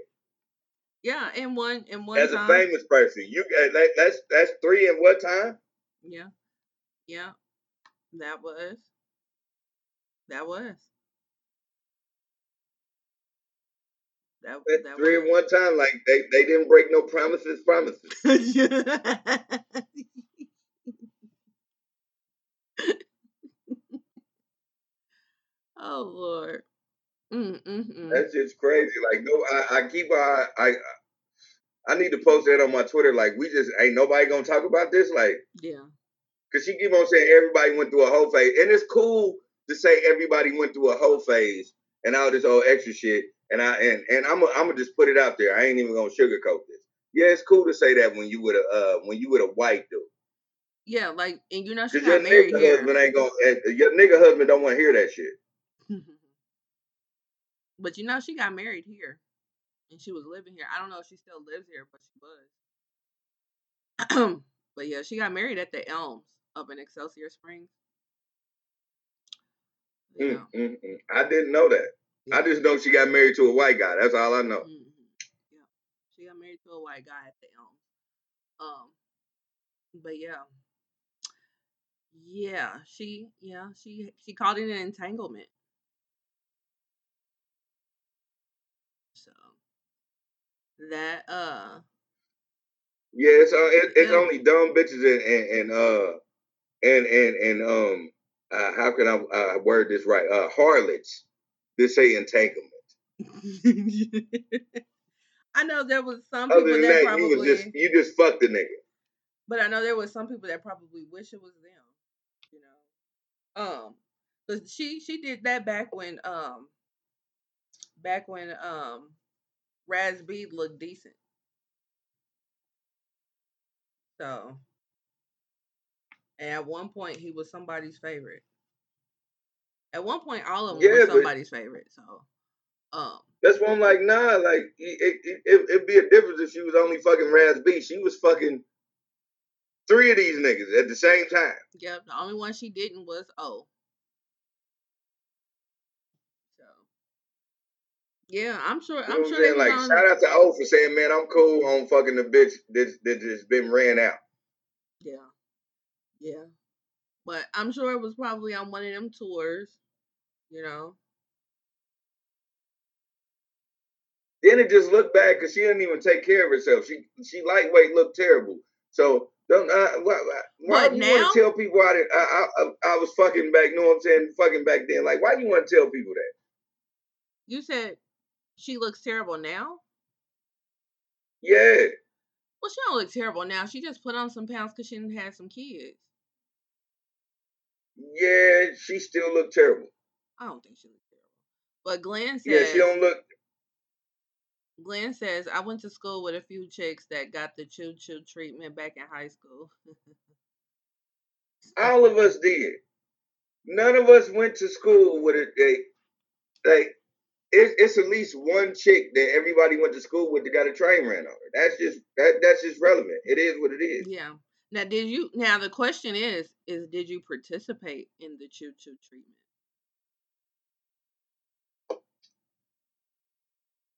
yeah, in one in one as a famous person. You uh, that, that's that's three in what time? yeah, yeah, that was that was that That's that three was. in one time. Like they they didn't break no promises, promises. oh Lord. Mm, mm, mm. That's just crazy. Like no, I, I keep I, I I need to post that on my Twitter. Like we just ain't nobody gonna talk about this. Like Yeah. Cause she keep on saying everybody went through a whole phase, and it's cool to say everybody went through a whole phase and all this old extra shit. And I and and I'm I'm gonna just put it out there. I ain't even gonna sugarcoat this. Yeah, it's cool to say that when you with a uh, when you with a white dude, Yeah, like and you know she cause your married nigga here. husband ain't gonna your nigga husband don't want to hear that shit. But you know she got married here. And she was living here. I don't know if she still lives here, but she was. but yeah, she got married at the Elms up in Excelsior Springs. Yeah. Mm, mm, mm. I didn't know that. I just know she got married to a white guy. That's all I know. Mhm. Yeah. She got married to a white guy at the Elms. Um but yeah. Yeah, she yeah, she she called it an entanglement. So that uh Yeah, it's uh, it, it's only dumb bitches and and, and uh and and and um uh, how can I uh, word this right? Uh, harlots. They say entanglement. I know there was some Other people than that that, probably, you was just you just fucked the nigga. but I know there was some people that probably wish it was them. You know, um but she she did that back when um back when um Raz B looked decent. So, and at one point he was somebody's favorite. At one point, all of them Yeah, were somebody's favorite. So, um, That's why I'm like, nah, like it, it, it, it'd be a difference if she was only fucking Raz B. She was fucking three of these niggas at the same time. yeah, the only one she didn't was O. So, yeah, I'm sure. I'm what sure I'm they Like, shout out to O for saying, man, I'm cool on fucking the bitch that that just been ran out. Yeah, yeah, but I'm sure it was probably on one of them tours. You know. Then it just looked bad because she didn't even take care of herself. She she lightweight looked terrible. So don't uh, why, why, why do you want to tell people I, did, I, I I was fucking back? Know what I'm saying? Fucking back then. Like, why do you want to tell people that? You said she looks terrible now. Yeah, Well, she don't look terrible now. She just put on some pounds because she didn't have some kids. yeah, she still looked terrible. I don't think she looks terrible. But Glenn says, Yeah, she don't look. Glenn says, I went to school with a few chicks that got the choo choo treatment back in high school. All of us did. None of us went to school with a, They, like, it, it's at least one chick that everybody went to school with that got a train ran on her. That's just that. That's just relevant. It is what it is. yeah. Now, did you? Now the question is, is did you participate in the choo choo treatment?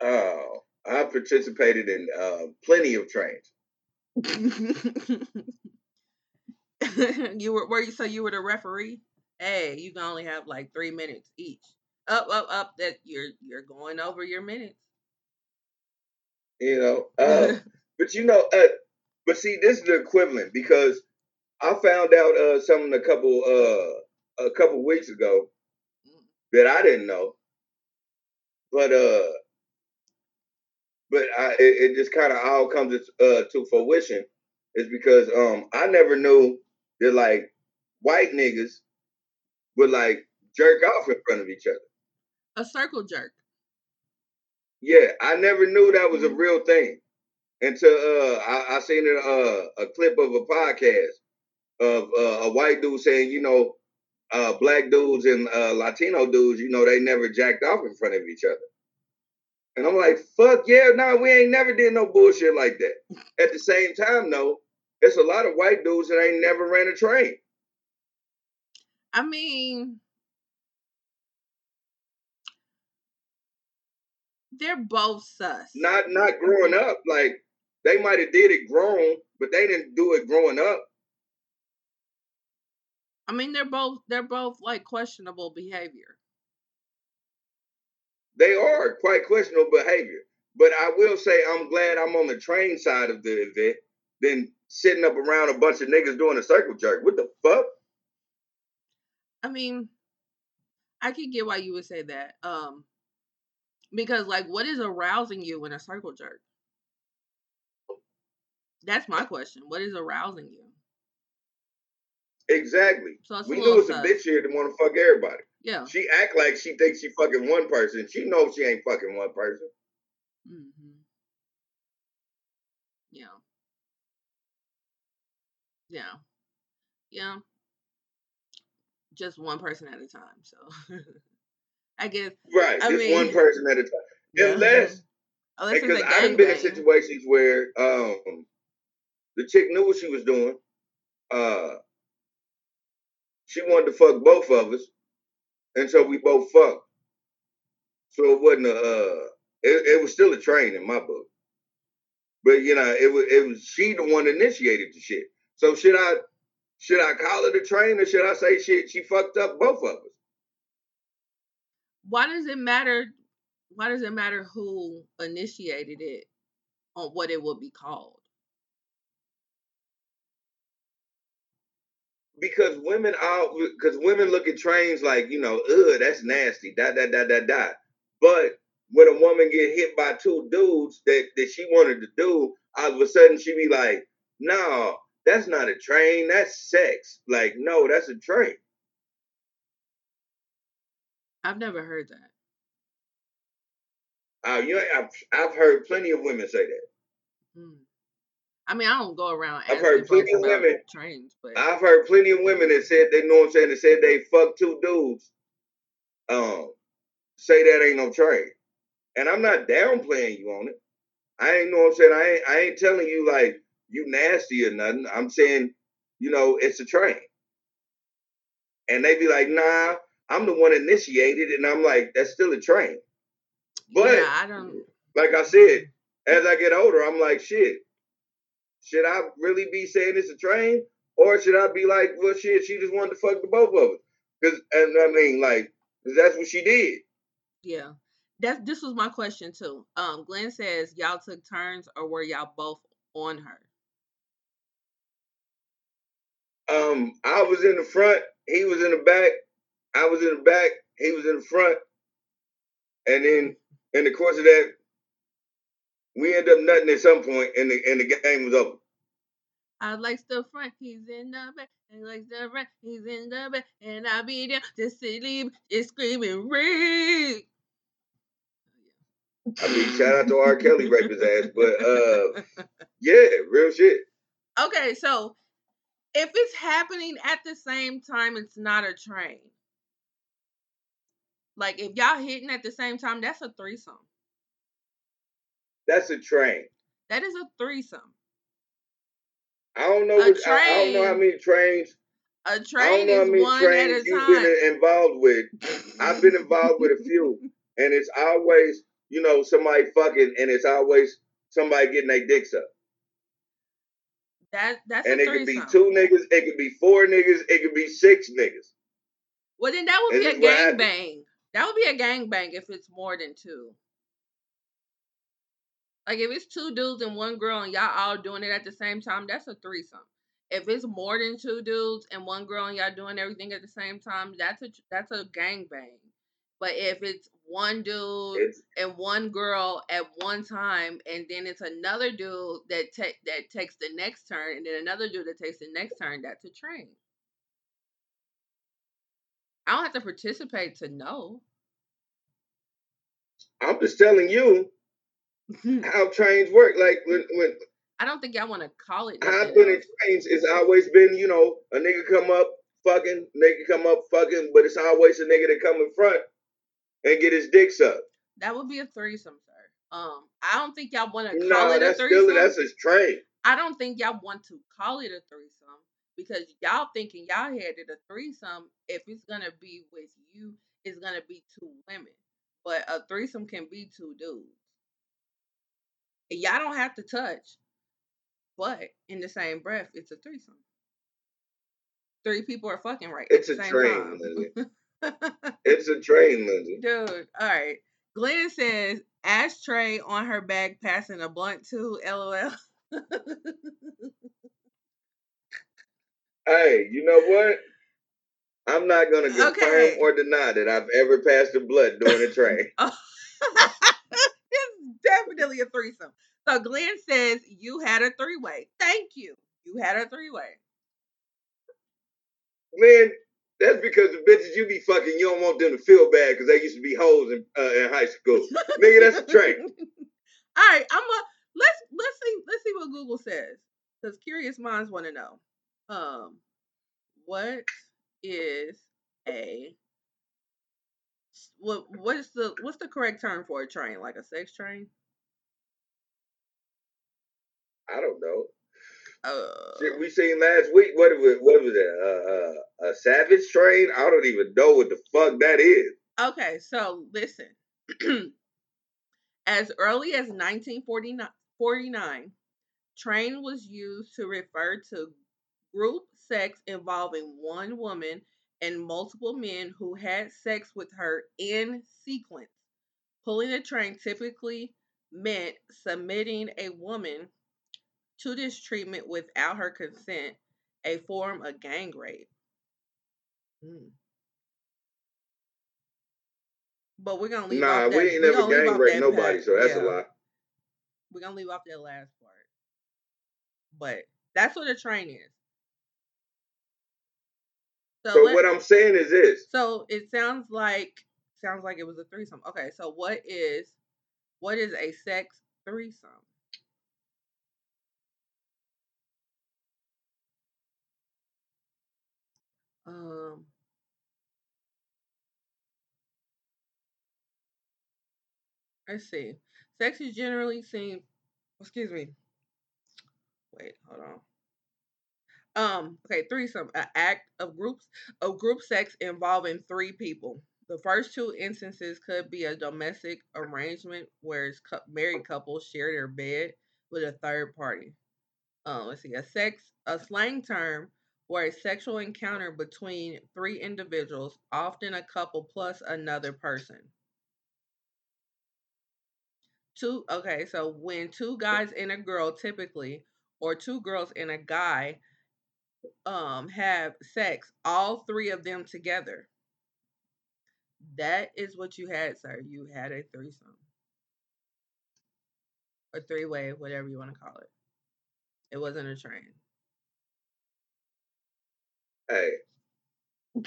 Oh, I participated in uh, plenty of trains. you were, were you? So you were the referee? Hey, you can only have like three minutes each. Up, up, up. That you're you're going over your minutes. You know, uh, but you know, uh, but see, this is the equivalent because I found out uh, something a couple uh, a couple weeks ago that I didn't know, but uh, but I, it, it just kind of all comes uh, to fruition is because um I never knew that like white niggas would like jerk off in front of each other. A circle jerk. Yeah, I never knew that was a Mhm. real thing until uh, I, I seen a, uh, a clip of a podcast of uh, a white dude saying, you know, uh, black dudes and uh, Latino dudes, you know, they never jacked off in front of each other. And I'm like, fuck yeah, nah, we ain't never did no bullshit like that. At the same time, though, it's a lot of white dudes that ain't never ran a train. I mean, they're both sus. Not not growing up, like they might have did it grown, but they didn't do it growing up. I mean, they're both they're both like questionable behavior. they are quite questionable behavior. But I will say I'm glad I'm on the train side of the event than sitting up around a bunch of niggas doing a circle jerk. What the fuck? I mean, I could get why you would say that. Um, because like, what is arousing you in a circle jerk? That's my question. What is arousing you? Exactly. So we knew know it's a bitch here that want to fuck everybody. Yeah. She act like she thinks she fucking one person. She knows she ain't fucking one person. Mm-hmm. Yeah. Yeah. Yeah. Just one person at a time. So I guess Right. I just one person at a time. yeah. Unless unless because it's I've been in situations where um the chick knew what she was doing. Uh she wanted to fuck both of us. And so we both fucked. So it wasn't a uh it, it was still a train in my book. But you know, it was it was she the one initiated the shit. So should I should I call it a train or should I say shit she fucked up both of us? why does it matter? Why does it matter who initiated it on what it would be called? Because women all because women look at trains like you know, ugh, that's nasty. Dot dot dot dot dot. But when a woman get hit by two dudes that that she wanted to do, all of a sudden she be like, no, that's not a train. That's sex. Like, no, that's a train. I've never heard that. Uh, you know, I've, I've heard plenty of women say that. Hmm. I mean, I don't go around I've heard plenty of women- trains, but I've heard plenty of women that said they know what I'm saying. That said they fucked two dudes. Um, say that ain't no train, and I'm not downplaying you on it. I ain't know what I'm saying. I ain't, I ain't telling you like you nasty or nothing. I'm saying, you know, it's a train. And they be like, nah, I'm the one initiated, and I'm like, that's still a train. But yeah, I don't. like I said, as I get older, I'm like, shit. Should I really be saying it's a train, or should I be like, well, shit, she just wanted to fuck the both of us? Because, and I mean, like, that's what she did. Yeah, that's this was my question too. Um, Glenn says y'all took turns, or were y'all both on her? Um, I was in the front, he was in the back. I was in the back, he was in the front, and then in the course of that, we ended up nothing at some point, and the and the game was over. I like the front, he's in the back. I like the front, he's in the back, and I'll be there to sleep, just screaming, Rick. I mean, shout out to R. Kelly raped his ass, but uh, yeah, real shit. Okay, so if it's happening at the same time, it's not a train. Like if y'all hitting at the same time, that's a threesome. That's a train. That is a threesome. I don't know. A What, I, I don't know how train many trains. A train I don't train know how is many one at trains a you've time. been involved with. I've been involved with a few, and it's always, you know, somebody fucking, and it's always somebody getting their dicks up. That that's and it could be two niggas, it could be four niggas, it could be six niggas. Well, then that would And be a this is what gang bang. That would be a gang bang if it's more than two. Like if it's two dudes and one girl and y'all all doing it at the same time, that's a threesome. If it's more than two dudes and one girl and y'all doing everything at the same time, that's a that's a gang bang. But if it's one dude It's and one girl at one time, and then it's another dude that ta- that takes the next turn, and then another dude that takes the next turn, that's a train. I don't have to participate to know. I'm just telling you how trains work. Like when when I don't think y'all want to call it. I've been in trains, it's always been, you know, a nigga come up fucking, nigga come up fucking, but it's always a nigga that come in front and get his dick sucked. That would be a threesome, sir. Um, I don't think y'all want to call No, it a that's threesome. still that's his train. I don't think y'all want to call it a threesome because y'all thinking y'all had it a threesome. If it's gonna be with you, it's gonna be two women. But a threesome can be two dudes. And y'all don't have to touch, but in the same breath, it's a threesome. Three people are fucking right It's a train. It's a train, Lindsay. Dude, all right. Glenn says ashtray on her bag passing a blunt to. LOL. Hey, you know what? I'm not gonna confirm Okay. or deny that I've ever passed a blood during a train. Oh. it's definitely a threesome. So Glenn says you had a three way. Thank you. You had a three way. Man, that's because the bitches you be fucking, you don't want them to feel bad because they used to be hoes in, uh, in high school. Nigga, that's a train. All right, I'm a let's let's see let's see what Google says because curious minds want to know. Um, what is a what what is the what's the correct term for a train? Like a sex train? I don't know. Uh, Shit, we seen last week. What was what was it? Uh, uh, a savage train? I don't even know what the fuck that is. Okay, so listen. as early as 1949, 49, train was used to refer to group sex involving one woman and multiple men who had sex with her in sequence. Pulling a train typically meant submitting a woman to this treatment without her consent, a form of gang rape. Mm. But we're gonna leave Nah, off that. we ain't never gang raped nobody, so that's a Yeah, lie. We're gonna leave off that last part. But that's what a train is. So, So what I'm saying is this. so it sounds like sounds like it was a threesome. Okay, so what is what is a sex threesome? Um let's see. Sex is generally seen excuse me. Wait, hold on. Um, okay, threesome, an act of groups of group sex involving three people. The first two instances could be a domestic arrangement where married couples share their bed with a third party. Um, let's see, a sex, a slang term where a sexual encounter between three individuals, often a couple plus another person. Two, okay, so when two guys and a girl typically, or two girls and a guy um have sex, all three of them together. That is what you had, sir. You had a threesome. A three way, whatever you want to call it. It wasn't a train. Hey,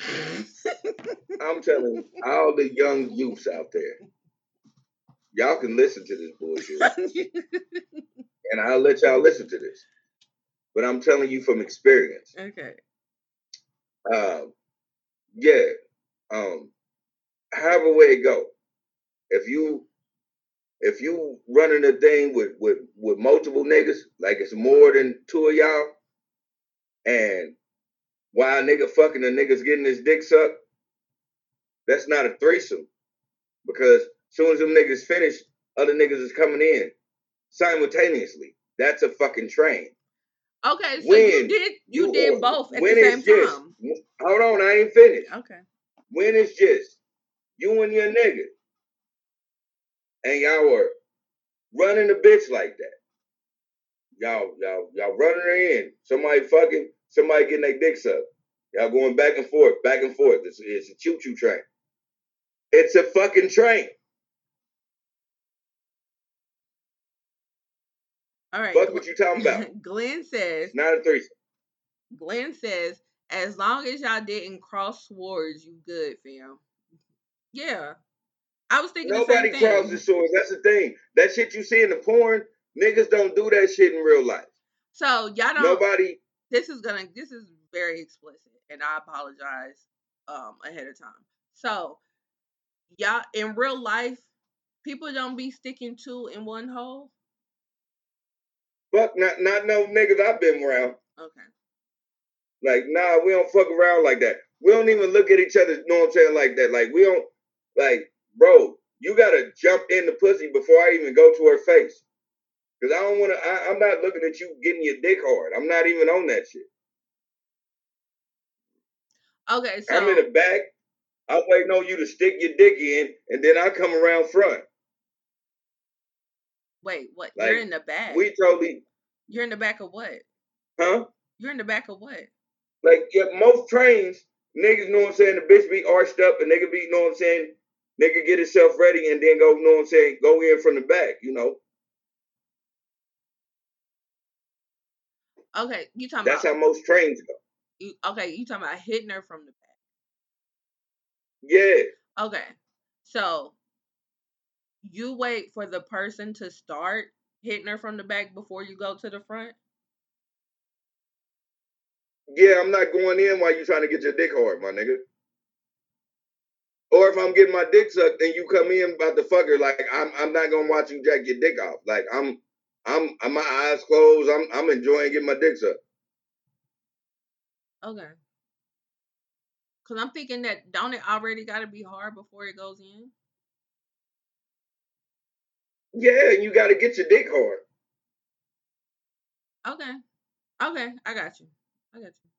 I'm telling all the young youths out there, y'all can listen to this bullshit, and I'll let y'all listen to this. But I'm telling you from experience. okay. Um, yeah. Um, however way it go, if you if you running a thing with with with multiple niggas, like it's more than two of y'all, and while a nigga fucking the nigga's getting his dick sucked, that's not a threesome. Because soon as them niggas finish, other niggas is coming in simultaneously. That's a fucking train. Okay, so you did you, did both at when the same just, time. Hold on, I ain't finished. Okay. When it's just you and your nigga, and y'all were running the bitch like that. Y'all, y'all, y'all running her in. Somebody fucking, somebody getting their dick sucked. Y'all going back and forth, back and forth. It's, it's a choo choo train. It's a fucking train. All right. Fuck what you talking about. Glenn says It's not a threesome. Glenn says, as long as y'all didn't cross swords, you good, fam. Yeah. I was thinking Nobody the same thing. crosses swords. That's the thing. That shit you see in the porn, niggas don't do that shit in real life. So y'all don't Nobody. this is gonna this is very explicit and I apologize um ahead of time. So y'all in real life, people don't be sticking two in one hole. Fuck, not not no niggas I've been around. Okay. Like, nah, we don't fuck around like that. We don't even look at each other, you know what I'm saying, like that. Like, we don't, like, bro, you gotta jump in the pussy before I even go to her face. Cause I don't wanna, I, I'm not looking at you getting your dick hard. I'm not even on that shit. Okay, so I'm in the back. I'm waiting on you to stick your dick in, and then I come around front. Wait, what? like, You're in the back. We totally, You're in the back of what? huh? You're in the back of what? Like, yeah, most trains, niggas know what I'm saying, the bitch be arched up, and nigga be, you know what I'm saying, nigga get himself ready and then go, you know what I'm saying, go in from the back, you know. Okay, you talking That's about That's how most trains go. you, okay, you talking about hitting her from the back. Yeah. Okay. So you wait for the person to start hitting her from the back before you go to the front? Yeah, I'm not going in while you trying to get your dick hard, my nigga. Or if I'm getting my dick sucked and you come in about the fucker, like I'm I'm not gonna watch you jack your dick off. Like I'm I'm, I'm my eyes closed. I'm I'm enjoying getting my dick sucked. Okay. Cause I'm thinking that don't it already gotta be hard before it goes in? Yeah, you gotta get your dick hard. Okay. Okay, I got you. I got you.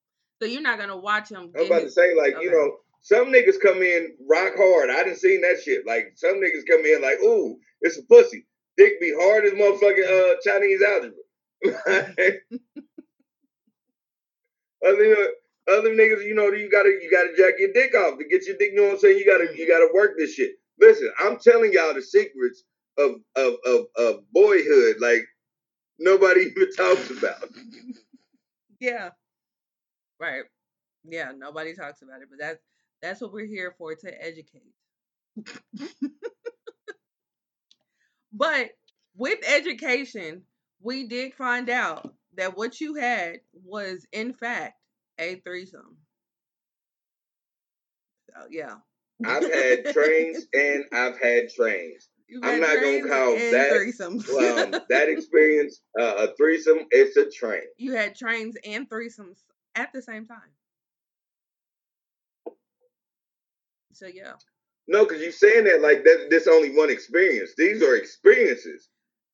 So you're not gonna watch him I'm about to say, like, you know, some niggas come in rock hard. I didn't seen that shit. Like some niggas come in like, ooh, it's a pussy. Dick be hard as motherfucking uh Chinese algebra. Uh, Other niggas, you know, you gotta you gotta jack your dick off to get your dick. You know what I'm saying? You gotta you gotta work this shit. Listen, I'm telling y'all the secrets of of of, of boyhood. Like nobody even talks about. Yeah. Right. Yeah, nobody talks about it, but that's that's what we're here for to educate. but with education, we did find out that what you had was in fact a threesome. So yeah. I've had trains and I've had trains. I'm not gonna call that- threesomes. Well, that experience, uh, a threesome, it's a train. you had trains and threesomes at the same time. So yeah. No, because you're saying that like that. This only one experience. These are experiences,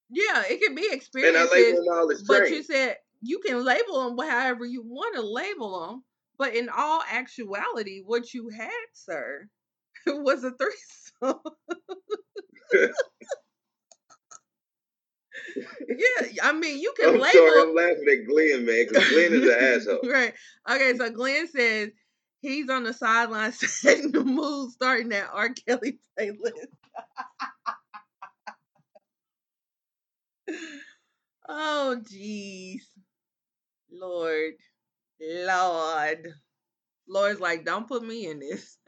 Yeah, it can be and I experiences, label them all as but trains. you said you can label them however you want to label them. But in all actuality, what you had, sir, was a threesome. yeah, I mean, you can I'm label. sorry, I'm laughing at Glenn, man, because Glenn is an asshole. right. Okay, so Glenn says he's on the sideline setting the mood, starting that R. Kelly playlist. oh, jeez. Lord. Lord. Lord's like, don't put me in this.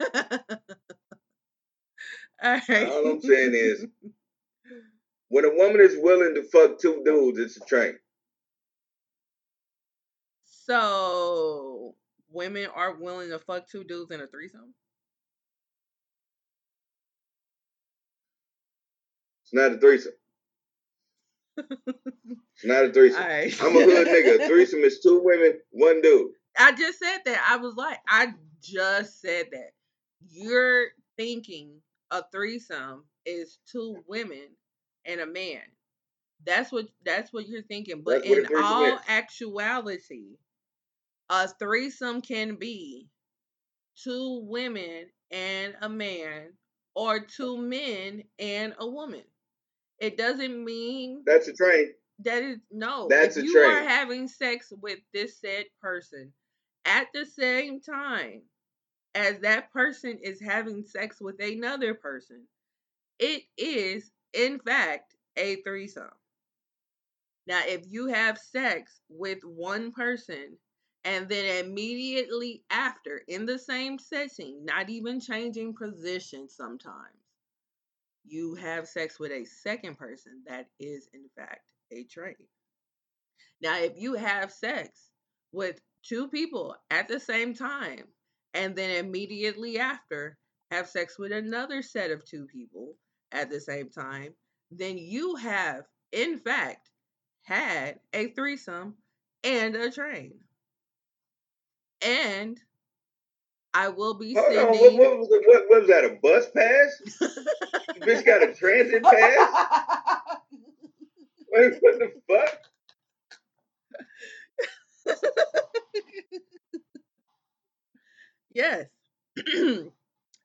All right. All I'm saying is, when a woman is willing to fuck two dudes, it's a train. So women are willing to fuck two dudes in a threesome? It's not a threesome. It's not a threesome. Right. I'm a hood nigga. A threesome is two women, one dude. I just said that. I was like, I just said that. You're thinking a threesome is two women and a man. That's what that's what you're thinking. But That's in all is. actuality, a threesome can be two women and a man or two men and a woman. It doesn't mean That's a train. that is no. That's if a you are having sex with this said person at the same time as that person is having sex with another person, it is in fact a threesome. Now, if you have sex with one person and then immediately after, in the same setting, not even changing position sometimes, you have sex with a second person, that is in fact a train. Now, if you have sex with two people at the same time and then immediately after have sex with another set of two people at the same time, then you have in fact had a threesome and a train. And I will be Hold on, what, what, was what, was that? A bus pass? Bitch got a transit pass? What, what the fuck? yes.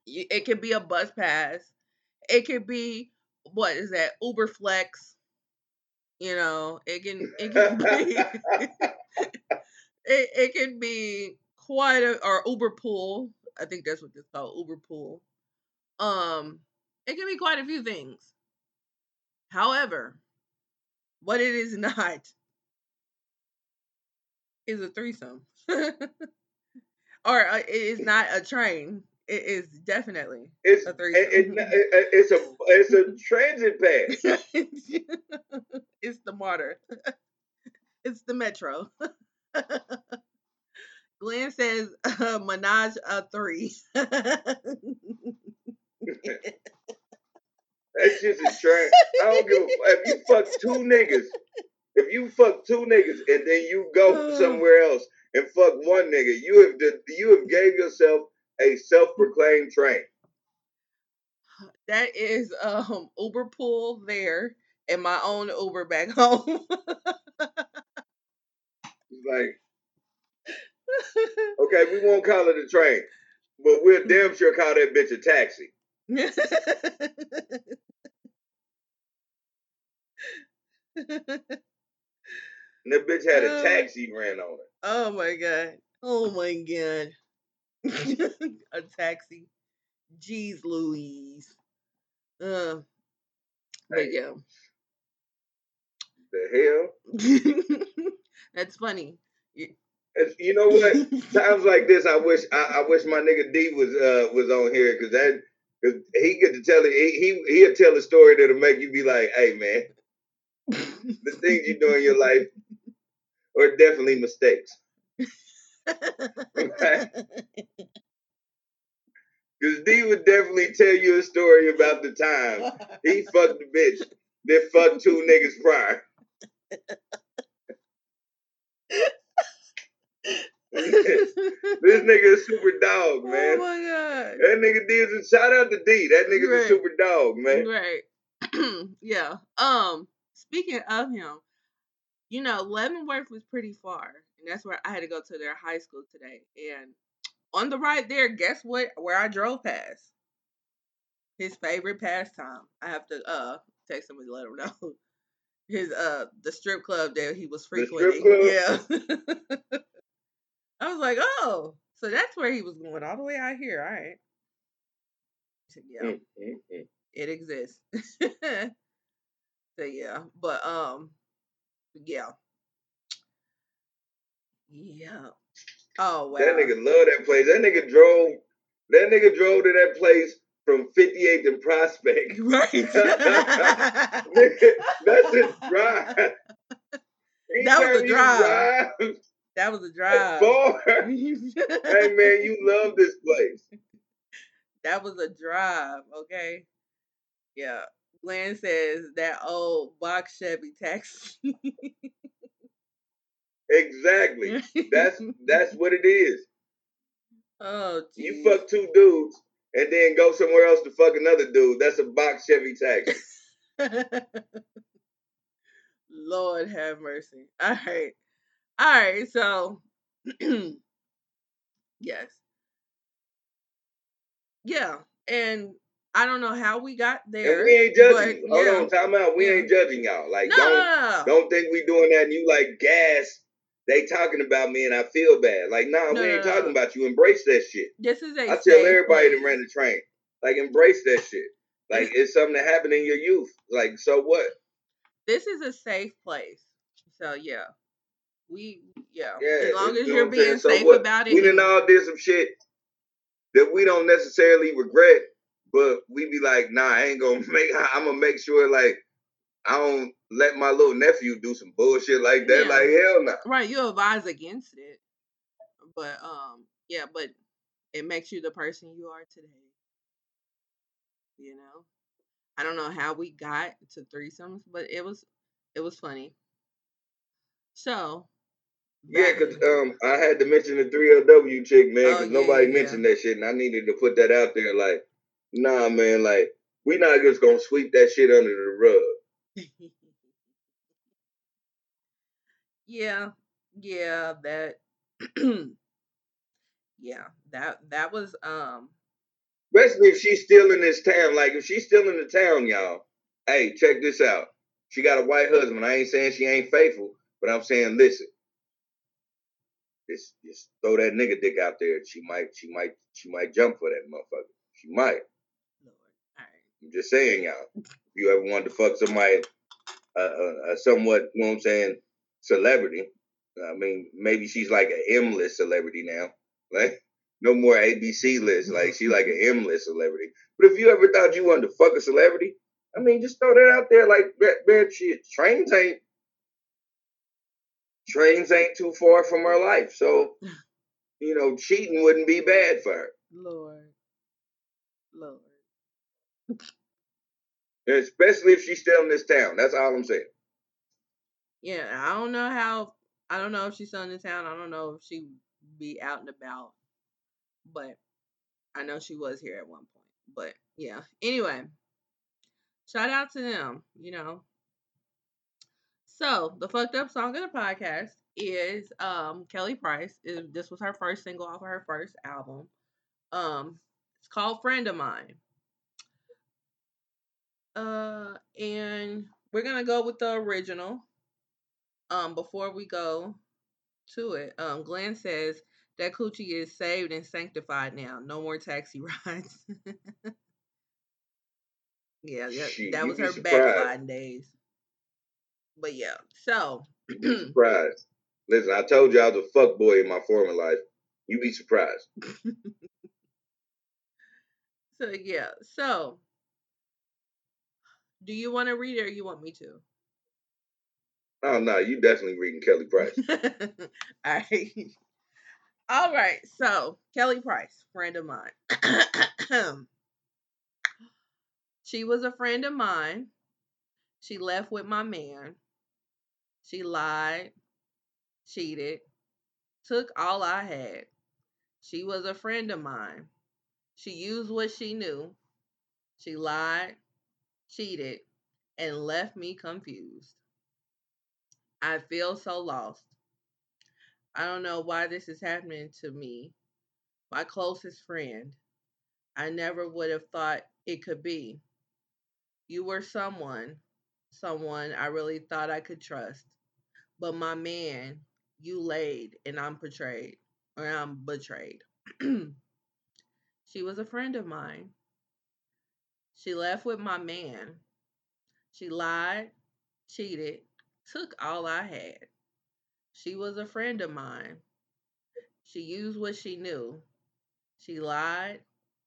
It could be a bus pass. It could be what is that? Uber Flex. You know, it can it can be it, it can be quite a or Uber Pool. I think that's what it's called, Uber Pool. Um, it can be quite a few things. However, what it is not is a threesome. or uh, it is not a train. It is definitely It's A threesome. it, it- it's a it's a transit pass. it's the MARTA. it's the metro. Glenn says uh, Menage a three. That's just a train. I don't give a if you fuck two niggas. If you fuck two niggas and then you go somewhere else and fuck one nigga, you have d- you have gave yourself a self-proclaimed train. that is um Uber pool there and my own Uber back home. Like, okay, we won't call it a train, but we'll damn sure call that bitch a taxi. And that bitch had a Uh. taxi ran on it. Oh my god. Oh my god. a taxi. Jeez Louise. Uh, but Hey. yeah. The hell? That's funny. You know what? Times like this, I wish I, I wish my nigga D was uh was on here because that cause he get to tell it. He he he'll tell a story that'll make you be like, hey man, the things you do in your life are definitely mistakes. Because D would definitely tell you a story about the time he fucked the bitch that fucked two niggas prior. this nigga is super dog, man. Oh my god. That nigga D is a shout out to D. That nigga's Right. a super dog, man. Right. yeah. Um, speaking of him, you know, Leavenworth was pretty far. And that's where I had to go to their high school today. And on the right there, guess what? Where I drove past. His favorite pastime. I have to uh text him and let him know. His uh the strip club that he was frequenting. Yeah. I was like, oh, so that's where he was going, all the way out here. All right. So, yeah Mm, mm, mm. it exists. so yeah, but um, yeah, yeah. Oh wow. That nigga love that place. That nigga drove. That nigga drove to that place from 58th and Prospect. right. That's his drive. That was a drive. drive that was a drive. far, hey man, you love this place. that was a drive. Okay. Yeah. Glenn says that old box Chevy taxi. Exactly. That's that's what it is. oh. You fuck two dudes and then go somewhere else to fuck another dude. That's a box Chevy taxi. Lord have mercy. All right. All right. So, yes. Yeah. And I don't know how we got there. And we ain't judging but. Hold yeah. on, time out. We Yeah. ain't judging y'all. Like No, don't no, no, no. don't think we doing that and you like gas. They talking about me and I feel bad. Like, nah, No, we no, ain't no. talking about you. Embrace that shit. This is a I tell everybody place. to rent a train. Like, embrace that shit. Like, it's something that happened in your youth. Like, so what? This is a safe place. So yeah. We yeah. Yeah. as long as you're what I'm saying? being So safe what? about it. We done all did some shit that we don't necessarily regret, but we be like, nah, I ain't gonna make. I'm gonna make sure like I don't let my little nephew do some bullshit like that. Yeah. Like hell no. Right, you advise against it. But um yeah, but it makes you the person you are today. You know? I don't know how we got to threesomes, but it was it was funny. So Yeah, cause um, I had to mention the three LW chick, man, Oh, because yeah, nobody yeah, mentioned that shit, and I needed to put that out there. Like, nah, man, like we not just gonna sweep that shit under the rug. yeah, yeah, that yeah, that that was um Especially if she's still in this town. Like, if she's still in the town, y'all. Hey, check this out. She got a white husband. I ain't saying she ain't faithful, but I'm saying, listen. Just, just throw that nigga dick out there. She might, she might, she might jump for that motherfucker. She might. Lord. All right. I'm just saying, y'all. If you ever wanted to fuck somebody, uh, somewhat, you know what I'm saying, celebrity. I mean, maybe she's like an M list celebrity now. Like, no more ABC list. Like, she like an M list celebrity. But if you ever thought you wanted to fuck a celebrity, I mean, just throw that out there. Like, man shit, trains ain't trains ain't too far from her life. So, you know, cheating wouldn't be bad for her. Lord. Lord. Especially if she's still in this town. That's all I'm saying. Yeah, I don't know how. I don't know if she's still in the town. I don't know if she be out and about, but I know she was here at one point. But yeah. Anyway, shout out to them. You know. So the fucked up song of the podcast is um Kelly Price. Is this was her first single off of her first album. Um, it's called "Friend of Mine." Uh, and we're gonna go with the original. Um, before we go to it, um, Glenn says That coochie is saved and sanctified now. No more taxi rides. yeah, that, that was her backsliding days. But yeah, so surprised. Listen, I told you I was a fuck boy in my former life. You be surprised. so yeah, so do you want to read it or you want me to? Oh no, you definitely reading Kelly Price. All right. All right. So, Kelly Price, friend of mine. she was a friend of mine. She left with my man. She lied, cheated, took all I had. She was a friend of mine. She used what she knew. She lied, cheated, and left me confused. I feel so lost. I don't know why this is happening to me, my closest friend. I never would have thought it could be. You were someone, someone I really thought I could trust. But my man, you laid and I'm betrayed, or I'm betrayed. she was a friend of mine. She left with my man. She lied, cheated, took all I had. She was a friend of mine. She used what she knew. She lied,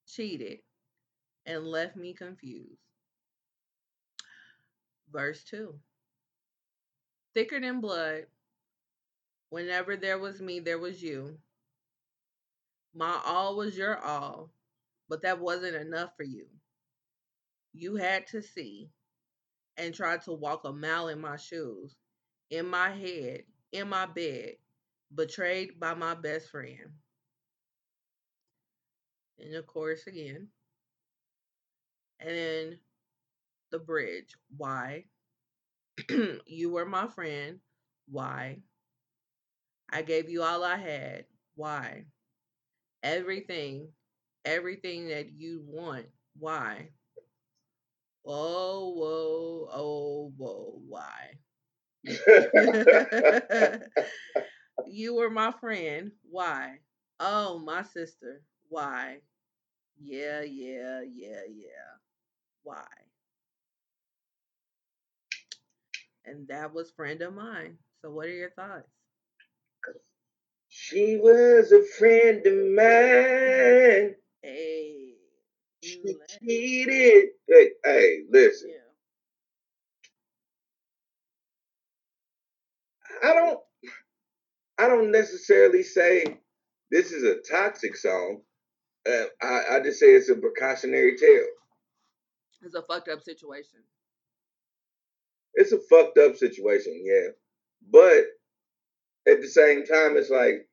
cheated, and left me confused. Verse 2 Thicker than blood, whenever there was me, there was you. My all was your all, but that wasn't enough for you. You had to see and try to walk a mile in my shoes, in my head, in my bed, betrayed by my best friend. And of course, again. And then the bridge. Why? you were my friend. Why? I gave you all I had. Why? Everything, everything that you want. Why? Oh, whoa, oh, whoa, why? you were my friend. Why? Oh, my sister. Why? Yeah, yeah, yeah, yeah. Why? And that was friend of mine. So what are your thoughts? she was a friend of mine. Hey. She cheated. Hey, hey, listen. Yeah. I don't I don't necessarily say this is a toxic song. Uh, I, I just say it's a precautionary tale. It's a fucked up situation. It's a fucked up situation, yeah. But at the same time, it's like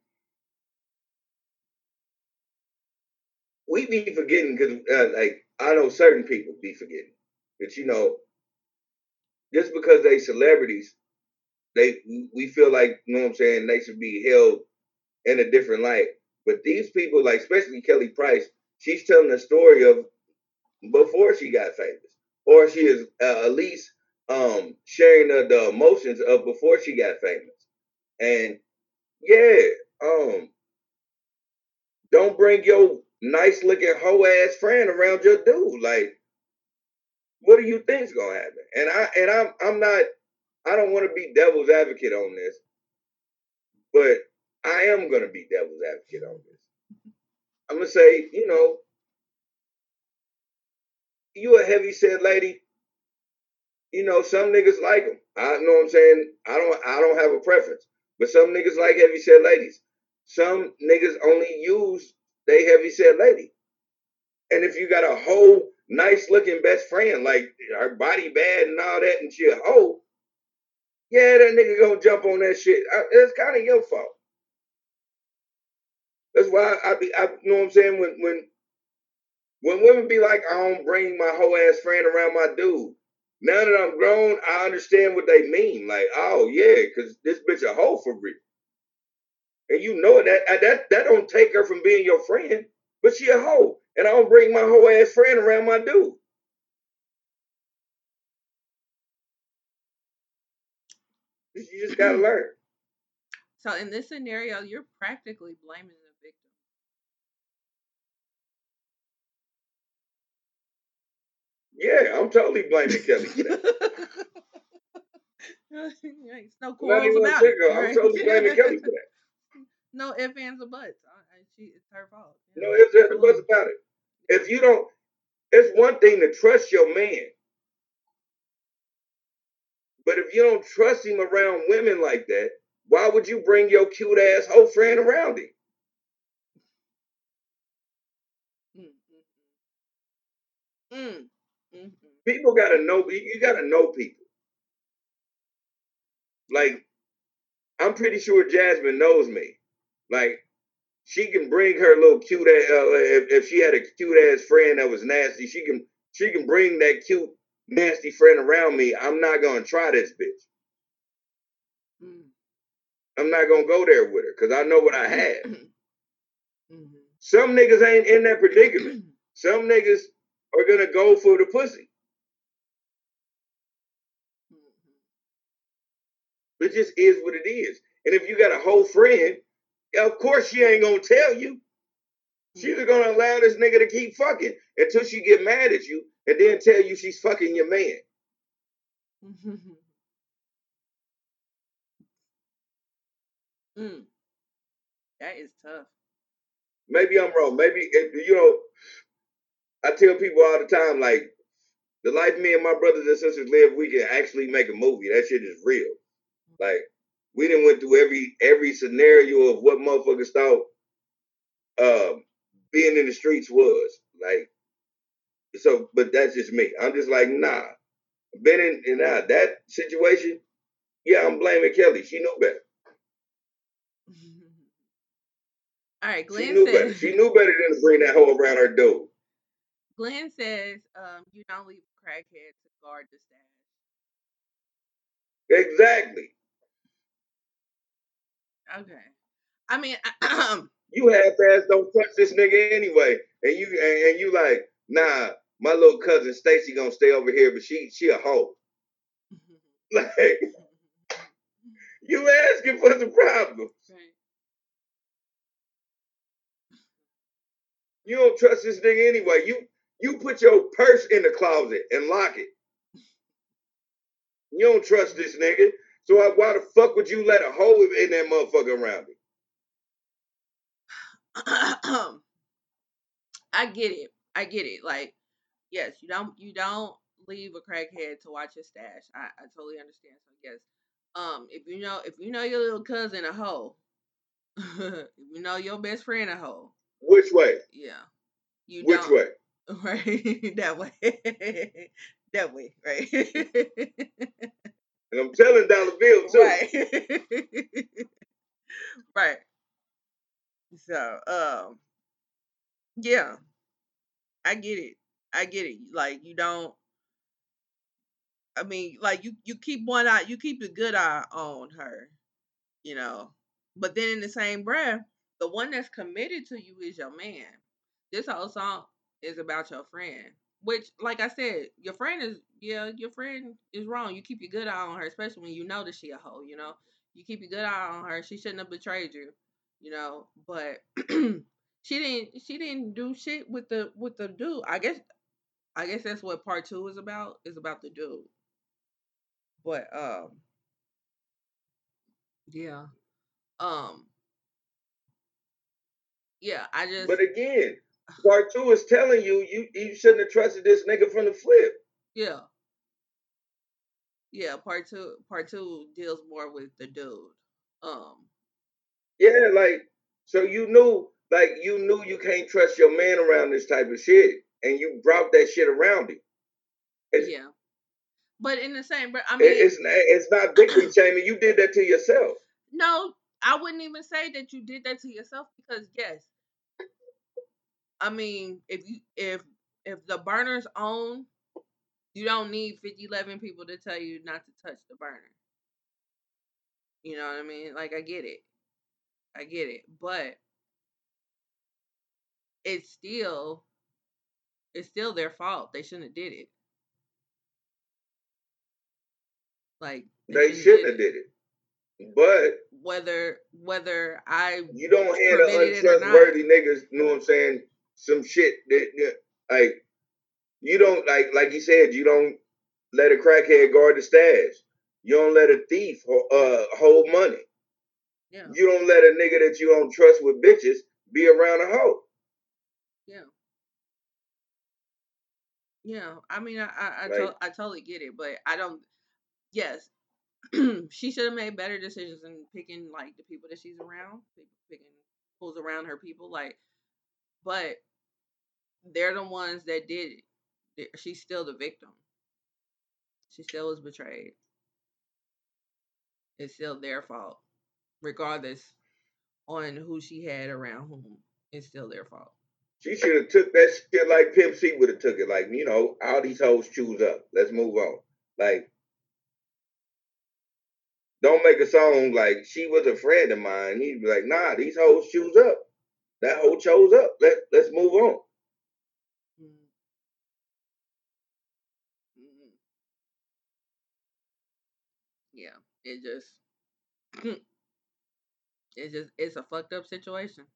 we be forgetting because, uh, like, I know certain people be forgetting that you know, just because they celebrities, they we feel like you know what I'm saying they should be held in a different light. But these people, like especially Kelly Price, she's telling the story of before she got famous, or she is uh, at least um, sharing the, the emotions of before she got famous. And yeah, um, don't bring your nice looking hoe ass friend around your dude. Like, what do you think's gonna happen? And I and I'm I'm not I don't want to be devil's advocate on this, but I am gonna be devil's advocate on this. I'm gonna say, you know, you a heavy set lady. You know, some niggas like them. I know what I'm saying. I don't. I don't have a preference, but some niggas like heavy set ladies. Some niggas only use they heavy set lady. And if you got a whole nice looking best friend, like her body bad and all that, and she a hoe, yeah, that nigga gonna jump on that shit. I, it's kind of your fault. That's why I be. I know what I'm saying when when when women be like, I don't bring my whole ass friend around my dude. Now that I'm grown, I understand what they mean. Like, oh yeah, because this bitch a hoe for real and you know that uh, that that don't take her from being your friend, but she a hoe, and I don't bring my hoe ass friend around my dude. You just gotta learn. So in this scenario, you're practically blaming the victim. Yeah, I'm totally blaming Kelly. no quarrels about it. Right? I'm totally blaming Kelly for that no ifs, ands, or buts. I, I, she, it's her fault. No ifs, ands, or buts about it. If you don't, it's one thing to trust your man. But if you don't trust him around women like that, why would you bring your cute ass whole friend around him? Mm, mm, mm. Mm, mm, People gotta know. You gotta know people. Like, I'm pretty sure Jasmine knows me. Like, she can bring her little cute ass. Uh, if, if she had a cute ass friend that was nasty, she can she can bring that cute nasty friend around me. I'm not gonna try this bitch. mm. I'm not gonna go there with her because I know what I have. Mhm. Some niggas ain't in that predicament. Some niggas are gonna go for the pussy. Mhm. It just is what it is. And if you got a whole friend, of course she ain't gonna tell you. She's gonna allow this nigga to keep fucking until she get mad at you and then tell you she's fucking your man. Mm. That is tough. Maybe I'm wrong. Maybe if, you know. I tell people all the time, like the life me and my brothers and sisters live, we can actually make a movie. That shit is real. Like we didn't went through every every scenario of what motherfuckers thought um, being in the streets was. Like so, but that's just me. I'm just like, nah. Been in, in uh, that situation, yeah, I'm blaming Kelly. She knew better. All right, She Glenn knew better. says. She knew better than to bring that hoe around her door. Glenn says, um, you don't leave crackheads to guard the stash. Exactly. Okay. I mean, You half ass don't touch this nigga anyway, and you and, and you like, nah, my little cousin Stacy gonna stay over here, but she she a hoe. Like you asking for the problem. Right. You don't trust this nigga anyway. You you put your purse in the closet and lock it. You don't trust this nigga. So why- why the fuck would you let a hoe in that motherfucker around me? I get it. I get it. Like, yes, you don't you don't leave a crackhead to watch your stash. I, I totally understand. So yes. Um, if you know if you know your little cousin a hoe, if you know your best friend a hoe, Which way? yeah. You Which way? right that way. that way, right? And I'm telling Dollar Bill too. right. right. So, um, yeah, I get it. I get it. Like you don't. I mean, like you you keep one eye, you keep a good eye on her, you know. But then in the same breath, the one that's committed to you is your man. This whole song is about your friend. Which, like I said, your friend is yeah, your friend is wrong. You keep your good eye on her, especially when you know that she a hoe. You know, you keep your good eye on her. She shouldn't have betrayed you. You know, but she didn't. She didn't do shit with the with the dude. I guess. I guess that's what part two is about. Is about the dude. But um, yeah, um, yeah. I just But again, part two is telling you you you shouldn't have trusted this nigga from the flip. Yeah. Yeah, part two part two deals more with the dude. Um Yeah, like so you knew like you knew you can't trust your man around this type of shit, and you brought that shit around him. It's, yeah. But in the same breath, I mean it's it's not victim shaming. You did that to yourself. no, I wouldn't even say that you did that to yourself because yes. I mean, if you if if the burner's on, you don't need 50, 11 people to tell you not to touch the burner. You know what I mean? Like I get it. I get it. But it's still it's still their fault. They shouldn't have did it. Like They shouldn't have did it. But Whether whether I you don't handle Permitted it or not. untrustworthy niggas, you know what I'm saying? Some shit that, that like You don't like like you said. You don't let a crackhead guard the stash. You don't let a thief ho- uh, hold money. Yeah. You don't let a nigga that you don't trust with bitches be around a hoe. Yeah. Yeah. I mean, I I, I, Like- to- I totally get it, but I don't. Yes, she should have made better decisions in picking like the people that she's around, picking who's around her people. Like, but they're the ones that did it. She's still the victim. She still was betrayed. It's still their fault, regardless on who she had around whom. It's still their fault. She should have took that shit like Pimp C would have took it. Like you know, all these hoes choose up. Let's move on. Like, don't make a song like she was a friend of mine. He'd be like, Nah, these hoes choose up. That hoe chose up. Let Let's move on. Mm. Mm. Yeah, it just it just it's a fucked up situation.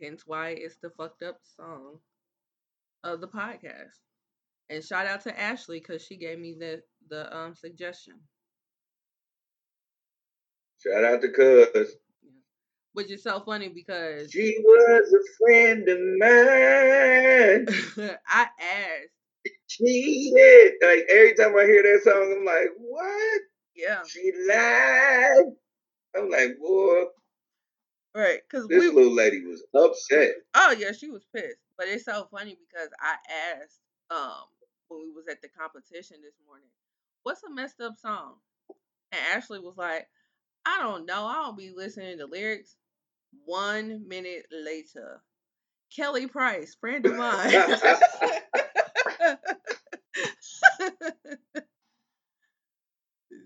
Hence why it's the fucked up song of the podcast. And shout out to Ashley because she gave me the the um suggestion, Shout out to Cuz. which is so funny because She was a friend of mine. I asked, She did. Like every time I hear that song, I'm like, what? Yeah, She lied. I'm like, boy, right, because this we little lady was upset. Oh yeah, she was pissed. But it's so funny because I asked um when we was at the competition this morning, what's a messed up song? And Ashley was like, I don't know. I don't be listening to lyrics. One minute later, Kelly Price, friend of mine.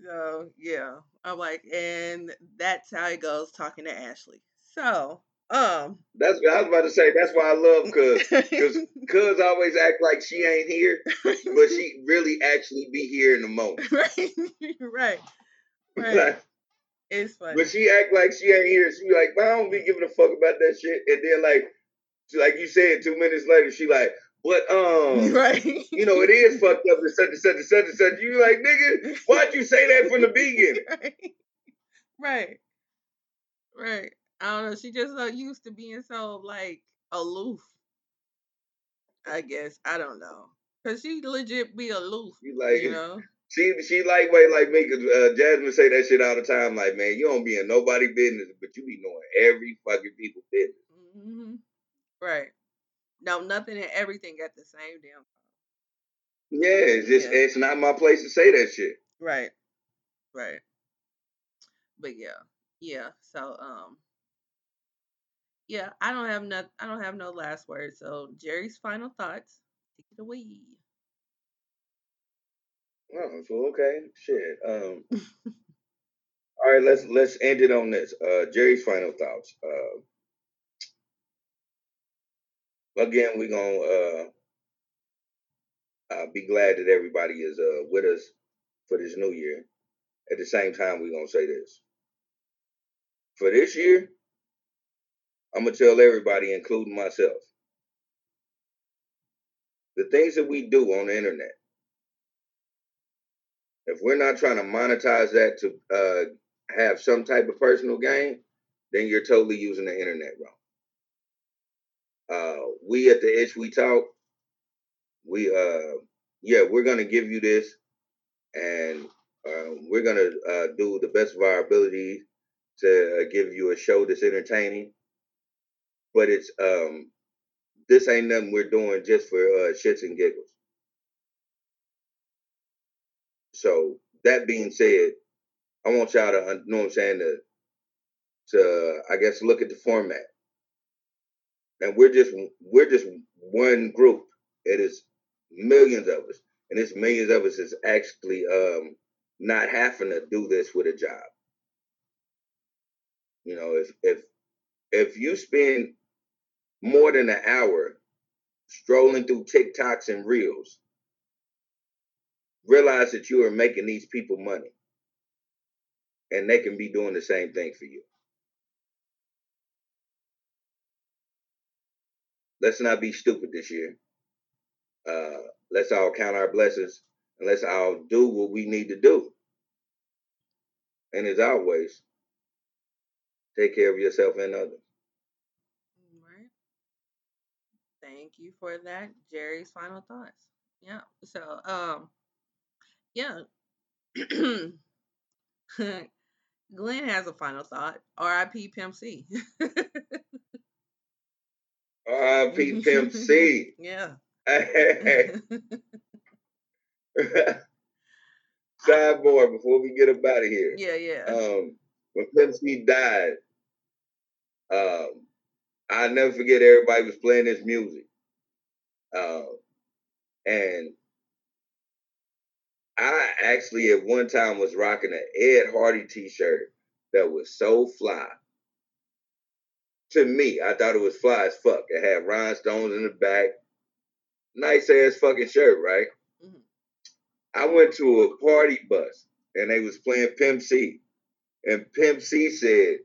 so yeah, I'm like, and that's how it goes talking to Ashley. So, um, That's what I was about to say. That's why I love Cuz. Because Cuz always act like she ain't here, but she really actually be here in the moment. right, right, right. Like, It's funny. but she act like she ain't here. She be like, "Man, I don't be giving a fuck about that shit. And then like, she- like you said, two minutes later, she like, but um, right. you know, it is fucked up and such and such and such and such. You like, nigga, why'd you say that from the beginning? right. right. Right. I don't know. She just so used to being so like aloof. I guess. I don't know. Cause she legit be aloof. You like, you know? she she lightweight like me. Cause uh, Jasmine say that shit all the time. Like, man, you don't be in nobody business, but you be knowing every fucking people business. hmm Right. No, nothing and everything at the same damn time. Yeah, it's just Yeah. it's not my place to say that shit. Right. Right. But yeah. Yeah. So um yeah, I don't have no I don't have no last words. So Jerry's final thoughts. Take it away. Oh, so okay, shit. Um, all right, let's let's end it on this. Uh, Jerry's final thoughts. Uh, again, we're gonna uh, uh, be glad that everybody is uh with us for this new year. At the same time, we're gonna say this. For this year, I'm gonna tell everybody, including myself, the things that we do on the internet. If we're not trying to monetize that to uh, have some type of personal gain, then you're totally using the internet wrong. Uh, we at the Ish We Talk, we uh, yeah, we're gonna give you this, and uh, we're gonna uh, do the best of our ability to uh, give you a show that's entertaining. But it's um, this ain't nothing we're doing just for uh, shits and giggles. So that being said, I want y'all to un- know what I'm saying to to I guess look at the format. And we're just we're just one group. It is millions of us. And this millions of us is actually um not having to do this with a job. You know, if if if you spend more than an hour strolling through TikToks and Reels, realize that you are making these people money. And they can be doing the same thing for you. Let's not be stupid this year. uh, let's all count our blessings and let's all do what we need to do. And as always, take care of yourself and others. Right. Thank you for that, Jerry's final thoughts. Yeah. So, um, yeah. Glenn has a final thought. R.I.P. Pimp C. R.I.P. Pimp C. yeah. Sidebar before we get up out of here. yeah, yeah. Um, when Pimp C died, um, I'll never forget everybody was playing this music. Um, and I actually at one time was rocking an Ed Hardy t-shirt that was so fly. To me, I thought it was fly as fuck. It had rhinestones in the back. Nice ass fucking shirt, right? Mhm. I went to a party bus and they was playing Pimp C. And Pimp C said,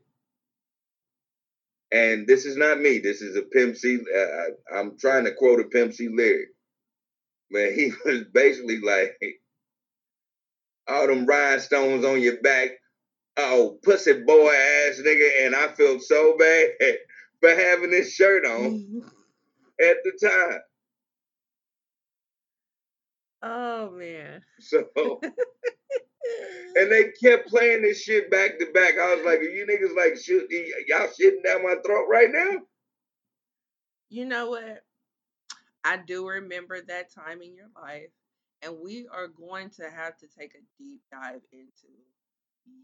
and this is not me, this is a Pimp C, uh, I, I'm trying to quote a Pimp C lyric. Man, he was basically like, all them rhinestones on your back, oh, pussy boy ass nigga. And I felt so bad for having this shirt on mm-hmm. at the time. oh man. So, and they kept playing this shit back to back. I was like, are you niggas like, shoot, y'all shitting down my throat right now? You know what? I do remember that time in your life, and we are going to have to take a deep dive into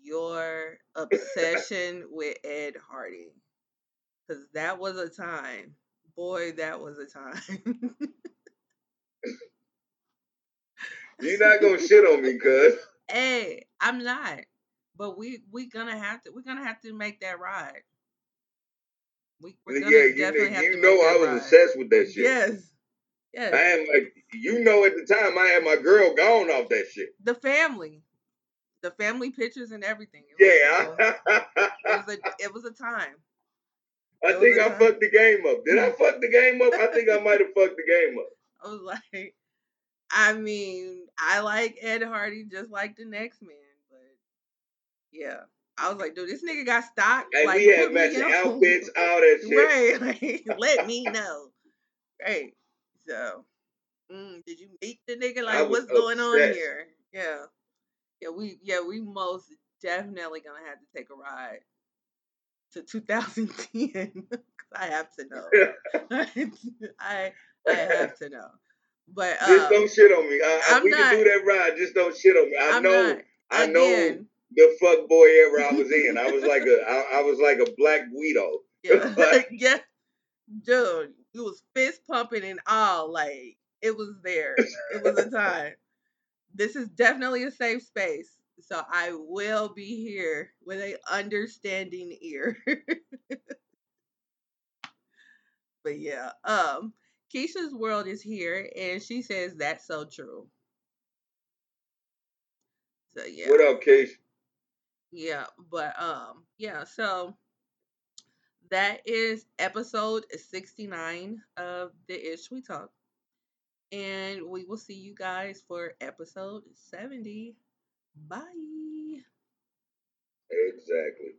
your obsession with Ed Hardy. Because that was a time. Boy, that was a time. You're not gonna shit on me, cuz. hey, I'm not. But we we gonna have to we're gonna have to make that ride. We, we're Yeah, you, definitely have you know I was ride. obsessed with that shit. Yes. Yes. I had my, you know, at the time I had my girl gone off that shit. The family. The family pictures and everything. It was, Yeah, it was a it was a time. I It think I time. fucked the game up. Did I fuck the game up? I think I might have fucked the game up. I was like, I mean, I like Ed Hardy just like the next man, but yeah, I was like, dude, this nigga got stock. Hey, like, we had matching outfits, all that shit. right? Like, let me know. Right. So, mm, did you meet the nigga? Like, what's going on here? Yeah, yeah, we yeah we most definitely gonna have to take a ride to 2010. 'cause I have to know. I I have to know. But just um, don't shit on me. I, I, I'm we not- can do that ride. Just don't shit on me. I I'm know. not. I know Again, the fuck boy era I was in. I was like a. I, I was like a black Guido. yeah, Like- yeah, dude, it was fist pumping and all. Like it was there. It was a time. This is definitely a safe space, so I will be here with a understanding ear. but yeah, um, Keisha's world is here, and she says that's so true. So yeah. What up, Keisha? Yeah, but um, yeah, so that is episode 69 of the Ish We Talk. And we will see you guys for episode 70. Bye. Exactly.